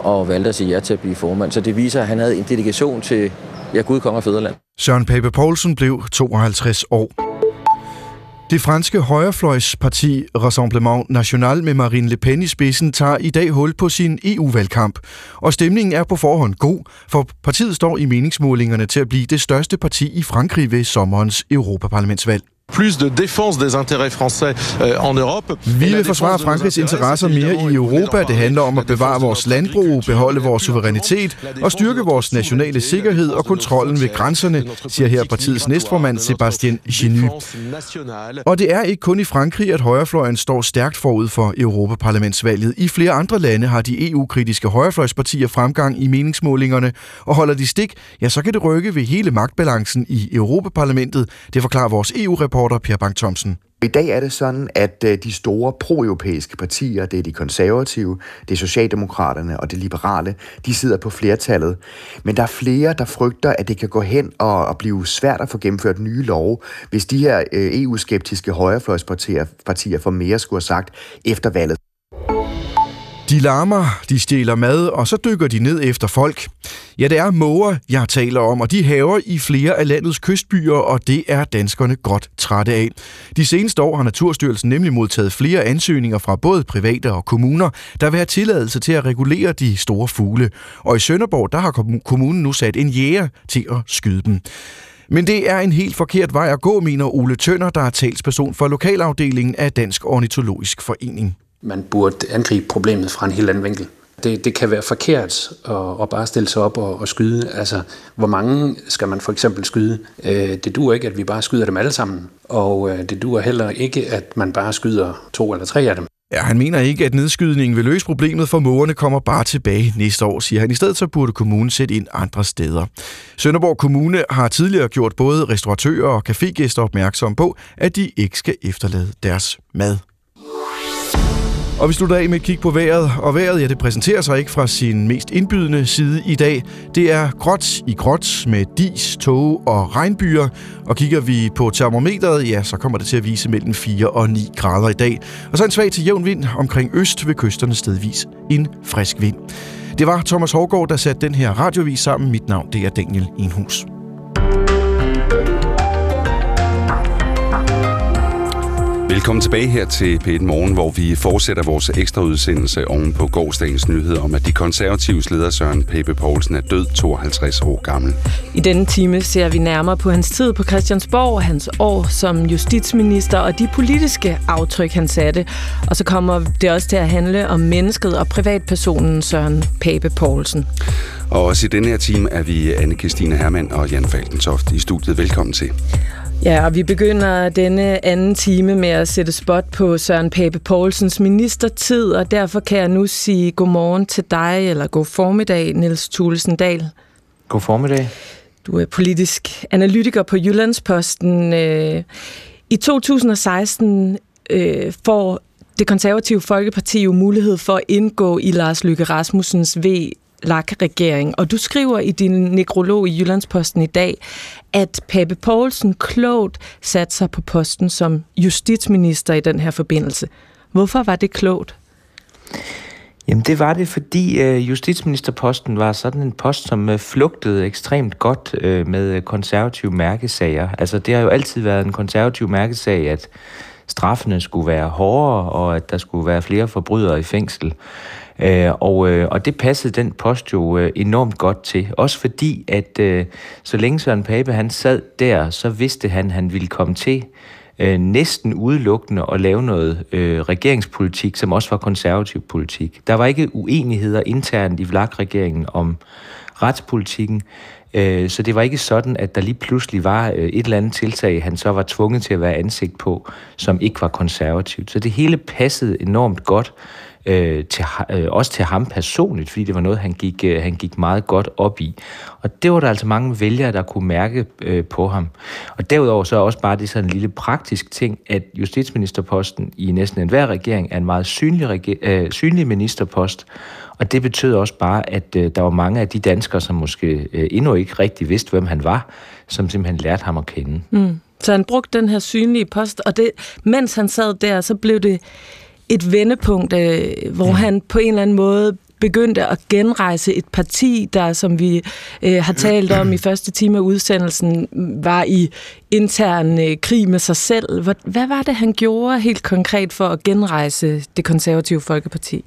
og valgte at sige ja til at blive formand. Så det viser, at han havde en dedikation til, ja, Gud, Kong og Fæderland. Søren Pape Poulsen blev 52 år. Det franske højrefløjsparti Rassemblement National med Marine Le Pen i spidsen tager i dag hul på sin EU-valgkamp. Og stemningen er på forhånd god, for partiet står i meningsmålingerne til at blive det største parti i Frankrig ved sommerens Europaparlamentsvalg plus de défense des intérêts français euh, en Europe. Vi vil forsvare Frankrigs interesser mere i Europa. Det handler om at bevare vores landbrug, beholde vores suverænitet og styrke vores nationale sikkerhed og kontrollen ved grænserne, siger her partiets næstformand Sebastien Genu. Og det er ikke kun i Frankrig, at højrefløjen står stærkt forud for Europaparlamentsvalget. I flere andre lande har de EU-kritiske højrefløjspartier fremgang i meningsmålingerne, og holder de stik, ja, så kan det rykke ved hele magtbalancen i Europaparlamentet. Det forklarer vores EU-reporter reporter Per Bang Thomsen. I dag er det sådan, at øh, de store pro-europæiske partier, det er de konservative, det er Socialdemokraterne og det liberale, de sidder på flertallet. Men der er flere, der frygter, at det kan gå hen og, og blive svært at få gennemført nye love, hvis de her øh, EU-skeptiske højrefløjspartier partier får mere skulle have sagt efter valget. De larmer, de stjæler mad, og så dykker de ned efter folk. Ja, det er måger, jeg taler om, og de haver i flere af landets kystbyer, og det er danskerne godt trætte af. De seneste år har Naturstyrelsen nemlig modtaget flere ansøgninger fra både private og kommuner, der vil have tilladelse til at regulere de store fugle. Og i Sønderborg, der har kommunen nu sat en jæger til at skyde dem. Men det er en helt forkert vej at gå, mener Ole Tønder, der er talsperson for lokalafdelingen af Dansk Ornitologisk Forening. Man burde angribe problemet fra en helt anden vinkel. Det, det kan være forkert at, at bare stille sig op og, og skyde. Altså, hvor mange skal man for eksempel skyde? Øh, det duer ikke, at vi bare skyder dem alle sammen. Og øh, det duer heller ikke, at man bare skyder to eller tre af dem. Ja, han mener ikke, at nedskydningen vil løse problemet, for mågerne kommer bare tilbage næste år, siger han. I stedet så burde kommunen sætte ind andre steder. Sønderborg Kommune har tidligere gjort både restauratører og cafégæster opmærksom på, at de ikke skal efterlade deres mad. Og vi slutter af med et kig på vejret, og vejret ja, det præsenterer sig ikke fra sin mest indbydende side i dag. Det er gråt i gråt med dis, tåge og regnbyer, og kigger vi på termometeret, ja, så kommer det til at vise mellem 4 og 9 grader i dag. Og så en svag til jævn vind omkring øst ved kysterne stedvis en frisk vind. Det var Thomas Hårgaard, der satte den her radiovis sammen. Mit navn det er Daniel Enhus. Velkommen tilbage her til P1 Morgen, hvor vi fortsætter vores ekstra udsendelse oven på gårdsdagens nyhed om, at de konservatives leder Søren Pape Poulsen er død 52 år gammel. I denne time ser vi nærmere på hans tid på Christiansborg, hans år som justitsminister og de politiske aftryk, han satte. Og så kommer det også til at handle om mennesket og privatpersonen Søren Pape Poulsen. Og også i denne her time er vi anne Christine Hermann og Jan Falkentoft i studiet. Velkommen til. Ja, og vi begynder denne anden time med at sætte spot på Søren Pape Poulsens ministertid, og derfor kan jeg nu sige godmorgen til dig, eller god formiddag, Niels Thulesen Dahl. God formiddag. Du er politisk analytiker på Jyllandsposten. Øh, I 2016 øh, får det konservative Folkeparti jo mulighed for at indgå i Lars Lykke Rasmussens V LAK-regering. Og du skriver i din nekrolog i Jyllandsposten i dag, at Pape Poulsen klogt satte sig på posten som justitsminister i den her forbindelse. Hvorfor var det klogt? Jamen det var det, fordi øh, justitsministerposten var sådan en post, som øh, flugtede ekstremt godt øh, med øh, konservative mærkesager. Altså det har jo altid været en konservativ mærkesag, at straffene skulle være hårdere, og at der skulle være flere forbrydere i fængsel. Øh, og, øh, og det passede den post jo øh, enormt godt til. Også fordi, at øh, så længe Søren Pape han sad der, så vidste han, at han ville komme til øh, næsten udelukkende at lave noget øh, regeringspolitik, som også var konservativ politik. Der var ikke uenigheder internt i VLAG-regeringen om retspolitikken, øh, så det var ikke sådan, at der lige pludselig var øh, et eller andet tiltag, han så var tvunget til at være ansigt på, som ikke var konservativt. Så det hele passede enormt godt øh, til, øh, også til ham personligt, fordi det var noget, han gik, øh, han gik meget godt op i. Og det var der altså mange vælgere, der kunne mærke øh, på ham. Og derudover så er også bare det sådan en lille praktisk ting, at justitsministerposten i næsten enhver regering er en meget synlig, øh, synlig ministerpost, og det betød også bare, at øh, der var mange af de danskere, som måske øh, endnu ikke rigtig vidste, hvem han var, som simpelthen lærte ham at kende. Mm. Så han brugte den her synlige post, og det, mens han sad der, så blev det et vendepunkt, øh, hvor ja. han på en eller anden måde begyndte at genrejse et parti, der, som vi øh, har talt om i første time af udsendelsen, var i intern øh, krig med sig selv. Hvad, hvad var det, han gjorde helt konkret for at genrejse det konservative Folkeparti?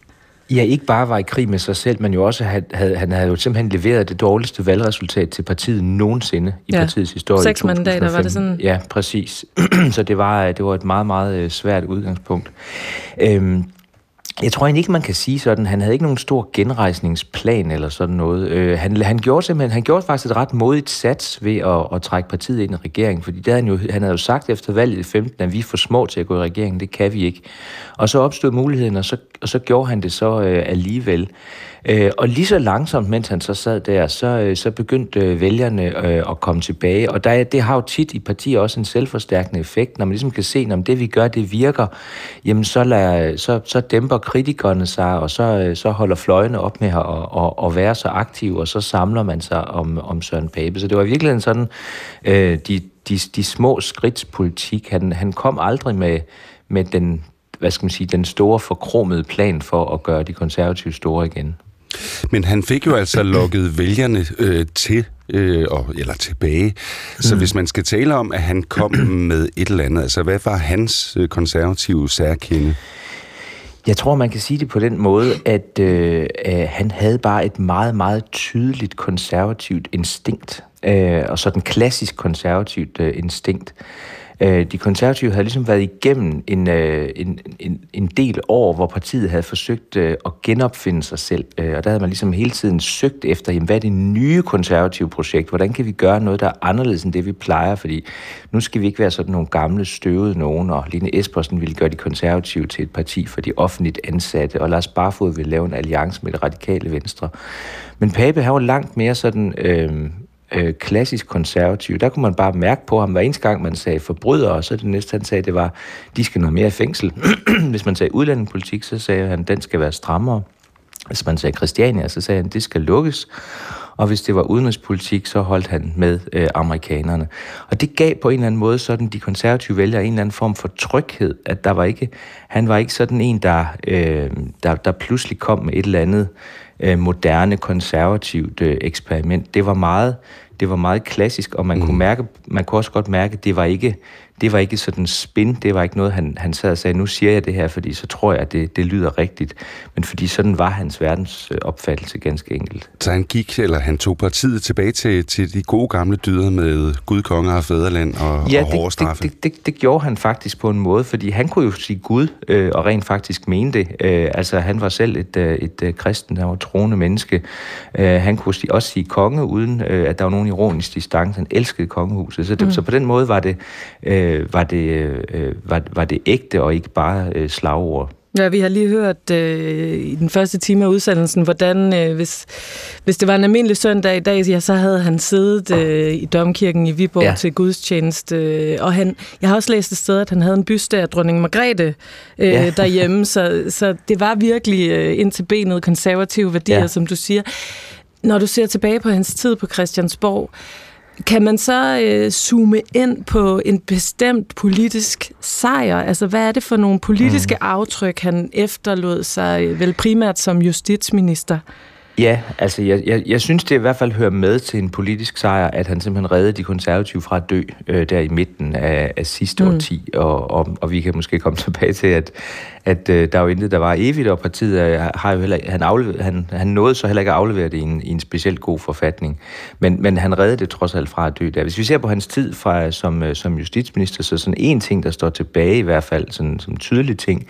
Ja, ikke bare var i krig med sig selv, men jo også havde, havde, han havde jo simpelthen leveret det dårligste valgresultat til partiet nogensinde i ja. partiets historie. Seks mandater, var det sådan? Ja, præcis. Så det var, det var et meget, meget øh, svært udgangspunkt. Øhm, jeg tror egentlig ikke, man kan sige sådan. Han havde ikke nogen stor genrejsningsplan eller sådan noget. Øh, han, han, gjorde simpelthen, han gjorde faktisk et ret modigt sats ved at, at trække partiet ind i regeringen, fordi det havde han, jo, han havde jo sagt efter valget i 15, at vi er for små til at gå i regeringen, det kan vi ikke. Og så opstod muligheden, og så, og så gjorde han det så øh, alligevel. Øh, og lige så langsomt, mens han så sad der, så, øh, så begyndte øh, vælgerne øh, at komme tilbage. Og der, det har jo tit i partier også en selvforstærkende effekt, når man ligesom kan se, om det vi gør, det virker, jamen så, lader, så, så dæmper kritikerne sig, og så, øh, så holder fløjene op med at, at, at være så aktive, og så samler man sig om, om Søren Pape. Så det var virkelig sådan, øh, de, de, de små skridts politik. Han, han kom aldrig med, med den, hvad skal man sige, den store forkromede plan for at gøre de konservative store igen. Men han fik jo altså lukket vælgerne øh, til, øh, og, eller tilbage. Så mm. hvis man skal tale om, at han kom med et eller andet, altså hvad var hans øh, konservative særkende? Jeg tror, man kan sige det på den måde, at øh, han havde bare et meget, meget tydeligt konservativt instinkt. øh, og sådan klassisk konservativt øh, instinkt. Øh, de konservative havde ligesom været igennem en, øh, en, en, en del år, hvor partiet havde forsøgt øh, at genopfinde sig selv. Øh, og der havde man ligesom hele tiden søgt efter, jamen, hvad er det nye konservative projekt? Hvordan kan vi gøre noget, der er anderledes end det, vi plejer? Fordi nu skal vi ikke være sådan nogle gamle, støvede nogen, og Line Espersen ville gøre de konservative til et parti for de offentligt ansatte, og Lars Barfod ville lave en alliance med det radikale venstre. Men Pape, han var langt mere sådan... Øh, øh, klassisk konservativ. Der kunne man bare mærke på ham, hver eneste gang man sagde forbrydere, og så det næste, han sagde, det var, de skal noget mere i fængsel. Hvis man sagde udlændingepolitik, så sagde han, den skal være strammere. Hvis man sagde Christiania, så sagde han, det skal lukkes. Og hvis det var udenrigspolitik, så holdt han med øh, amerikanerne. Og det gav på en eller anden måde sådan de konservative vælgere en eller anden form for tryghed, at der var ikke, han var ikke sådan en, der, øh, der, der pludselig kom med et eller andet øh, moderne, konservativt øh, eksperiment. Det var meget det var meget klassisk, og man mm. kunne mærke, man kunne også godt mærke, at det var ikke, det var ikke sådan spin, det var ikke noget, han, han sad og sagde, nu siger jeg det her, fordi så tror jeg, at det, det lyder rigtigt. Men fordi sådan var hans verdens opfattelse ganske enkelt. Så han gik, eller han tog partiet tilbage til, til de gode gamle dyder med Gud, konger og fædreland og, ja, og hårde straffe? Det, det, det, det gjorde han faktisk på en måde, fordi han kunne jo sige Gud, øh, og rent faktisk mene det. Øh, altså han var selv et, øh, et, et kristen, han var troende menneske. Øh, han kunne også sige konge, uden øh, at der var nogen ironisk distance. Han elskede kongehuset. Så, det, mm. så på den måde var det... Øh, øh, var, det, øh, var, var det ægte og ikke bare øh, slagord. Ja, vi har lige hørt øh, i den første time af udsendelsen, hvordan øh, hvis, hvis det var en almindelig søndag i dag, ja, så havde han siddet øh, i domkirken i Viborg ja. til gudstjeneste. Øh, og han, jeg har også læst et sted, at han havde en byste af dronning Margrethe øh, ja. derhjemme, så, så det var virkelig øh, ind til benet konservative værdier, ja. som du siger. Når du ser tilbage på hans tid på Christiansborg, kan man så øh, zoome ind på en bestemt politisk sejr? Altså, hvad er det for nogle politiske mm. aftryk, han efterlod sig, øh, vel primært som justitsminister? Ja, altså jeg, jeg, jeg synes, det i hvert fald hører med til en politisk sejr, at han simpelthen reddede de konservative fra at dø øh, der i midten af, af sidste mm. årti, og, og, og vi kan måske komme tilbage til, at, at øh, der er jo intet, der var evigt, og partiet har jo heller, han, aflever, han, han nåede så heller ikke at aflevere det i en, i en specielt god forfatning. Men, men han reddede det trods alt fra at dø der. Hvis vi ser på hans tid fra, som, øh, som justitsminister, så sådan en ting, der står tilbage i hvert fald, sådan, som tydelig ting,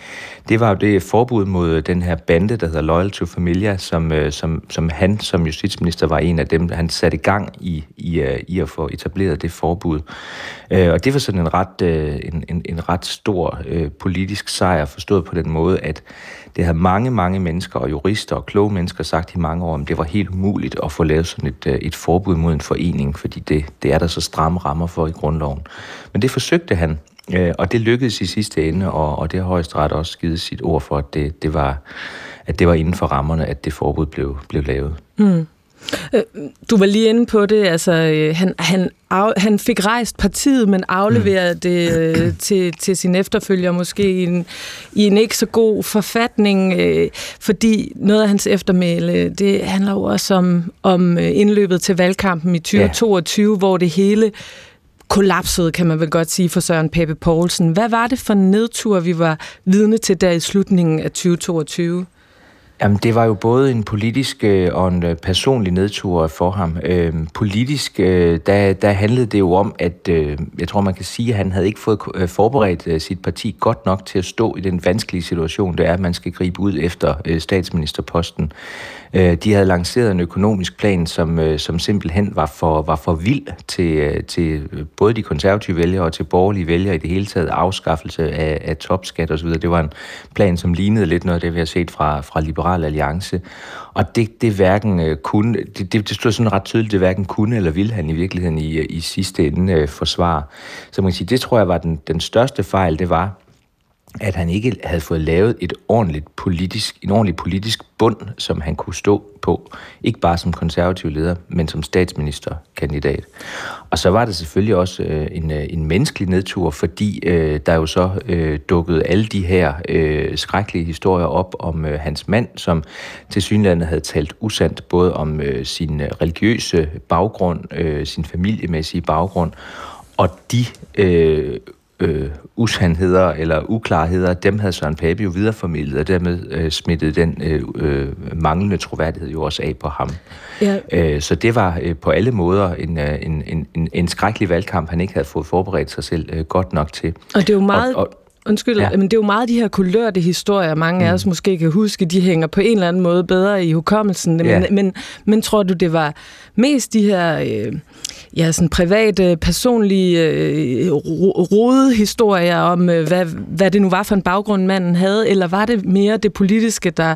det var jo det forbud mod den her bande, der hedder Loyal to Familia, som, øh, som, som han som justitsminister var en af dem, han satte i gang i, i, øh, i at få etableret det forbud. Øh, og det var sådan en ret, øh, en, en, en ret stor øh, politisk sejr, forstået på den måde, at det havde mange, mange mennesker og jurister og kloge mennesker sagt i mange år, at det var helt umuligt at få lavet sådan et, øh, et forbud mod en forening, fordi det, det er der så stramme rammer for i grundloven. Men det forsøgte han, øh, og det lykkedes i sidste ende, og, og det har højesteret også givet sit ord for, at det, det, var, at det var inden for rammerne, at det forbud blev, blev lavet. Mm. Øh, du var lige inde på det, altså øh, han, han, af, han fik rejst partiet, men afleverede mm. det øh, til, til sin efterfølger måske i en, i en ikke så god forfatning, fordi noget af hans eftermæle, det handler jo også om, om indløbet til valgkampen i 2022, ja. hvor det hele kollapsede, kan man vel godt sige, for Søren Pape Poulsen. Hvad var det for en nedtur, vi var vidne til der i slutningen af 2022? Jamen, det var jo både en politisk øh, og en øh, personlig nedtur for ham. Øh, politisk, øh, der, der handlede det jo om, at øh, jeg tror, man kan sige, at han havde ikke fået øh, forberedt øh, sit parti godt nok til at stå i den vanskelige situation, det er, at man skal gribe ud efter øh, statsministerposten. Øh, de havde lanceret en økonomisk plan, som, øh, som simpelthen var for, var for vild til, øh, til øh, både de konservative vælgere og til borgerlige vælgere i det hele taget. Afskaffelse af, af topskat osv. Det var en plan, som lignede lidt noget af det, vi har set fra, fra Liberal Alliance. Og det, det hverken øh, kunne, det, det, det stod sådan ret tydeligt, det hverken kunne eller ville han i virkeligheden i, i sidste ende øh, forsvare. Så man kan sige, det tror jeg var den, den største fejl, det var, at han ikke havde fået lavet et ordentligt politisk, en ordentlig politisk bund, som han kunne stå på. Ikke bare som konservativ leder, men som statsministerkandidat. Og så var det selvfølgelig også øh, en, øh, en menneskelig nedtur, fordi øh, der jo så øh, dukkede alle de her øh, skrækkelige historier op om øh, hans mand, som til synlandet havde talt usandt både om øh, sin øh, religiøse baggrund, øh, sin familiemæssige baggrund, og de øh, øh, usandheder eller uklarheder, dem havde Søren Pape jo videreformidlet, og dermed øh, smittede den øh, øh, manglende troværdighed jo også af på ham. Ja. Øh, så det var øh, på alle måder en, øh, en, en, en, en skrækkelig valgkamp, han ikke havde fået forberedt sig selv øh, godt nok til. Og det er jo meget... Og, og, Undskyld, ja. men det er jo meget de her kulørte historier, mange af os mm. måske kan huske, de hænger på en eller anden måde bedre i hukommelsen. Ja. Men, men, men tror du, det var mest de her øh, ja, sådan private, personlige, øh, rode historier om, øh, hvad, hvad det nu var for en baggrund, manden havde, eller var det mere det politiske, der,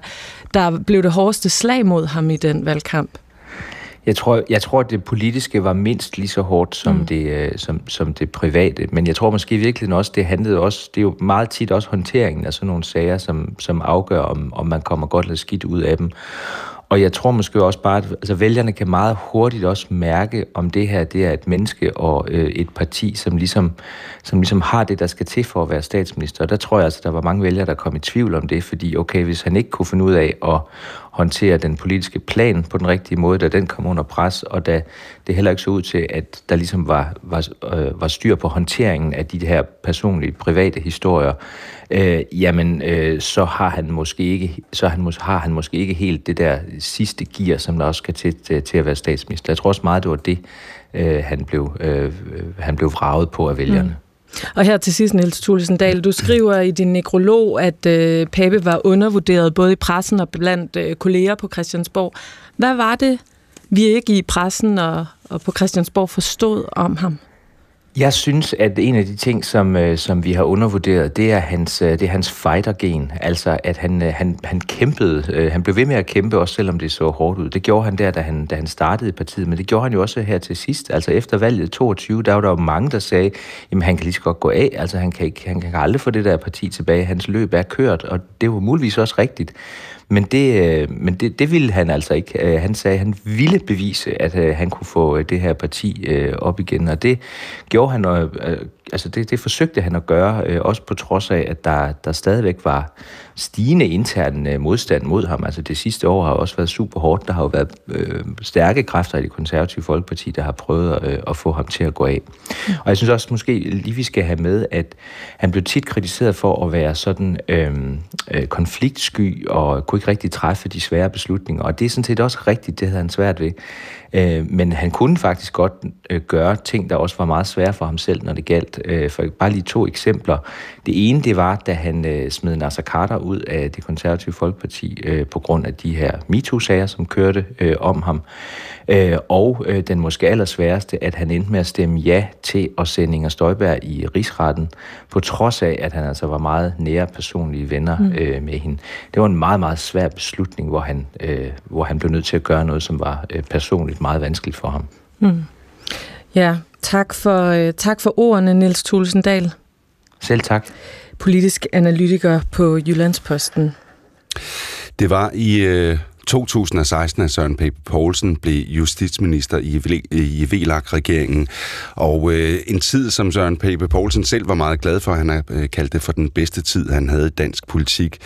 der blev det hårdeste slag mod ham i den valgkamp? Jeg tror, jeg tror, at det politiske var mindst lige så hårdt som, mm. det, øh, som, som det private. Men jeg tror måske virkelig også, det handlede også, det er jo meget tit også håndteringen af sådan nogle sager, som, som afgør, om, om man kommer godt eller skidt ud af dem. Og jeg tror måske også bare, at altså, vælgerne kan meget hurtigt også mærke, om det her det er et menneske og øh, et parti, som ligesom, som ligesom har det, der skal til for at være statsminister. Og der tror jeg altså, der var mange vælgere, der kom i tvivl om det, fordi okay, hvis han ikke kunne finde ud af at håndtere den politiske plan på den rigtige måde, da den kom under pres, og da det heller ikke så ud til, at der ligesom var, var, øh, var styr på håndteringen af de her personlige, private historier, øh, jamen øh, så har han måske ikke så han, har han måske ikke helt det der sidste gear, som der også skal til, til, til at være statsminister. Jeg tror også meget, det var det, øh, han, blev, øh, øh, han blev vraget på af vælgerne. Mm. Og her til sidst, Niels Thulesen Dahl, du skriver i din nekrolog, at øh, Pape var undervurderet både i pressen og blandt øh, kolleger på Christiansborg. Hvad var det, vi ikke i pressen og, og på Christiansborg forstod om ham? Jeg synes, at en af de ting, som, øh, som vi har undervurderet, det er hans, øh, det er hans fightergen. Altså, at han, øh, han, han kæmpede. Han blev ved med at kæmpe, også selvom det så hårdt ud. Det gjorde han der, da han, da han startede i partiet, men det gjorde han jo også her til sidst. Altså, efter valget 22, der var der jo mange, der sagde, jamen, han kan lige så godt gå af. Altså, han kan, ikke, han kan aldrig få det der parti tilbage. Hans løb er kørt, og det var muligvis også rigtigt. Men det, øh, men det, det ville han altså ikke. Øh, han sagde, at han ville bevise, at øh, han kunne få det her parti op igen, og det gjorde han, altså det, det forsøgte han at gøre, også på trods af, at der, der stadigvæk var stigende intern modstand mod ham. Altså det sidste år har også været super hårdt. Der har jo været øh, stærke kræfter i det konservative folkeparti, der har prøvet øh, at få ham til at gå af. Og jeg synes også måske lige, vi skal have med, at han blev tit kritiseret for at være sådan øh, konfliktsky og kunne ikke rigtig træffe de svære beslutninger. Og det er sådan set også rigtigt, det havde han svært ved. Øh, men han kunne faktisk godt øh, gøre ting, der også var meget svære for ham selv, når det galt. Øh, for bare lige to eksempler. Det ene, det var, da han øh, smed Nasser Carter ud af det konservative folkeparti øh, på grund af de her MeToo-sager, som kørte øh, om ham. Øh, og øh, den måske allersværeste, at han endte med at stemme ja til at sende Inger Støjberg i rigsretten, på trods af, at han altså var meget nære personlige venner mm. øh, med hende. Det var en meget, meget svær beslutning, hvor han, øh, hvor han blev nødt til at gøre noget, som var øh, personligt meget vanskeligt for ham. Mm. Ja, tak for, øh, tak for ordene, Niels Tulsendal. Selv tak. Politisk analytiker på Jyllandsposten. Det var i øh, 2016, at Søren Pape Poulsen blev justitsminister i, i VLAG-regeringen. Og øh, en tid, som Søren Pape Poulsen selv var meget glad for, han har øh, kaldt det for den bedste tid, han havde i dansk politik.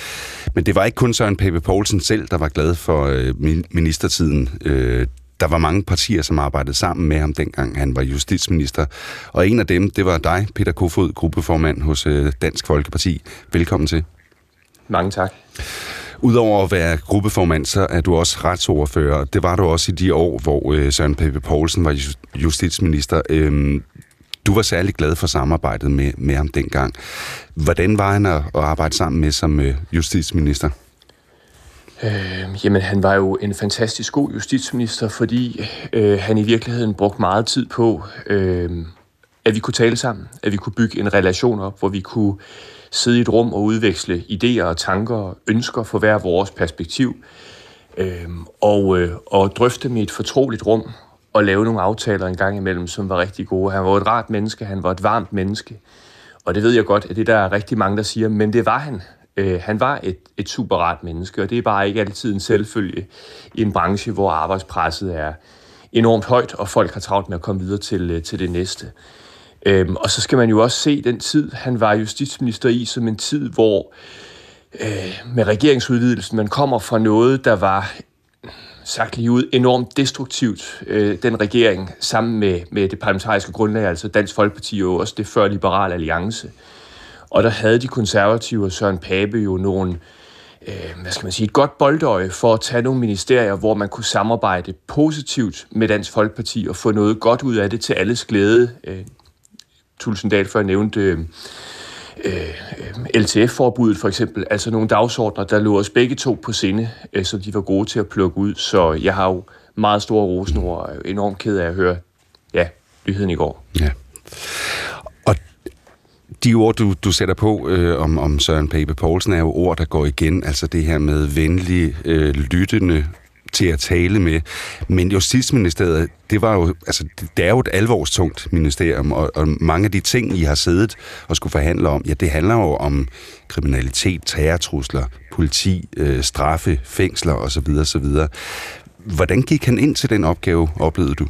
Men det var ikke kun Søren Pape Poulsen selv, der var glad for øh, ministertiden. Øh, der var mange partier, som arbejdede sammen med ham, dengang han var justitsminister. Og en af dem, det var dig, Peter Kofod, gruppeformand hos øh, Dansk Folkeparti. Velkommen til. Mange tak. Udover at være gruppeformand, så er du også retsordfører. Det var du også i de år, hvor øh, Søren Pape Poulsen var justitsminister. Øhm, du var særlig glad for samarbejdet med, med ham dengang. Hvordan var han at, arbejde sammen med som øh, justitsminister? Øh, jamen, han var jo en fantastisk god justitsminister, fordi øh, han i virkeligheden brugte meget tid på, øh, at vi kunne tale sammen, at vi kunne bygge en relation op, hvor vi kunne sidde i et rum og udveksle idéer og tanker og ønsker for hver vores perspektiv, øh, og, øh, og drøfte med et fortroligt rum og lave nogle aftaler en gang imellem, som var rigtig gode. Han var et rart menneske, han var et varmt menneske, og det ved jeg godt, at det der er rigtig mange, der siger, men det var han. Øh, han var et, et super rart menneske, og det er bare ikke altid en selvfølge i en branche, hvor arbejdspresset er enormt højt, og folk har travlt med at komme videre til, øh, til det næste. Øhm, og så skal man jo også se den tid, han var justitsminister i, som en tid, hvor øh, med regeringsudvidelsen, man kommer fra noget, der var sagt lige ud, enormt destruktivt, øh, den regering, sammen med, med det parlamentariske grundlag, altså Dansk Folkeparti og også det før Liberal Alliance. Og der havde de konservative og Søren Pape jo nogle, øh, hvad skal man sige, et godt boldøje for at tage nogle ministerier, hvor man kunne samarbejde positivt med Dansk Folkeparti og få noget godt ud af det til alles glæde. Øh, Tulsendal før nævnte øh, øh, LTF-forbuddet for eksempel, altså nogle dagsordner, der lå os begge to på sinde, øh, som de var gode til at plukke ud. Så jeg har jo meget store rosenord og er enormt ked af at høre ja, nyheden i går. Ja. De ord, du, du sætter på øh, om, om Søren Pape Poulsen, er jo ord, der går igen. Altså det her med venlige, øh, lyttende, til at tale med. Men Justitsministeriet, det var jo, altså, det er jo et alvorstungt ministerium, og, og mange af de ting, I har siddet og skulle forhandle om, ja, det handler jo om kriminalitet, terrortrusler, politi, øh, straffe, fængsler osv. osv. Hvordan gik han ind til den opgave, oplevede du?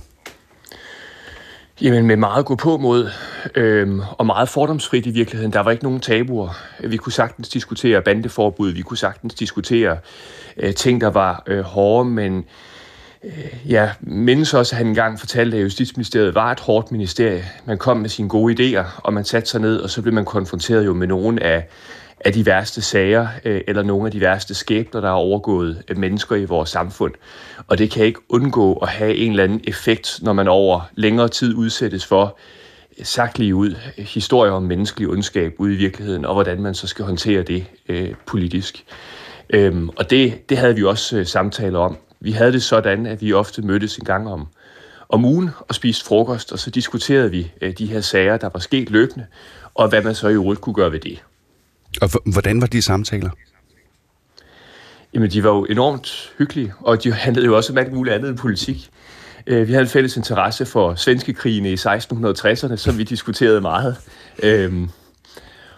Jamen med meget gå på mod, øhm, og meget fordomsfrit i virkeligheden. Der var ikke nogen tabuer. Vi kunne sagtens diskutere bandeforbud, vi kunne sagtens diskutere øh, ting, der var øh, hårde, men øh, jeg mindes også, at han engang fortalte, at Justitsministeriet var et hårdt ministerie. Man kom med sine gode idéer, og man satte sig ned, og så blev man konfronteret jo med nogle af, af de værste sager, øh, eller nogle af de værste skæbner, der har overgået øh, mennesker i vores samfund. Og det kan ikke undgå at have en eller anden effekt, når man over længere tid udsættes for øh, sagt lige ud, øh, historier om menneskelig ondskab ude i virkeligheden, og hvordan man så skal håndtere det øh, politisk. Øhm, og det, det havde vi også øh, samtaler om. Vi havde det sådan, at vi ofte mødtes en gang om, om ugen og spiste frokost, og så diskuterede vi øh, de her sager, der var sket løbende, og hvad man så i øvrigt kunne gøre ved det. Og hvordan var de samtaler? Jamen, de var jo enormt hyggelige, og de handlede jo også om alt muligt andet end politik. Øh, vi havde en fælles interesse for svenske krigene i 1660'erne, som vi diskuterede meget. Øhm,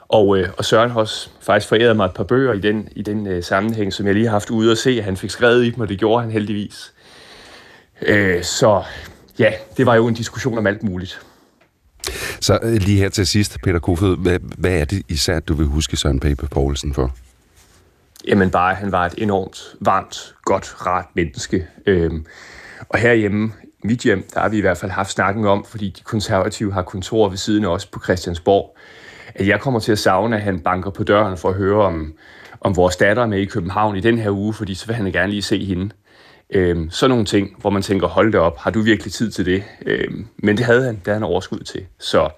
og, øh, og Søren har også faktisk foræret mig et par bøger i den, i den øh, sammenhæng, som jeg lige har haft ude at se. Han fik skrevet i dem, og det gjorde han heldigvis. Øh, så ja, det var jo en diskussion om alt muligt. Så øh, lige her til sidst, Peter Kofod, hvad, hvad er det især, du vil huske Søren Pape Poulsen for? Jamen bare, han var et enormt varmt, godt, rart menneske. Øhm, og herhjemme, mit hjem, der har vi i hvert fald haft snakken om, fordi de konservative har kontor ved siden af os på Christiansborg, at jeg kommer til at savne, at han banker på døren for at høre om, om vores datter er med i København i den her uge, fordi så vil han gerne lige se hende. Øhm, sådan nogle ting, hvor man tænker, hold det op, har du virkelig tid til det? Øhm, men det havde han, det havde han overskud til. Så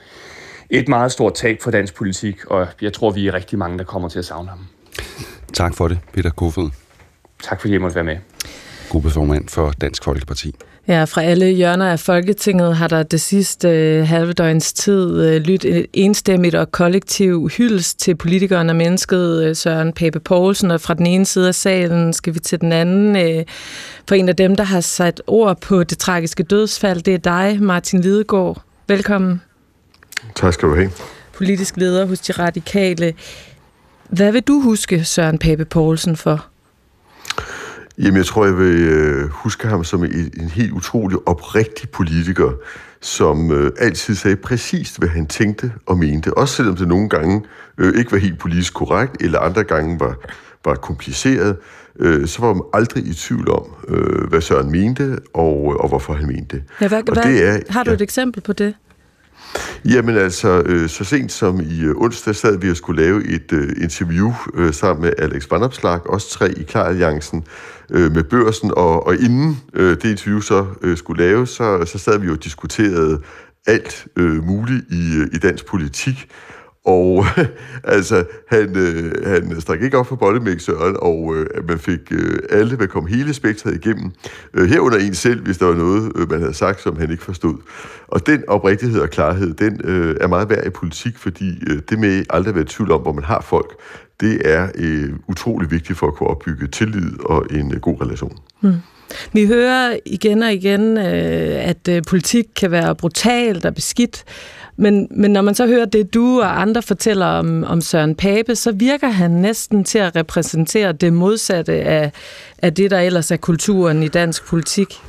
et meget stort tab for dansk politik, og jeg tror, vi er rigtig mange, der kommer til at savne ham. Tak for det, Peter Kofod. Tak fordi jeg måtte være med. Gruppeformand for Dansk Folkeparti. Ja, fra alle hjørner af Folketinget har der det sidste øh, halve døgns tid øh, lyttet enstemmigt og kollektiv hyldes til politikeren og mennesket øh, Søren Pape Poulsen, og fra den ene side af salen skal vi til den anden. Øh, for en af dem, der har sat ord på det tragiske dødsfald, det er dig, Martin Lidegaard. Velkommen. Tak skal du have. Politisk leder hos De Radikale. Hvad vil du huske Søren Pape Poulsen for? Jamen, jeg tror, jeg vil øh, huske ham som en, en helt utrolig oprigtig politiker, som øh, altid sagde præcist, hvad han tænkte og mente. Også selvom det nogle gange øh, ikke var helt politisk korrekt, eller andre gange var, var kompliceret, øh, så var man aldrig i tvivl om, øh, hvad Søren mente, og, og hvorfor han mente det. Ja, hvad, og hvad, det er, har du et eksempel på det? Jamen altså, øh, så sent som i øh, onsdag sad vi og skulle lave et øh, interview øh, sammen med Alex Vanopslag, os tre i Klaralliancen øh, med børsen, og, og inden øh, det interview så øh, skulle laves, så, så sad vi jo og diskuterede alt øh, muligt i, øh, i dansk politik, og altså, han, øh, han strak ikke op for bollemæksøren, og øh, man fik øh, alle, man kom hele spektret igennem. Øh, herunder en selv, hvis der var noget, øh, man havde sagt, som han ikke forstod. Og den oprigtighed og klarhed, den øh, er meget værd i politik, fordi øh, det med aldrig at være i tvivl om, hvor man har folk, det er øh, utrolig vigtigt for at kunne opbygge tillid og en øh, god relation. Hmm. Vi hører igen og igen, øh, at øh, politik kan være brutalt og beskidt, men, men når man så hører det, du og andre fortæller om, om Søren Pape, så virker han næsten til at repræsentere det modsatte af, af det, der ellers er kulturen i dansk politik.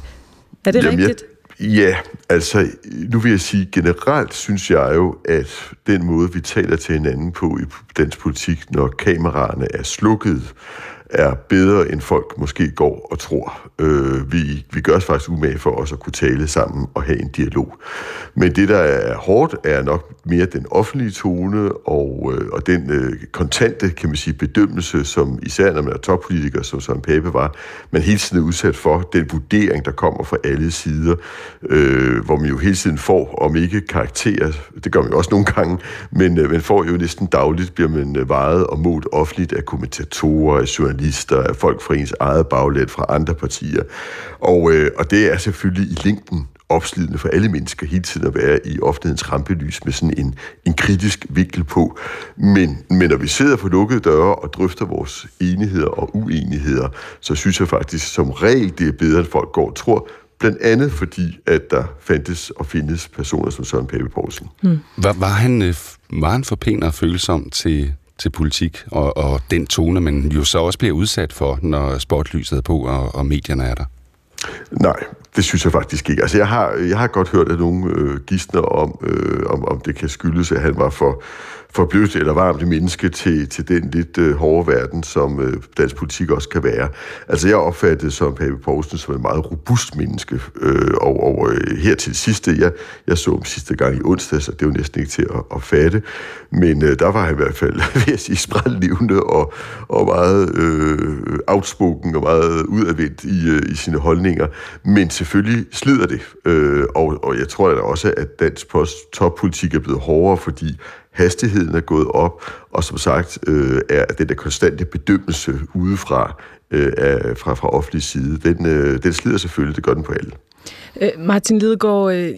Er det Jamen, rigtigt? Jeg, ja, altså nu vil jeg sige, generelt synes jeg jo, at den måde, vi taler til hinanden på i dansk politik, når kameraerne er slukket, er bedre, end folk måske går og tror. Øh, vi, vi gør os faktisk umage for os at kunne tale sammen og have en dialog. Men det, der er hårdt, er nok mere den offentlige tone og, øh, og den øh, kontante, kan man sige, bedømmelse, som især når man er toppolitiker, som Søren Pape var, man hele tiden er udsat for den vurdering, der kommer fra alle sider, øh, hvor man jo hele tiden får, om ikke karakterer, det gør man jo også nogle gange, men øh, man får jo næsten dagligt, bliver man øh, vejet og målt offentligt af kommentatorer, af journalister, af folk fra ens eget baglet, fra andre partier. Og, øh, og det er selvfølgelig i længden opslidende for alle mennesker hele tiden at være i offentlighedens rampelys med sådan en, en kritisk vinkel på. Men, men når vi sidder på lukkede døre og drøfter vores enigheder og uenigheder, så synes jeg faktisk som regel, det er bedre, end folk går og tror, blandt andet fordi, at der fandtes og findes personer som Søren Pape Poulsen. Hmm. Var, var, han, øh, var han for pæn og følsom til, til politik, og, og den tone, man jo så også bliver udsat for, når sportlyset er på, og, og medierne er der? Nej, det synes jeg faktisk ikke. Altså, jeg har, jeg har godt hørt, at nogle øh, gidsner om, øh, om, om det kan skyldes, at han var for, for blødt eller varmt menneske til, til den lidt øh, hårde verden, som øh, dansk politik også kan være. Altså, jeg opfattede som Pape Poulsen som en meget robust menneske, øh, og, og øh, her til sidste, jeg, jeg så ham sidste gang i onsdag, så det var næsten ikke til at, at fatte, men øh, der var han i hvert fald, vil jeg sige, sprællevende og, og meget øh, outspoken og meget udadvendt i, øh, i sine holdninger, men selvfølgelig slider det, øh, og, og jeg tror da også, at dansk post toppolitik er blevet hårdere, fordi hastigheden er gået op, og som sagt øh, er den der konstante bedømmelse udefra øh, af, fra, fra offentlig side, den, øh, den slider selvfølgelig, det gør den på alle. Øh, Martin Lidegaard, øh,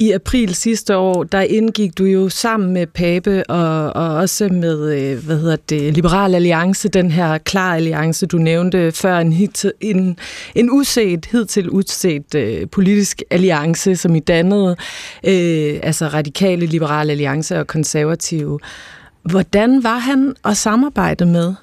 i april sidste år, der indgik du jo sammen med Pape og, og også med, øh, hvad hedder det, Liberal Alliance, den her klar alliance, du nævnte før, en, hit, en, en uset, hidtil uset øh, politisk alliance, som I dannede, øh, altså radikale Liberal Alliance og konservative. Hvordan var han at samarbejde med?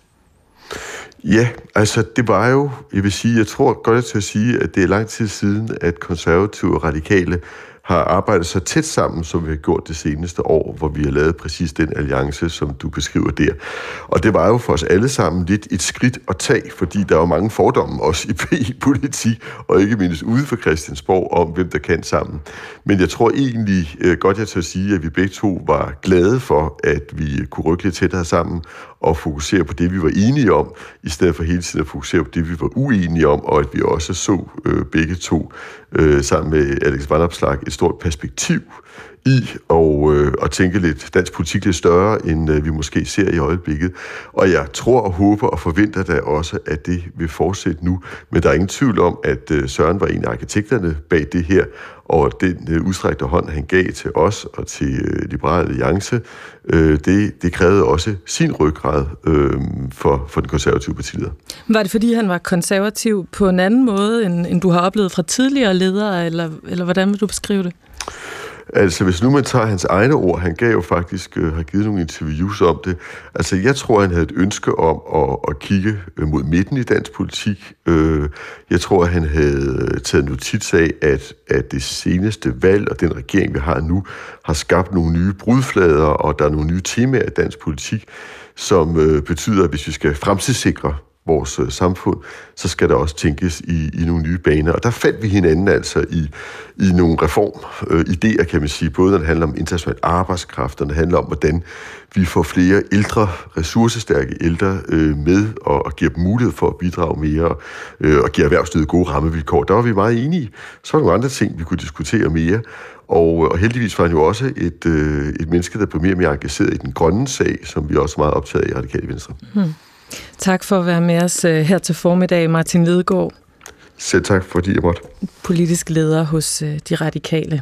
Ja, altså det var jo, jeg vil sige, jeg tror godt til at sige, at det er lang tid siden, at konservative og radikale har arbejdet så tæt sammen, som vi har gjort det seneste år, hvor vi har lavet præcis den alliance, som du beskriver der. Og det var jo for os alle sammen lidt et skridt at tage, fordi der er jo mange fordomme også i politik, og ikke mindst ude for Christiansborg, om hvem der kan sammen. Men jeg tror egentlig øh, godt, jeg tør sige, at vi begge to var glade for, at vi kunne rykke lidt tættere sammen, og fokusere på det, vi var enige om, i stedet for hele tiden at fokusere på det, vi var uenige om, og at vi også så øh, begge to øh, sammen med Alex Vandopslag et stort perspektiv i og, øh, og tænke lidt dansk politik lidt større, end øh, vi måske ser i øjeblikket. Og jeg tror og håber og forventer da også, at det vil fortsætte nu. Men der er ingen tvivl om, at øh, Søren var en af arkitekterne bag det her, og den øh, udstrækte hånd, han gav til os og til øh, Liberale Alliance, øh, det, det krævede også sin ryggrad øh, for, for den konservative partileder. Var det fordi, han var konservativ på en anden måde, end, end du har oplevet fra tidligere ledere, eller, eller hvordan vil du beskrive det? Altså, hvis nu man tager hans egne ord, han gav jo faktisk, øh, har givet nogle interviews om det. Altså, jeg tror, han havde et ønske om at, at kigge øh, mod midten i dansk politik. Øh, jeg tror, han havde øh, taget notits af, at, at det seneste valg og den regering, vi har nu, har skabt nogle nye brudflader, og der er nogle nye temaer i dansk politik, som øh, betyder, at hvis vi skal fremtidssikre vores øh, samfund, så skal der også tænkes i, i nogle nye baner. Og der fandt vi hinanden altså i, i nogle reformidéer, øh, kan man sige, både når det handler om international arbejdskraft, og når det handler om, hvordan vi får flere ældre, ressourcestærke ældre øh, med, og, og giver dem mulighed for at bidrage mere, øh, og giver erhvervslivet gode rammevilkår. Der var vi meget enige. Så var der nogle andre ting, vi kunne diskutere mere. Og, øh, og heldigvis var han jo også et, øh, et menneske, der blev mere og mere engageret i den grønne sag, som vi også er meget optaget af i Radikale Venstre. Hmm. Tak for at være med os øh, her til formiddag, Martin Ledegaard. Selv tak, fordi jeg måtte. Politisk leder hos øh, De Radikale.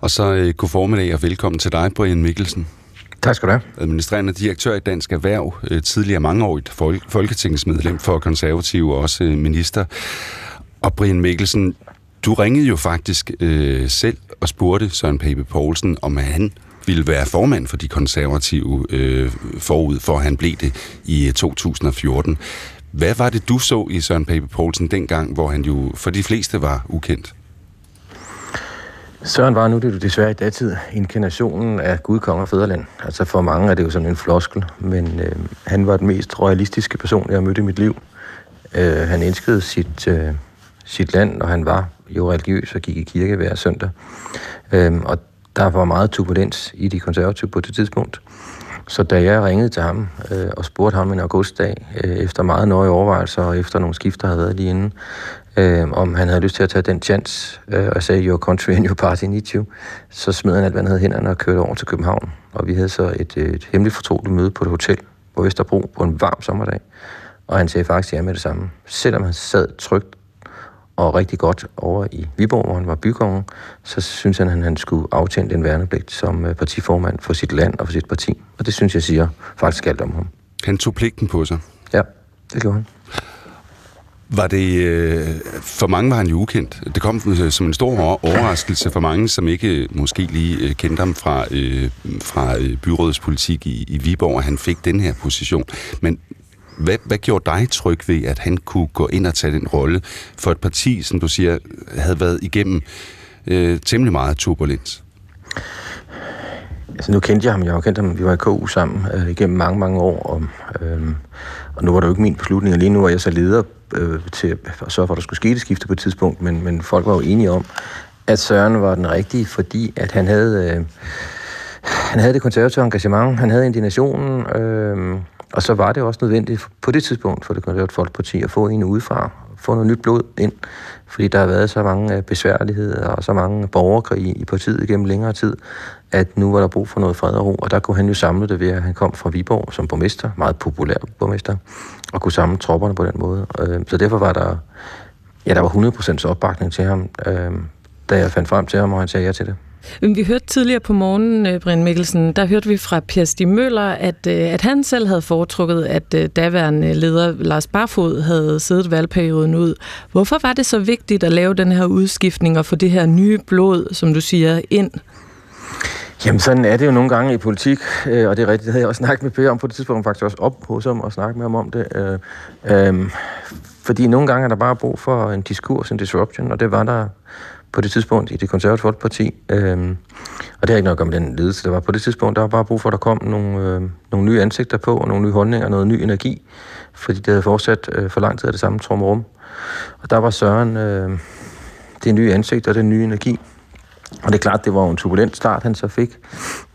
Og så øh, god formiddag og velkommen til dig, Brian Mikkelsen. Tak skal du have. Administrerende direktør i Dansk Erhverv, tidligere mangeårigt folketingsmedlem for konservative og også minister. Og Brian Mikkelsen, du ringede jo faktisk øh, selv og spurgte Søren Pape Poulsen, om han ville være formand for de konservative øh, forud for, han blev det i øh, 2014. Hvad var det, du så i Søren Pape Poulsen dengang, hvor han jo for de fleste var ukendt? Søren var nu det du desværre i datid inkarnationen af Gud, Kong og Fæderland. Altså for mange er det jo sådan en floskel, men øh, han var den mest royalistiske person, jeg har mødt i mit liv. Øh, han elskede sit, øh, sit land, og han var jo religiøs og gik i kirke hver søndag. Øh, og der var meget turbulens i de konservative på det tidspunkt. Så da jeg ringede til ham øh, og spurgte ham en augustdag, øh, efter meget nøje overvejelser og efter nogle skifter havde været lige inden, øh, om han havde lyst til at tage den chance øh, og sagde, your country and your party need you, så smed han alt, hvad han havde hænderne og kørte over til København. Og vi havde så et, et hemmeligt fortroligt møde på et hotel på Vesterbro på en varm sommerdag. Og han sagde faktisk ja med det samme. Selvom han sad trygt og rigtig godt over i Viborg, hvor han var bykongen, så synes han, at han skulle aftjene den værnepligt som øh, partiformand for sit land og for sit parti. Og det synes jeg siger faktisk alt om ham. Han tog pligten på sig? Ja, det gjorde han. Var det, øh, for mange var han jo ukendt. Det kom som en stor overraskelse for mange, som ikke måske lige øh, kendte ham fra, øh, fra byrådets politik i, i Viborg, at han fik den her position. Men hvad, hvad gjorde dig tryg ved, at han kunne gå ind og tage den rolle? For et parti, som du siger, havde været igennem øh, temmelig meget turbulens? Altså nu kendte jeg ham, jeg har kendt ham, vi var i KU sammen øh, igennem mange, mange år, og, øh, og nu var det jo ikke min beslutning, og lige nu er jeg så leder øh, til at sørge for, at der skulle ske det skifte på et tidspunkt, men, men folk var jo enige om, at Søren var den rigtige, fordi at han havde, øh, han havde det konservative engagement, han havde indignationen, øh, og så var det også nødvendigt på det tidspunkt for det konservative folkeparti at få en udefra, få noget nyt blod ind, fordi der har været så mange øh, besværligheder og så mange borgerkrige i partiet gennem længere tid, at nu var der brug for noget fred og ro, og der kunne han jo samle det ved, at han kom fra Viborg som borgmester, meget populær borgmester, og kunne samle tropperne på den måde. Øh, så derfor var der, ja, der var 100% opbakning til ham, øh, da jeg fandt frem til ham, og han sagde ja til det. Vi hørte tidligere på morgenen, øh, Brian Mikkelsen, der hørte vi fra Per Stig Møller, at, øh, at han selv havde foretrukket, at øh, daværende leder Lars Barfod havde siddet valgperioden ud. Hvorfor var det så vigtigt at lave den her udskiftning og få det her nye blod, som du siger, ind? Jamen sådan er det jo nogle gange i politik, øh, og det er rigtigt, det havde jeg også snakket med Per om på det tidspunkt, faktisk også op hos ham og snakket med ham om det. Øh, øh, fordi nogle gange er der bare brug for en diskurs, en disruption, og det var der på det tidspunkt i det konservative folkeparti. Øh, og det har ikke noget at gøre med den ledelse, der var på det tidspunkt. Der var bare brug for, at der kom nogle, øh, nogle nye ansigter på, og nogle nye holdninger, noget ny energi, fordi det havde fortsat øh, for lang tid af det samme trumrum. Og der var Søren øh, det nye ansigt og den nye energi. Og det er klart, det var en turbulent start, han så fik.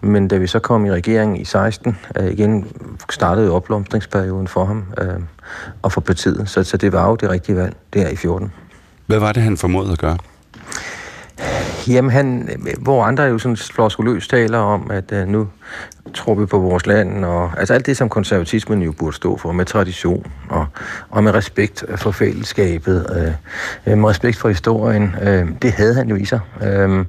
Men da vi så kom i regeringen i 16, øh, igen startede opblomstringsperioden for ham øh, og for partiet. Så, så det var jo det rigtige valg der i 14. Hvad var det, han formåede at gøre? Jamen, han, hvor andre jo sådan floskuløst taler om, at uh, nu tror vi på vores land, og altså alt det, som konservatismen jo burde stå for, med tradition, og, og med respekt for fællesskabet, øh, øh med respekt for historien, øh, det havde han jo i sig. Øh,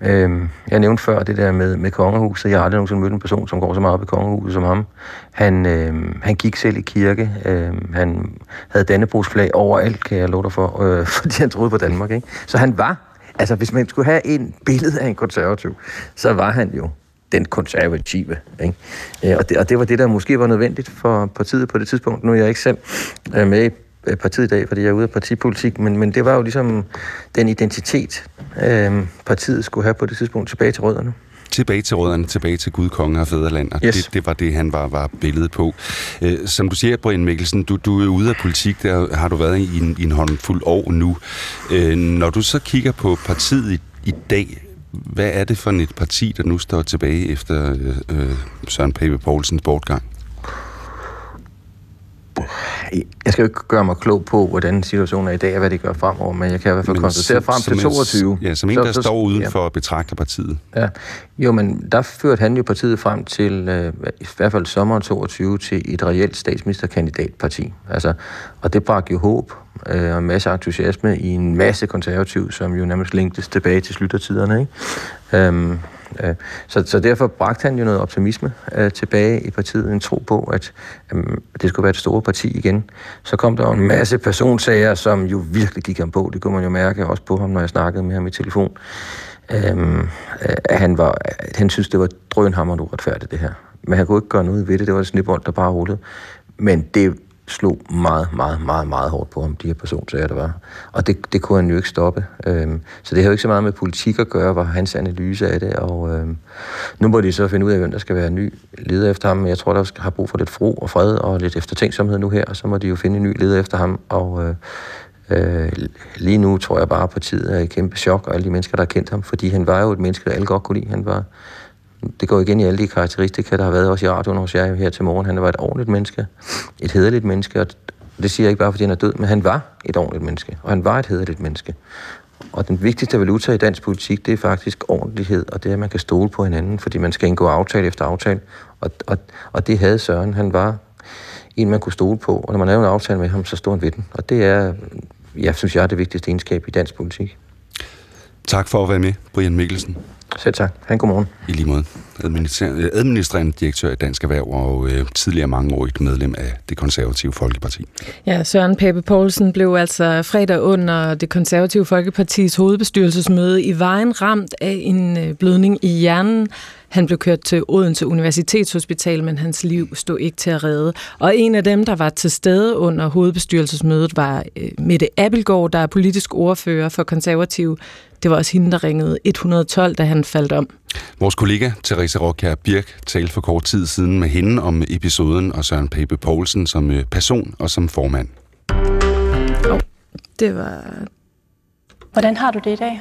øh, jeg nævnte før det der med, med kongehuset. Jeg har aldrig nogensinde mødt en person, som går så meget op i kongehuset som ham. Han, øh, han gik selv i kirke. Øh, han havde Dannebrogsflag overalt, kan jeg love dig for, øh, fordi han troede på Danmark. Ikke? Så han var Altså, hvis man skulle have en billede af en konservativ, så var han jo den konservative. Ikke? Øh, og, det, og det var det, der måske var nødvendigt for partiet på det tidspunkt. Nu er jeg ikke selv øh, med i øh, partiet i dag, fordi jeg er ude af partipolitik, men, men det var jo ligesom den identitet, øh, partiet skulle have på det tidspunkt tilbage til rødderne tilbage til rødderne, tilbage til Gud, konge og fædreland, og yes. det, det var det, han var, var billedet på. Øh, som du siger, Brian Mikkelsen, du, du er ude af politik, der har du været i en, i en håndfuld år nu. Øh, når du så kigger på partiet i, i dag, hvad er det for et parti, der nu står tilbage efter øh, øh Søren Pape Poulsens bortgang? Jeg skal jo ikke gøre mig klog på, hvordan situationen er i dag, og hvad det gør fremover, men jeg kan i hvert fald konstatere frem til 22. Ja, som en, der så, står uden ja. for at betragte partiet. Ja, jo, men der førte han jo partiet frem til, øh, i hvert fald sommeren 22, til et reelt statsministerkandidatparti. Altså, og det bragte jo håb øh, og en masse entusiasme i en masse konservativ, som jo nærmest længtes tilbage til sluttertiderne. Ikke? Øhm, Øh, Øh, så, så derfor bragte han jo noget optimisme øh, tilbage i partiet, en tro på, at øh, det skulle være et stort parti igen. Så kom der en masse personsager, som jo virkelig gik ham på. Det kunne man jo mærke også på ham, når jeg snakkede med ham i telefon. Øhm, øh, han, var, han synes, det var drønhammerende uretfærdigt, det her. Men han kunne ikke gøre noget ved det. Det var et snibbold, der bare rullede. Men det slog meget, meget, meget, meget hårdt på ham, de her personsager, der var. Og det, det kunne han jo ikke stoppe. Øhm, så det har jo ikke så meget med politik at gøre, var hans analyse af det. Og øhm, nu må de så finde ud af, hvem der skal være ny leder efter ham. Jeg tror, der har brug for lidt fro og fred og lidt eftertænksomhed nu her, og så må de jo finde en ny leder efter ham. Og øh, øh, lige nu tror jeg bare, at partiet er i kæmpe chok, og alle de mennesker, der har kendt ham, fordi han var jo et menneske, der alle godt kunne lide. Han var det går igen i alle de karakteristika, der har været også i radioen hos jer her til morgen. Han var et ordentligt menneske, et hederligt menneske, og det siger jeg ikke bare, fordi han er død, men han var et ordentligt menneske, og han var et hederligt menneske. Og den vigtigste valuta i dansk politik, det er faktisk ordentlighed, og det er, at man kan stole på hinanden, fordi man skal indgå aftale efter aftale. Og, og, og det havde Søren. Han var en, man kunne stole på, og når man lavede en aftale med ham, så stod han ved den. Og det er, jeg synes jeg, er det vigtigste egenskab i dansk politik. Tak for at være med, Brian Mikkelsen. Selv tak. Han godmorgen. I lige måde. Administrerende direktør i Dansk Erhverv og øh, tidligere mangeårigt medlem af det konservative Folkeparti. Ja, Søren Pape Poulsen blev altså fredag under det konservative Folkepartis hovedbestyrelsesmøde i vejen ramt af en øh, blødning i hjernen. Han blev kørt til Odense Universitetshospital, men hans liv stod ikke til at redde. Og en af dem, der var til stede under hovedbestyrelsesmødet, var øh, Mette Abelgaard, der er politisk ordfører for konservative. Det var også hende, der ringede 112, da han faldt om. Vores kollega Therese Rockjær Birk talte for kort tid siden med hende om episoden og Søren Pape Poulsen som øh, person og som formand. Oh, det var... Hvordan har du det i dag?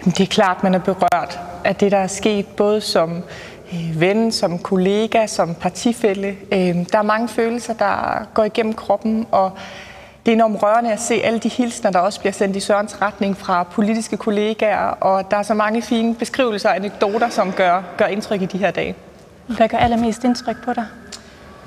Jamen, det er klart, man er berørt af det, der er sket, både som øh, ven, som kollega, som partifælle. Øh, der er mange følelser, der går igennem kroppen, og det er enormt rørende at se alle de hilsner, der også bliver sendt i Sørens retning fra politiske kollegaer, og der er så mange fine beskrivelser og anekdoter, som gør, gør indtryk i de her dage. Hvad gør allermest indtryk på dig?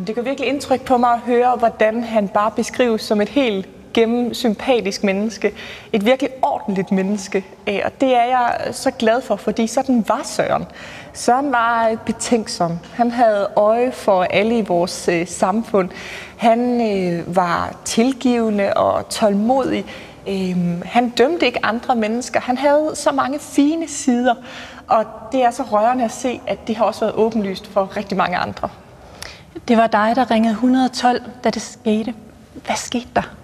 Det gør virkelig indtryk på mig at høre, hvordan han bare beskrives som et helt gennem sympatisk menneske. Et virkelig ordentligt menneske. Og det er jeg så glad for, fordi sådan var Søren. Søren var betænksom. Han havde øje for alle i vores øh, samfund. Han øh, var tilgivende og tålmodig. Øhm, han dømte ikke andre mennesker. Han havde så mange fine sider. Og det er så rørende at se, at det har også været åbenlyst for rigtig mange andre. Det var dig, der ringede 112, da det skete. Hvad skete der?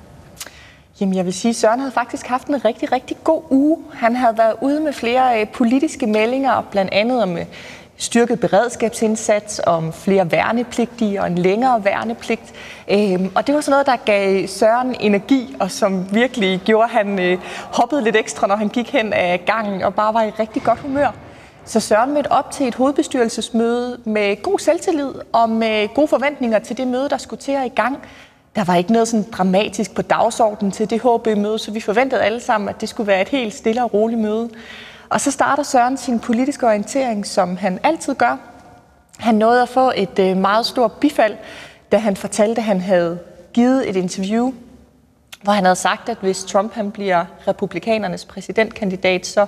Jamen, jeg vil sige, at Søren havde faktisk haft en rigtig, rigtig god uge. Han havde været ude med flere øh, politiske meldinger, blandt andet om øh, styrket beredskabsindsats, om flere værnepligtige og en længere værnepligt. Øhm, og det var sådan noget, der gav Søren energi, og som virkelig gjorde, at han øh, hoppede lidt ekstra, når han gik hen af gangen, og bare var i rigtig godt humør. Så Søren mødte op til et hovedbestyrelsesmøde med god selvtillid og med gode forventninger til det møde, der skulle til at i gang. Der var ikke noget sådan dramatisk på dagsordenen til det HB-møde, så vi forventede alle sammen, at det skulle være et helt stille og roligt møde. Og så starter Søren sin politiske orientering, som han altid gør. Han nåede at få et øh, meget stort bifald, da han fortalte, at han havde givet et interview, hvor han havde sagt, at hvis Trump han bliver republikanernes præsidentkandidat, så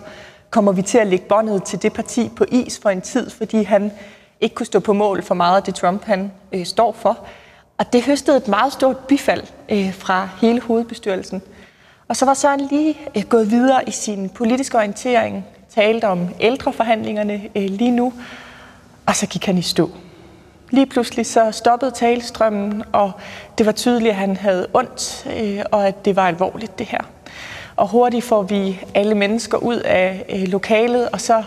kommer vi til at lægge båndet til det parti på is for en tid, fordi han ikke kunne stå på mål for meget af det, Trump han øh, står for. Og det høstede et meget stort bifald øh, fra hele hovedbestyrelsen. Og så var Søren lige øh, gået videre i sin politiske orientering, talte om ældreforhandlingerne øh, lige nu, og så gik han i stå. Lige pludselig så stoppede talestrømmen, og det var tydeligt, at han havde ondt, øh, og at det var alvorligt det her. Og hurtigt får vi alle mennesker ud af øh, lokalet, og så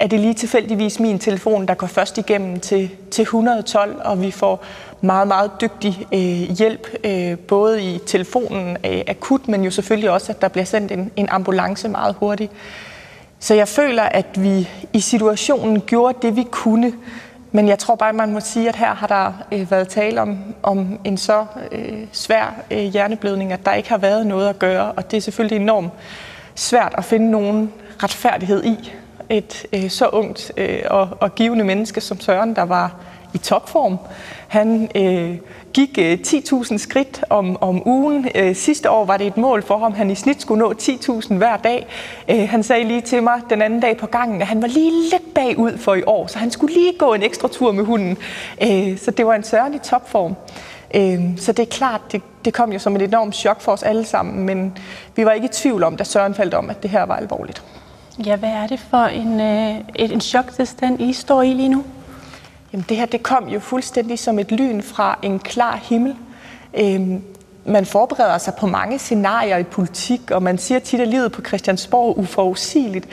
er det lige tilfældigvis min telefon, der går først igennem til, til 112, og vi får meget, meget dygtig øh, hjælp, øh, både i telefonen øh, akut, men jo selvfølgelig også, at der bliver sendt en, en ambulance meget hurtigt. Så jeg føler, at vi i situationen gjorde det, vi kunne. Men jeg tror bare, man må sige, at her har der øh, været tale om, om en så øh, svær øh, hjerneblødning, at der ikke har været noget at gøre. Og det er selvfølgelig enormt svært at finde nogen retfærdighed i et øh, så ungt øh, og, og givende menneske som Søren, der var i topform. Han øh, gik øh, 10.000 skridt om, om ugen. Øh, sidste år var det et mål for ham, han i snit skulle nå 10.000 hver dag. Øh, han sagde lige til mig den anden dag på gangen, at han var lige lidt bagud for i år, så han skulle lige gå en ekstra tur med hunden. Øh, så det var en Søren i topform. Øh, så det er klart, det, det kom jo som et enormt chok for os alle sammen, men vi var ikke i tvivl om, da Søren faldt om, at det her var alvorligt. Ja, hvad er det for en, øh, et, en choktilstand, I står i lige nu? Jamen det her, det kom jo fuldstændig som et lyn fra en klar himmel. Øhm, man forbereder sig på mange scenarier i politik, og man siger tit, at livet på Christiansborg er uforudsigeligt.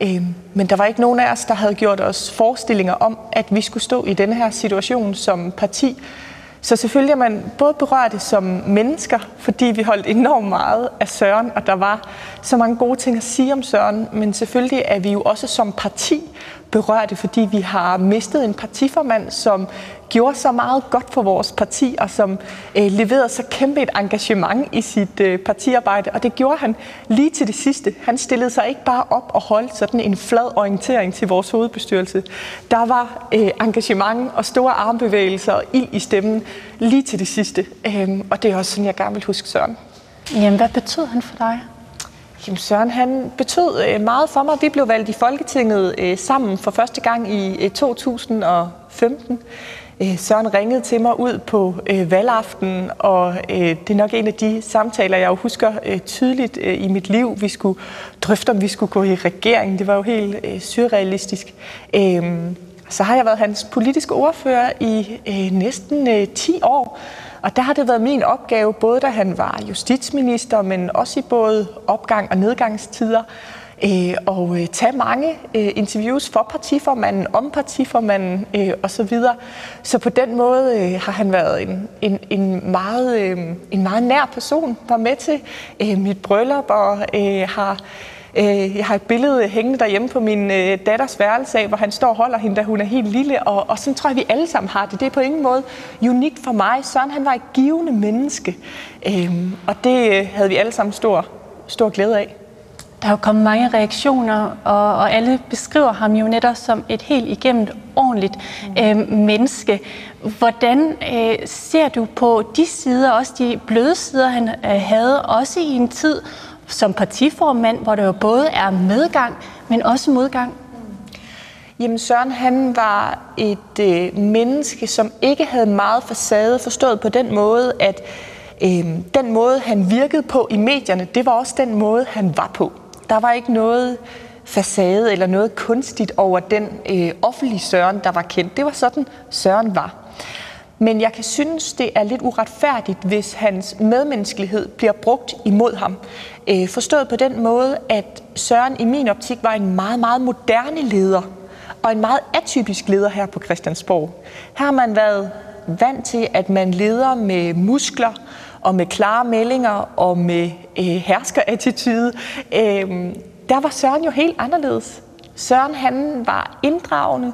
Øhm, men der var ikke nogen af os, der havde gjort os forestillinger om, at vi skulle stå i denne her situation som parti. Så selvfølgelig er man både berørt som mennesker, fordi vi holdt enormt meget af Søren, og der var så mange gode ting at sige om Søren, men selvfølgelig er vi jo også som parti berørte, fordi vi har mistet en partiformand, som gjorde så meget godt for vores parti, og som øh, leverede så kæmpe et engagement i sit øh, partiarbejde. Og det gjorde han lige til det sidste. Han stillede sig ikke bare op og holdt sådan en flad orientering til vores hovedbestyrelse. Der var øh, engagement og store armbevægelser og ild i stemmen lige til det sidste. Øh, og det er også sådan, jeg gerne vil huske Søren. Jamen, hvad betød han for dig? Jamen Søren, han betød øh, meget for mig. Vi blev valgt i Folketinget øh, sammen for første gang i øh, 2015. Søren ringede til mig ud på valgaften, og det er nok en af de samtaler, jeg jo husker tydeligt i mit liv. Vi skulle drøfte, om vi skulle gå i regering. Det var jo helt surrealistisk. Øhm, så har jeg været hans politiske ordfører i næsten 10 år. Og der har det været min opgave, både da han var justitsminister, men også i både opgang- og nedgangstider, øh, og øh, tage mange øh, interviews for partiformanden, om partiformanden øh, osv. Så, så på den måde øh, har han været en, en, en, meget, øh, en meget nær person, var med til øh, mit bryllup og øh, har Øh, jeg har et billede hængende derhjemme på min øh, datters værelse af, hvor han står og holder hende, da hun er helt lille. Og, og sådan tror jeg, vi alle sammen har det. Det er på ingen måde unikt for mig. Søren han var et givende menneske. Øhm, og det øh, havde vi alle sammen stor, stor glæde af. Der er jo kommet mange reaktioner, og, og alle beskriver ham jo netop som et helt igennem ordentligt øh, menneske. Hvordan øh, ser du på de sider, også de bløde sider, han øh, havde, også i en tid, som partiformand, hvor der jo både er medgang, men også modgang? Jamen Søren, han var et øh, menneske, som ikke havde meget facade forstået på den måde, at øh, den måde, han virkede på i medierne, det var også den måde, han var på. Der var ikke noget facade eller noget kunstigt over den øh, offentlige Søren, der var kendt. Det var sådan, Søren var. Men jeg kan synes, det er lidt uretfærdigt, hvis hans medmenneskelighed bliver brugt imod ham. Øh, forstået på den måde, at Søren i min optik var en meget, meget moderne leder, og en meget atypisk leder her på Christiansborg. Her har man været vant til, at man leder med muskler, og med klare meldinger, og med øh, herskerattitude. Øh, der var Søren jo helt anderledes. Søren han var inddragende,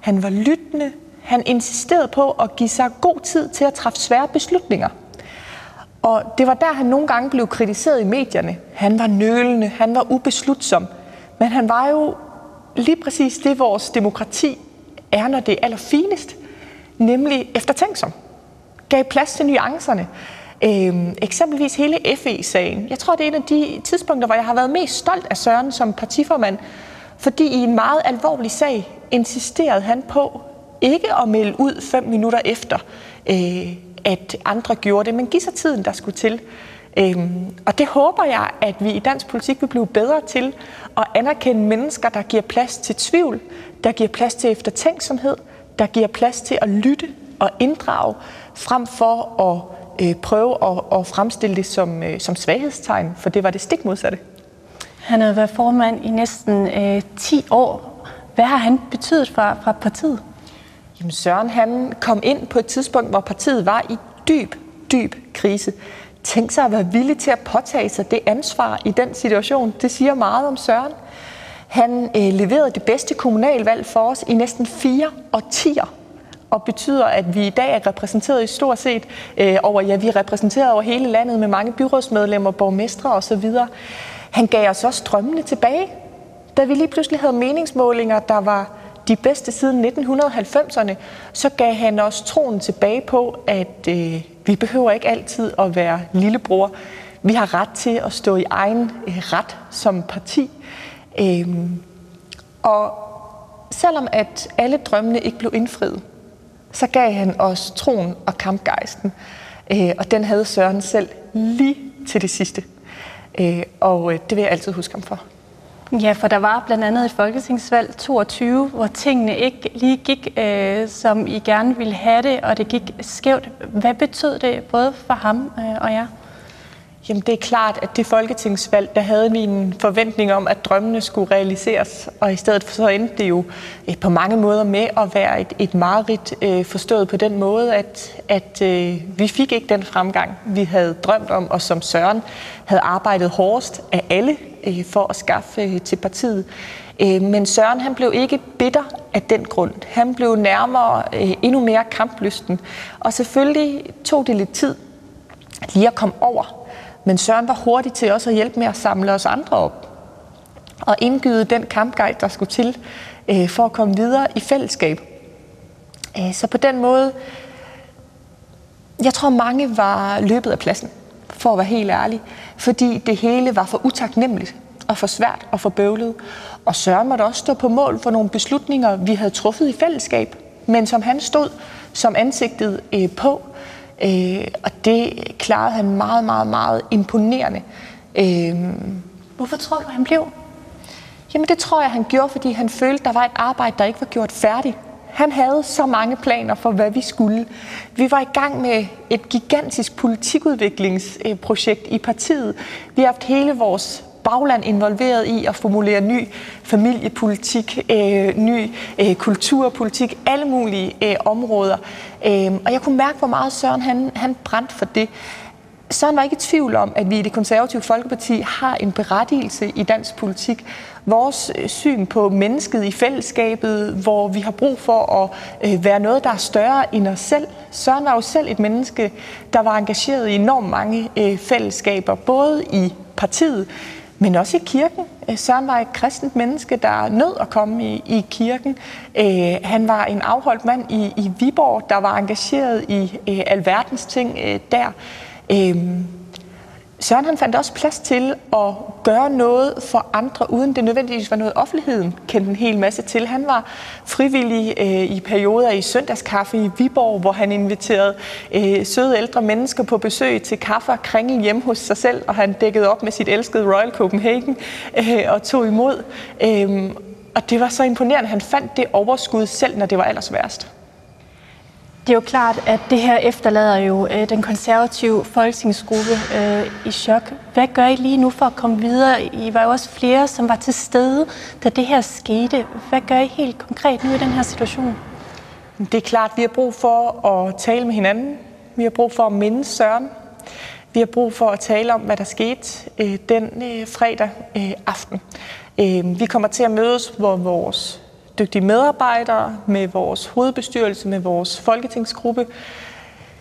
han var lyttende, han insisterede på at give sig god tid til at træffe svære beslutninger. Og det var der, han nogle gange blev kritiseret i medierne. Han var nølende, han var ubeslutsom. Men han var jo lige præcis det, vores demokrati er, når det er allerfinest. Nemlig eftertænksom. Gav plads til nuancerne. Øhm, eksempelvis hele FE-sagen. Jeg tror, det er en af de tidspunkter, hvor jeg har været mest stolt af Søren som partiformand. Fordi i en meget alvorlig sag insisterede han på ikke at melde ud fem minutter efter, øh, at andre gjorde det, men giv sig tiden, der skulle til. Øhm, og det håber jeg, at vi i dansk politik vil blive bedre til at anerkende mennesker, der giver plads til tvivl, der giver plads til eftertænksomhed, der giver plads til at lytte og inddrage, frem for at øh, prøve at, at fremstille det som, øh, som svaghedstegn, for det var det stik modsatte. Han har været formand i næsten øh, 10 år. Hvad har han betydet for, for partiet? Jamen Søren han kom ind på et tidspunkt, hvor partiet var i dyb, dyb krise. Tænk sig at være villig til at påtage sig det ansvar i den situation. Det siger meget om Søren. Han øh, leverede det bedste kommunalvalg for os i næsten fire årtier og betyder, at vi i dag er repræsenteret i stort set øh, over, ja, vi er repræsenteret over hele landet med mange byrådsmedlemmer, borgmestre osv. Han gav os også drømmene tilbage, da vi lige pludselig havde meningsmålinger, der var de bedste siden 1990'erne, så gav han os troen tilbage på, at øh, vi behøver ikke altid at være lillebror. Vi har ret til at stå i egen øh, ret som parti. Øhm, og selvom at alle drømmene ikke blev indfriet, så gav han os troen og kampgejsten. Øh, og den havde Søren selv lige til det sidste. Øh, og øh, det vil jeg altid huske ham for. Ja, for der var blandt andet et folketingsvalg 22, hvor tingene ikke lige gik, øh, som I gerne ville have det, og det gik skævt. Hvad betød det både for ham øh, og jer? Jamen det er klart, at det folketingsvalg, der havde vi en forventning om, at drømmene skulle realiseres, og i stedet for så endte det jo eh, på mange måder med at være et, et mareridt øh, forstået på den måde, at, at øh, vi fik ikke den fremgang, vi havde drømt om, og som Søren havde arbejdet hårdest af alle øh, for at skaffe øh, til partiet. Øh, men Søren han blev ikke bitter af den grund. Han blev nærmere øh, endnu mere kamplysten. Og selvfølgelig tog det lidt tid lige at komme over men Søren var hurtig til også at hjælpe med at samle os andre op og indgyde den kampgejst, der skulle til øh, for at komme videre i fællesskab. Øh, så på den måde, jeg tror mange var løbet af pladsen, for at være helt ærlig, fordi det hele var for utaknemmeligt og for svært og for bøvlet. Og Søren måtte også stå på mål for nogle beslutninger, vi havde truffet i fællesskab, men som han stod som ansigtet øh, på. Øh, og det klarede han meget, meget, meget imponerende. Øh, Hvorfor tror du, han blev? Jamen det tror jeg, han gjorde, fordi han følte, der var et arbejde, der ikke var gjort færdigt. Han havde så mange planer for, hvad vi skulle. Vi var i gang med et gigantisk politikudviklingsprojekt i partiet. Vi har haft hele vores bagland involveret i at formulere ny familiepolitik, øh, ny øh, kulturpolitik, alle mulige øh, områder. Øh, og jeg kunne mærke, hvor meget Søren han, han brændte for det. Søren var ikke i tvivl om, at vi i det konservative Folkeparti har en berettigelse i dansk politik. Vores øh, syn på mennesket i fællesskabet, hvor vi har brug for at øh, være noget, der er større end os selv. Søren var jo selv et menneske, der var engageret i enormt mange øh, fællesskaber, både i partiet, men også i kirken. Øh, Søren var et kristent menneske, der nød at komme i, i kirken. Øh, han var en afholdt mand i, i Viborg, der var engageret i øh, alverdens ting øh, der. Øh, Søren han fandt også plads til at gøre noget for andre, uden det nødvendigvis var noget, offentligheden kendte en hel masse til. Han var frivillig øh, i perioder i søndagskaffe i Viborg, hvor han inviterede øh, søde ældre mennesker på besøg til kaffe og kringel hjemme hos sig selv, og han dækkede op med sit elskede Royal Copenhagen øh, og tog imod. Øh, og det var så imponerende, han fandt det overskud selv, når det var allersværst. Det er jo klart, at det her efterlader jo øh, den konservative folketingsgruppe øh, i chok. Hvad gør I lige nu for at komme videre? I var jo også flere, som var til stede, da det her skete. Hvad gør I helt konkret nu i den her situation? Det er klart, at vi har brug for at tale med hinanden. Vi har brug for at minde Søren. Vi har brug for at tale om, hvad der skete øh, den øh, fredag øh, aften. Øh, vi kommer til at mødes, hvor vores dygtige medarbejdere, med vores hovedbestyrelse, med vores folketingsgruppe.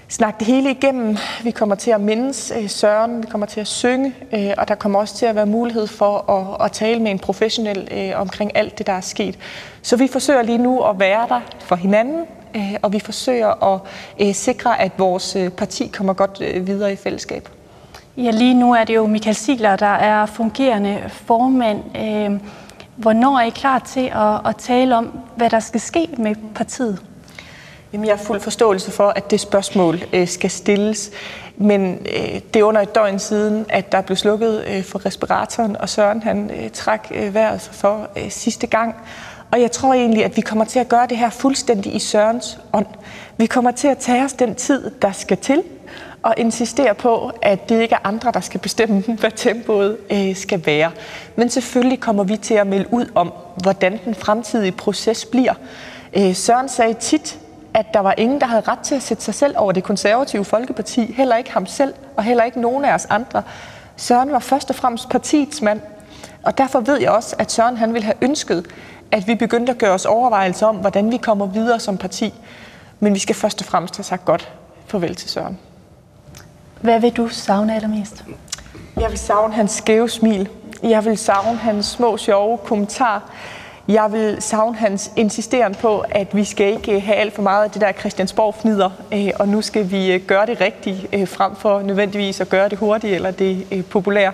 Snakke det hele igennem. Vi kommer til at mindes øh, Søren, vi kommer til at synge, øh, og der kommer også til at være mulighed for at, at tale med en professionel øh, omkring alt det, der er sket. Så vi forsøger lige nu at være der for hinanden, øh, og vi forsøger at øh, sikre, at vores øh, parti kommer godt videre i fællesskab. Ja, lige nu er det jo Michael Sigler, der er fungerende formand. Hvornår er I klar til at, at tale om, hvad der skal ske med partiet? Jamen, jeg har fuld forståelse for, at det spørgsmål øh, skal stilles. Men øh, det er under et døgn siden, at der blev slukket øh, for respiratoren, og Søren han øh, trak øh, vejret for øh, sidste gang. Og jeg tror egentlig, at vi kommer til at gøre det her fuldstændig i Sørens ånd. Vi kommer til at tage os den tid, der skal til, og insisterer på, at det ikke er andre, der skal bestemme, hvad tempoet øh, skal være. Men selvfølgelig kommer vi til at melde ud om, hvordan den fremtidige proces bliver. Øh, Søren sagde tit, at der var ingen, der havde ret til at sætte sig selv over det konservative Folkeparti. Heller ikke ham selv, og heller ikke nogen af os andre. Søren var først og fremmest partiets mand. Og derfor ved jeg også, at Søren han ville have ønsket, at vi begyndte at gøre os overvejelser om, hvordan vi kommer videre som parti. Men vi skal først og fremmest have sagt godt farvel til Søren. Hvad vil du savne allermest? Jeg vil savne hans skæve smil. Jeg vil savne hans små, sjove kommentarer. Jeg vil savne hans insisteren på, at vi skal ikke have alt for meget af det der Christiansborg-fnider, øh, og nu skal vi øh, gøre det rigtigt, øh, frem for nødvendigvis at gøre det hurtigt eller det populære.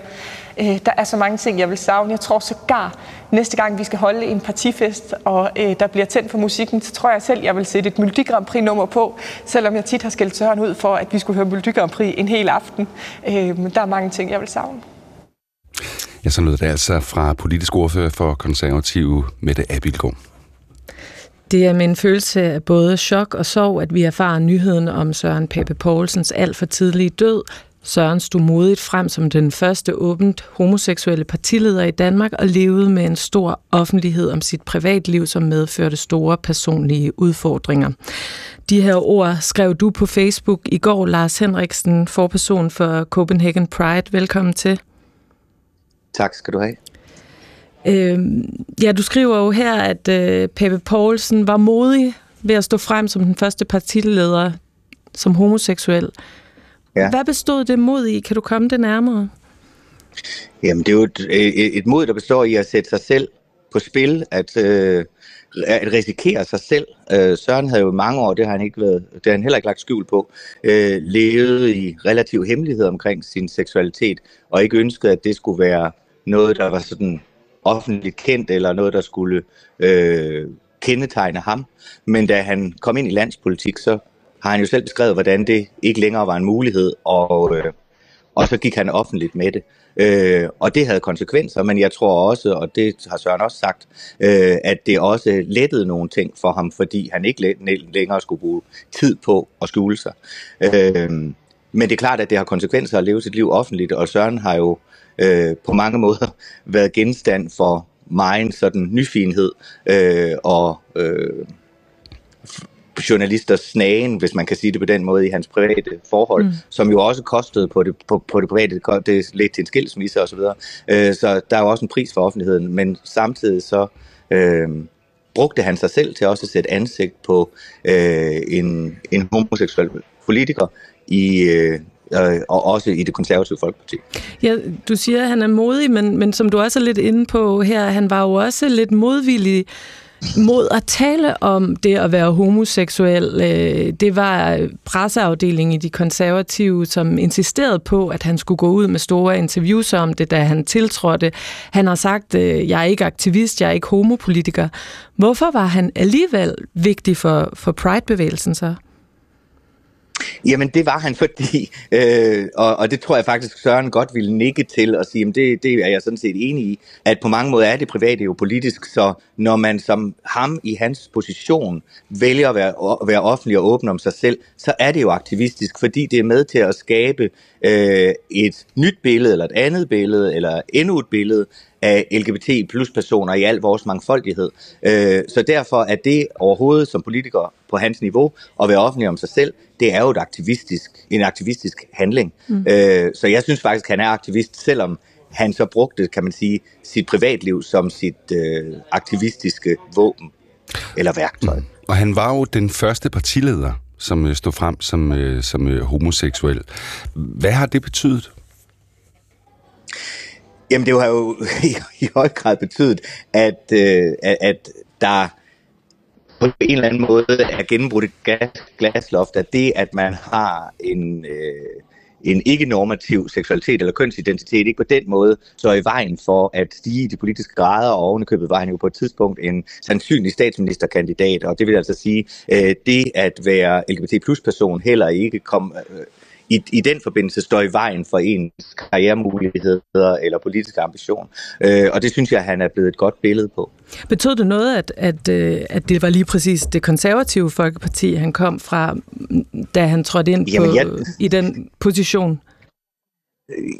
Der er så mange ting, jeg vil savne. Jeg tror sågar, næste gang vi skal holde en partifest, og der bliver tændt for musikken, så tror jeg selv, jeg vil sætte et Melodi Grand Prix-nummer på, selvom jeg tit har skældt Søren ud for, at vi skulle høre Melodi Grand Prix en hel aften. Der er mange ting, jeg vil savne. Ja, så lød det altså fra politisk ordfører for konservative Mette Abildgaard. Det er med en følelse af både chok og sorg, at vi erfarer nyheden om Søren Pape Poulsens alt for tidlige død. Søren stod modigt frem som den første åbent homoseksuelle partileder i Danmark og levede med en stor offentlighed om sit privatliv, som medførte store personlige udfordringer. De her ord skrev du på Facebook i går, Lars Henriksen, forperson for Copenhagen Pride. Velkommen til. Tak skal du have. Øh, ja, du skriver jo her, at øh, Pepe Poulsen var modig ved at stå frem som den første partileder som homoseksuel. Ja. Hvad bestod det mod i? Kan du komme det nærmere? Jamen, det er jo et, et, et mod, der består i at sætte sig selv på spil, at, øh, at risikere sig selv. Øh, Søren havde jo mange år, det har han, ikke været, det har han heller ikke lagt skjul på, øh, levet i relativ hemmelighed omkring sin seksualitet, og ikke ønsket, at det skulle være noget, der var sådan offentligt kendt, eller noget, der skulle øh, kendetegne ham. Men da han kom ind i landspolitik, så har han jo selv beskrevet, hvordan det ikke længere var en mulighed, og, øh, og så gik han offentligt med det. Øh, og det havde konsekvenser, men jeg tror også, og det har Søren også sagt, øh, at det også lettede nogle ting for ham, fordi han ikke længere skulle bruge tid på at skjule sig. Øh, men det er klart, at det har konsekvenser at leve sit liv offentligt, og Søren har jo øh, på mange måder været genstand for meget sådan nyfinhed øh, og øh, journalisters snagen, hvis man kan sige det på den måde, i hans private forhold, mm. som jo også kostede på det, på, på det private, det ledte til en skilsmisse osv. Så, øh, så der er jo også en pris for offentligheden, men samtidig så øh, brugte han sig selv til også at sætte ansigt på øh, en, en homoseksuel politiker i, øh, øh, og også i det konservative folkeparti. Ja, du siger, at han er modig, men, men som du også er lidt inde på her, han var jo også lidt modvillig mod at tale om det at være homoseksuel. Øh, det var presseafdelingen i de konservative, som insisterede på, at han skulle gå ud med store interviews om det, da han tiltrådte. Han har sagt, øh, jeg er ikke aktivist, jeg er ikke homopolitiker. Hvorfor var han alligevel vigtig for, for Pride-bevægelsen så? Jamen det var han, fordi, øh, og, og det tror jeg faktisk Søren godt ville nikke til og sige, jamen det, det er jeg sådan set enig i, at på mange måder er det private jo politisk, så når man som ham i hans position vælger at være, at være offentlig og åben om sig selv, så er det jo aktivistisk, fordi det er med til at skabe øh, et nyt billede, eller et andet billede, eller endnu et billede af LGBT plus personer i al vores mangfoldighed. Øh, så derfor er det overhovedet som politiker på hans niveau at være offentlig om sig selv, det er jo et aktivistisk, en aktivistisk handling. Mm. Øh, så jeg synes faktisk, at han er aktivist, selvom han så brugte, kan man sige, sit privatliv som sit øh, aktivistiske våben eller værktøj. Mm. Og han var jo den første partileder, som øh, stod frem som, øh, som øh, homoseksuel. Hvad har det betydet? Jamen det har jo i, i høj grad betydet, at, øh, at der på en eller anden måde er gennembrudt et gas, glasloft, at det, at man har en, øh, en ikke-normativ seksualitet eller kønsidentitet, ikke på den måde så i vejen for at stige i de politiske grader, og ovenikøbet var han jo på et tidspunkt en sandsynlig statsministerkandidat, og det vil altså sige, øh, det at være LGBT plus person heller ikke kom, øh, i, i den forbindelse står i vejen for ens karrieremuligheder eller politiske ambition. Øh, og det synes jeg, han er blevet et godt billede på. Betød det noget, at, at, øh, at det var lige præcis det konservative folkeparti, han kom fra, da han trådte ind Jamen, på, jeg... i den position?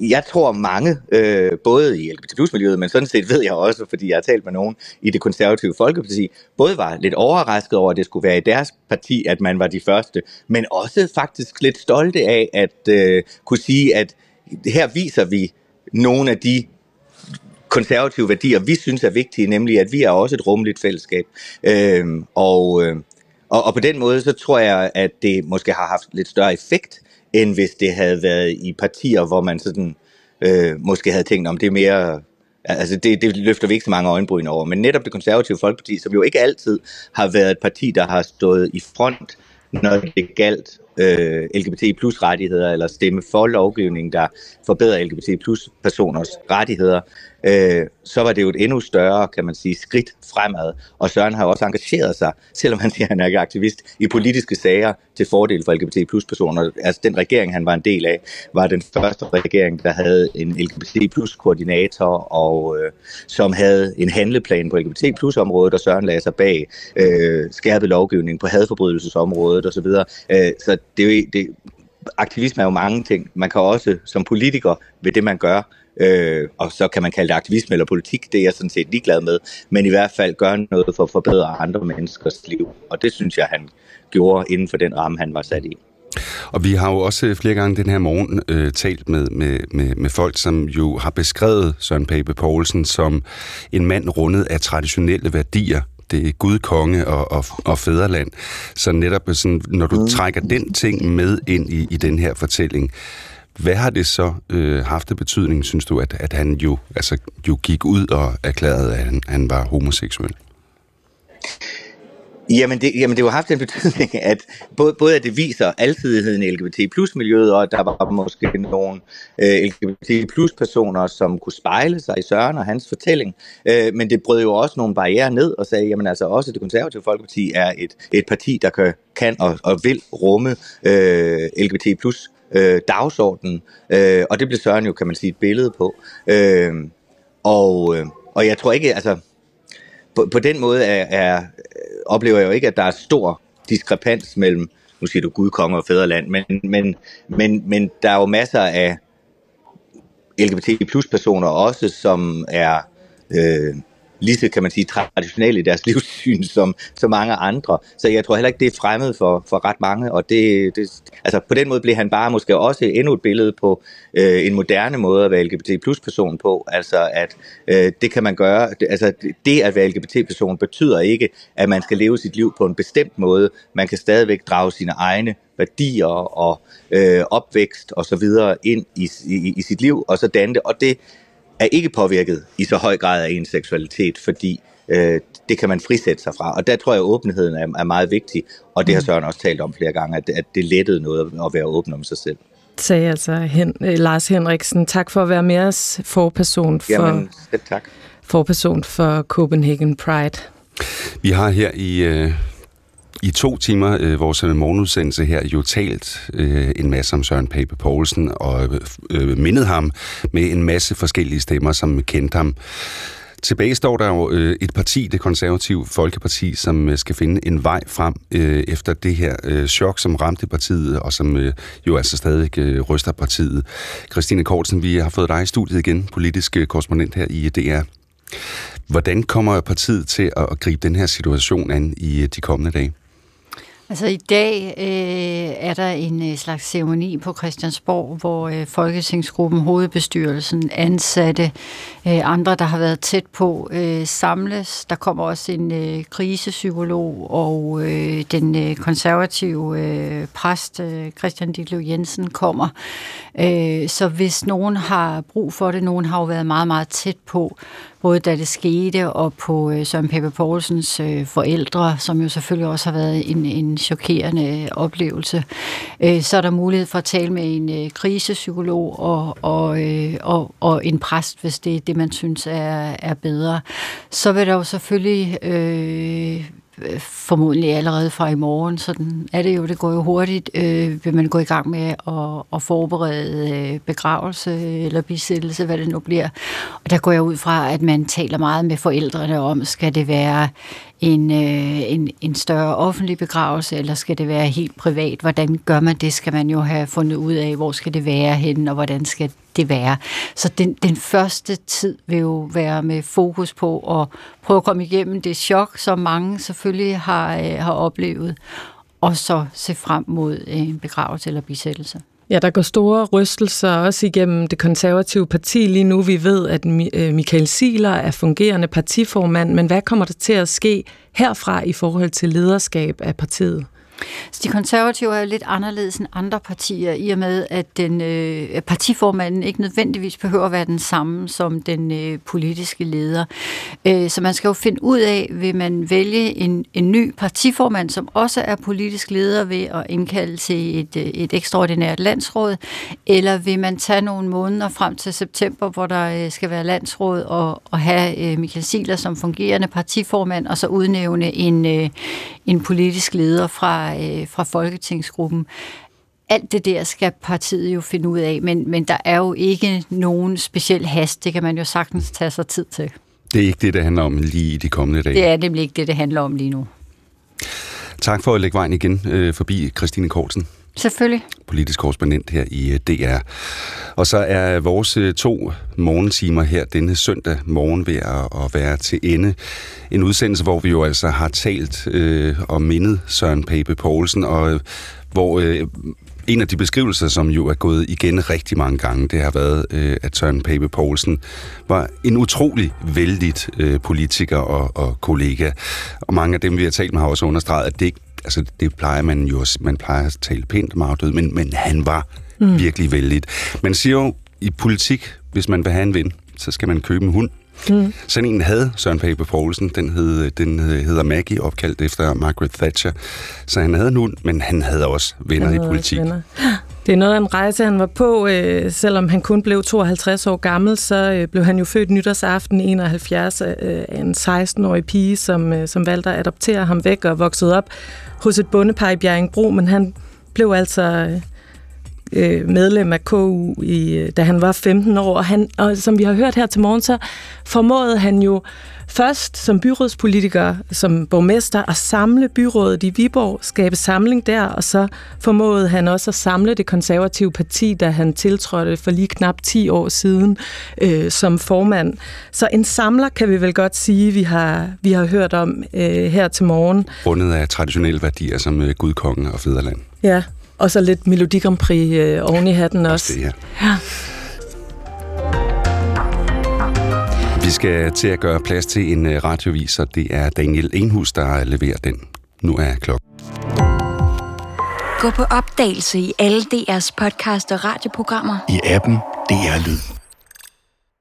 Jeg tror mange, øh, både i LGBT miljøet, men sådan set ved jeg også, fordi jeg har talt med nogen i det konservative Folkeparti, både var lidt overrasket over, at det skulle være i deres parti, at man var de første, men også faktisk lidt stolte af at øh, kunne sige, at her viser vi nogle af de konservative værdier, vi synes er vigtige, nemlig at vi er også et rummeligt fællesskab. Øh, og, øh, og, og på den måde, så tror jeg, at det måske har haft lidt større effekt, end hvis det havde været i partier, hvor man sådan øh, måske havde tænkt om det er mere Altså det, det løfter vi ikke så mange øjenbryn over, men netop det konservative folkeparti, som jo ikke altid har været et parti, der har stået i front, når det galt øh, LGBT plus rettigheder, eller stemme for lovgivning, der forbedrer LGBT plus personers rettigheder, øh, så var det jo et endnu større, kan man sige, skridt fremad. Og Søren har også engageret sig, selvom han siger, at han er ikke aktivist, i politiske sager til fordel for LGBT plus personer. Altså den regering, han var en del af, var den første regering, der havde en LGBT plus koordinator, og øh, som havde en handleplan på LGBT plus området, og Søren lagde sig bag øh, skærpet lovgivning på hadforbrydelsesområdet osv. Så, øh, så det er det, aktivisme er jo mange ting. Man kan også som politiker ved det, man gør, øh, og så kan man kalde det aktivisme eller politik, det er jeg sådan set ligeglad med, men i hvert fald gøre noget for at forbedre andre menneskers liv. Og det synes jeg, han gjorde inden for den ramme, han var sat i. Og vi har jo også flere gange den her morgen øh, talt med, med, med, med folk, som jo har beskrevet Søren Pape Poulsen som en mand rundet af traditionelle værdier, det er Gud, konge og, og, og fædreland. Så netop sådan, når du mm. trækker den ting med ind i, i den her fortælling, hvad har det så øh, haft af betydning, synes du, at, at han jo, altså, jo gik ud og erklærede, at han, han var homoseksuel? Jamen det, jamen det har haft en betydning, at både, både at det viser altidigheden i LGBT plus miljøet, og at der var måske nogle øh, LGBT plus personer, som kunne spejle sig i Søren og hans fortælling. Øh, men det brød jo også nogle barriere ned og sagde, jamen altså også det konservative folkeparti er et, et parti, der kan, kan og, og vil rumme øh, LGBT plus øh, dagsordenen, øh, og det blev Søren jo, kan man sige, et billede på. Øh, og, øh, og jeg tror ikke, altså på, på den måde er, er, oplever jeg jo ikke, at der er stor diskrepans mellem, nu siger du Gud, konge og fædreland, men, men, men, men der er jo masser af LGBT plus personer også, som er øh, lige så, kan man sige, traditionelle i deres livssyn som, som mange andre. Så jeg tror heller ikke, det er fremmed for, for ret mange, og det, det, altså på den måde blev han bare måske også endnu et billede på øh, en moderne måde at være LGBT plus person på, altså at øh, det kan man gøre, altså det at være LGBT person betyder ikke, at man skal leve sit liv på en bestemt måde, man kan stadigvæk drage sine egne værdier og øh, opvækst og så videre ind i, i, i sit liv, og så danne det, og det er ikke påvirket i så høj grad af en seksualitet, fordi øh, det kan man frisætte sig fra. Og der tror jeg, at åbenheden er, er meget vigtig, og det har mm. Søren også talt om flere gange, at, at det lettede noget at være åben om sig selv. Sagde altså Hen, øh, Lars Henriksen. Tak for at være med os, forperson for, Jamen, tak. forperson for Copenhagen Pride. Vi har her i... Øh i to timer, øh, vores morgenudsendelse her, jo talt øh, en masse om Søren Pape Poulsen og øh, mindet ham med en masse forskellige stemmer, som kendte ham. Tilbage står der jo øh, et parti, det konservative Folkeparti, som øh, skal finde en vej frem øh, efter det her øh, chok, som ramte partiet, og som øh, jo altså stadig øh, ryster partiet. Christine Kortsen, vi har fået dig i studiet igen, politisk øh, korrespondent her i DR. Hvordan kommer partiet til at gribe den her situation an i øh, de kommende dage? Altså i dag øh, er der en øh, slags ceremoni på Christiansborg, hvor øh, Folketingsgruppen, hovedbestyrelsen, ansatte, øh, andre, der har været tæt på, øh, samles. Der kommer også en øh, krisepsykolog og øh, den øh, konservative øh, præst, øh, Christian Ditlev Jensen, kommer. Øh, så hvis nogen har brug for det, nogen har jo været meget, meget tæt på, både da det skete, og på øh, Søren Peppe Poulsens øh, forældre, som jo selvfølgelig også har været en, en chokerende øh, oplevelse. Øh, så er der mulighed for at tale med en øh, krisepsykolog og, og, øh, og, og en præst, hvis det er det, man synes er, er bedre. Så vil der jo selvfølgelig... Øh, Øh, formodentlig allerede fra i morgen. Sådan er det jo, det går jo hurtigt. Øh, vil man gå i gang med at, at forberede øh, begravelse eller bisættelse, hvad det nu bliver. Og der går jeg ud fra, at man taler meget med forældrene om, skal det være en, øh, en, en større offentlig begravelse, eller skal det være helt privat? Hvordan gør man det? Skal man jo have fundet ud af, hvor skal det være henne, og hvordan skal det være? Så den, den første tid vil jo være med fokus på at prøve at komme igennem det chok, som mange selvfølgelig har, øh, har oplevet, og så se frem mod en begravelse eller bisættelse. Ja, der går store rystelser også igennem det konservative parti lige nu. Vi ved, at øh, Michael Siler er fungerende partiformand, men hvad kommer der til at ske herfra i forhold til lederskab af partiet? Så de konservative er jo lidt anderledes end andre partier, i og med, at den øh, partiformanden ikke nødvendigvis behøver at være den samme som den øh, politiske leder. Øh, så man skal jo finde ud af, vil man vælge en, en ny partiformand, som også er politisk leder ved at indkalde til et, øh, et ekstraordinært landsråd, eller vil man tage nogle måneder frem til september, hvor der øh, skal være landsråd, og, og have øh, Michael Siler som fungerende partiformand, og så udnævne en, øh, en politisk leder fra, øh, fra Folketingsgruppen. Alt det der skal partiet jo finde ud af, men, men der er jo ikke nogen speciel hast. Det kan man jo sagtens tage sig tid til. Det er ikke det, det handler om lige i de kommende dage. Det er nemlig ikke det, det handler om lige nu. Tak for at lægge vejen igen øh, forbi Christine Kortsen. Selvfølgelig. Politisk korrespondent her i øh, DR. Og så er vores øh, to morgentimer her denne søndag morgen ved at være til ende. En udsendelse, hvor vi jo altså har talt øh, og mindet Søren Pape Poulsen, og øh, hvor øh, en af de beskrivelser, som jo er gået igen rigtig mange gange, det har været, øh, at Søren Pape Poulsen var en utrolig vældig øh, politiker og, og kollega. Og mange af dem, vi har talt med, har også understreget, at det ikke altså det plejer man jo, man plejer at tale pænt om afdød, men, men han var mm. virkelig vældig. Man siger jo i politik, hvis man vil have en ven, så skal man købe en hund. Mm. Sådan en havde Søren Pape Poulsen, den, hed, den hedder Maggie, opkaldt efter Margaret Thatcher. Så han havde en hund, men han havde også venner havde i politik. Venner. Det er noget af en rejse, han var på. Øh, selvom han kun blev 52 år gammel, så øh, blev han jo født nytårsaften 71 øh, af en 16-årig pige, som, øh, som valgte at adoptere ham væk og voksede op hos et bondepar i Bjerringbro, men han blev altså øh, øh, medlem af KU, i, da han var 15 år, og, han, og som vi har hørt her til morgen, så formåede han jo først som byrådspolitiker, som borgmester, at samle byrådet i Viborg, skabe samling der, og så formåede han også at samle det konservative parti, da han tiltrådte for lige knap 10 år siden øh, som formand. Så en samler kan vi vel godt sige, vi har, vi har hørt om øh, her til morgen. Rundet af traditionelle værdier som øh, Gudkongen og Fæderland. Ja, og så lidt Melodi Grand Prix øh, oven i hatten også. også. Det, ja. ja. Vi skal til at gøre plads til en øh, radiovis, og det er Daniel Enhus, der leverer den. Nu er klokken. Gå på opdagelse i alle DR's podcast og radioprogrammer. I appen DR Lyd.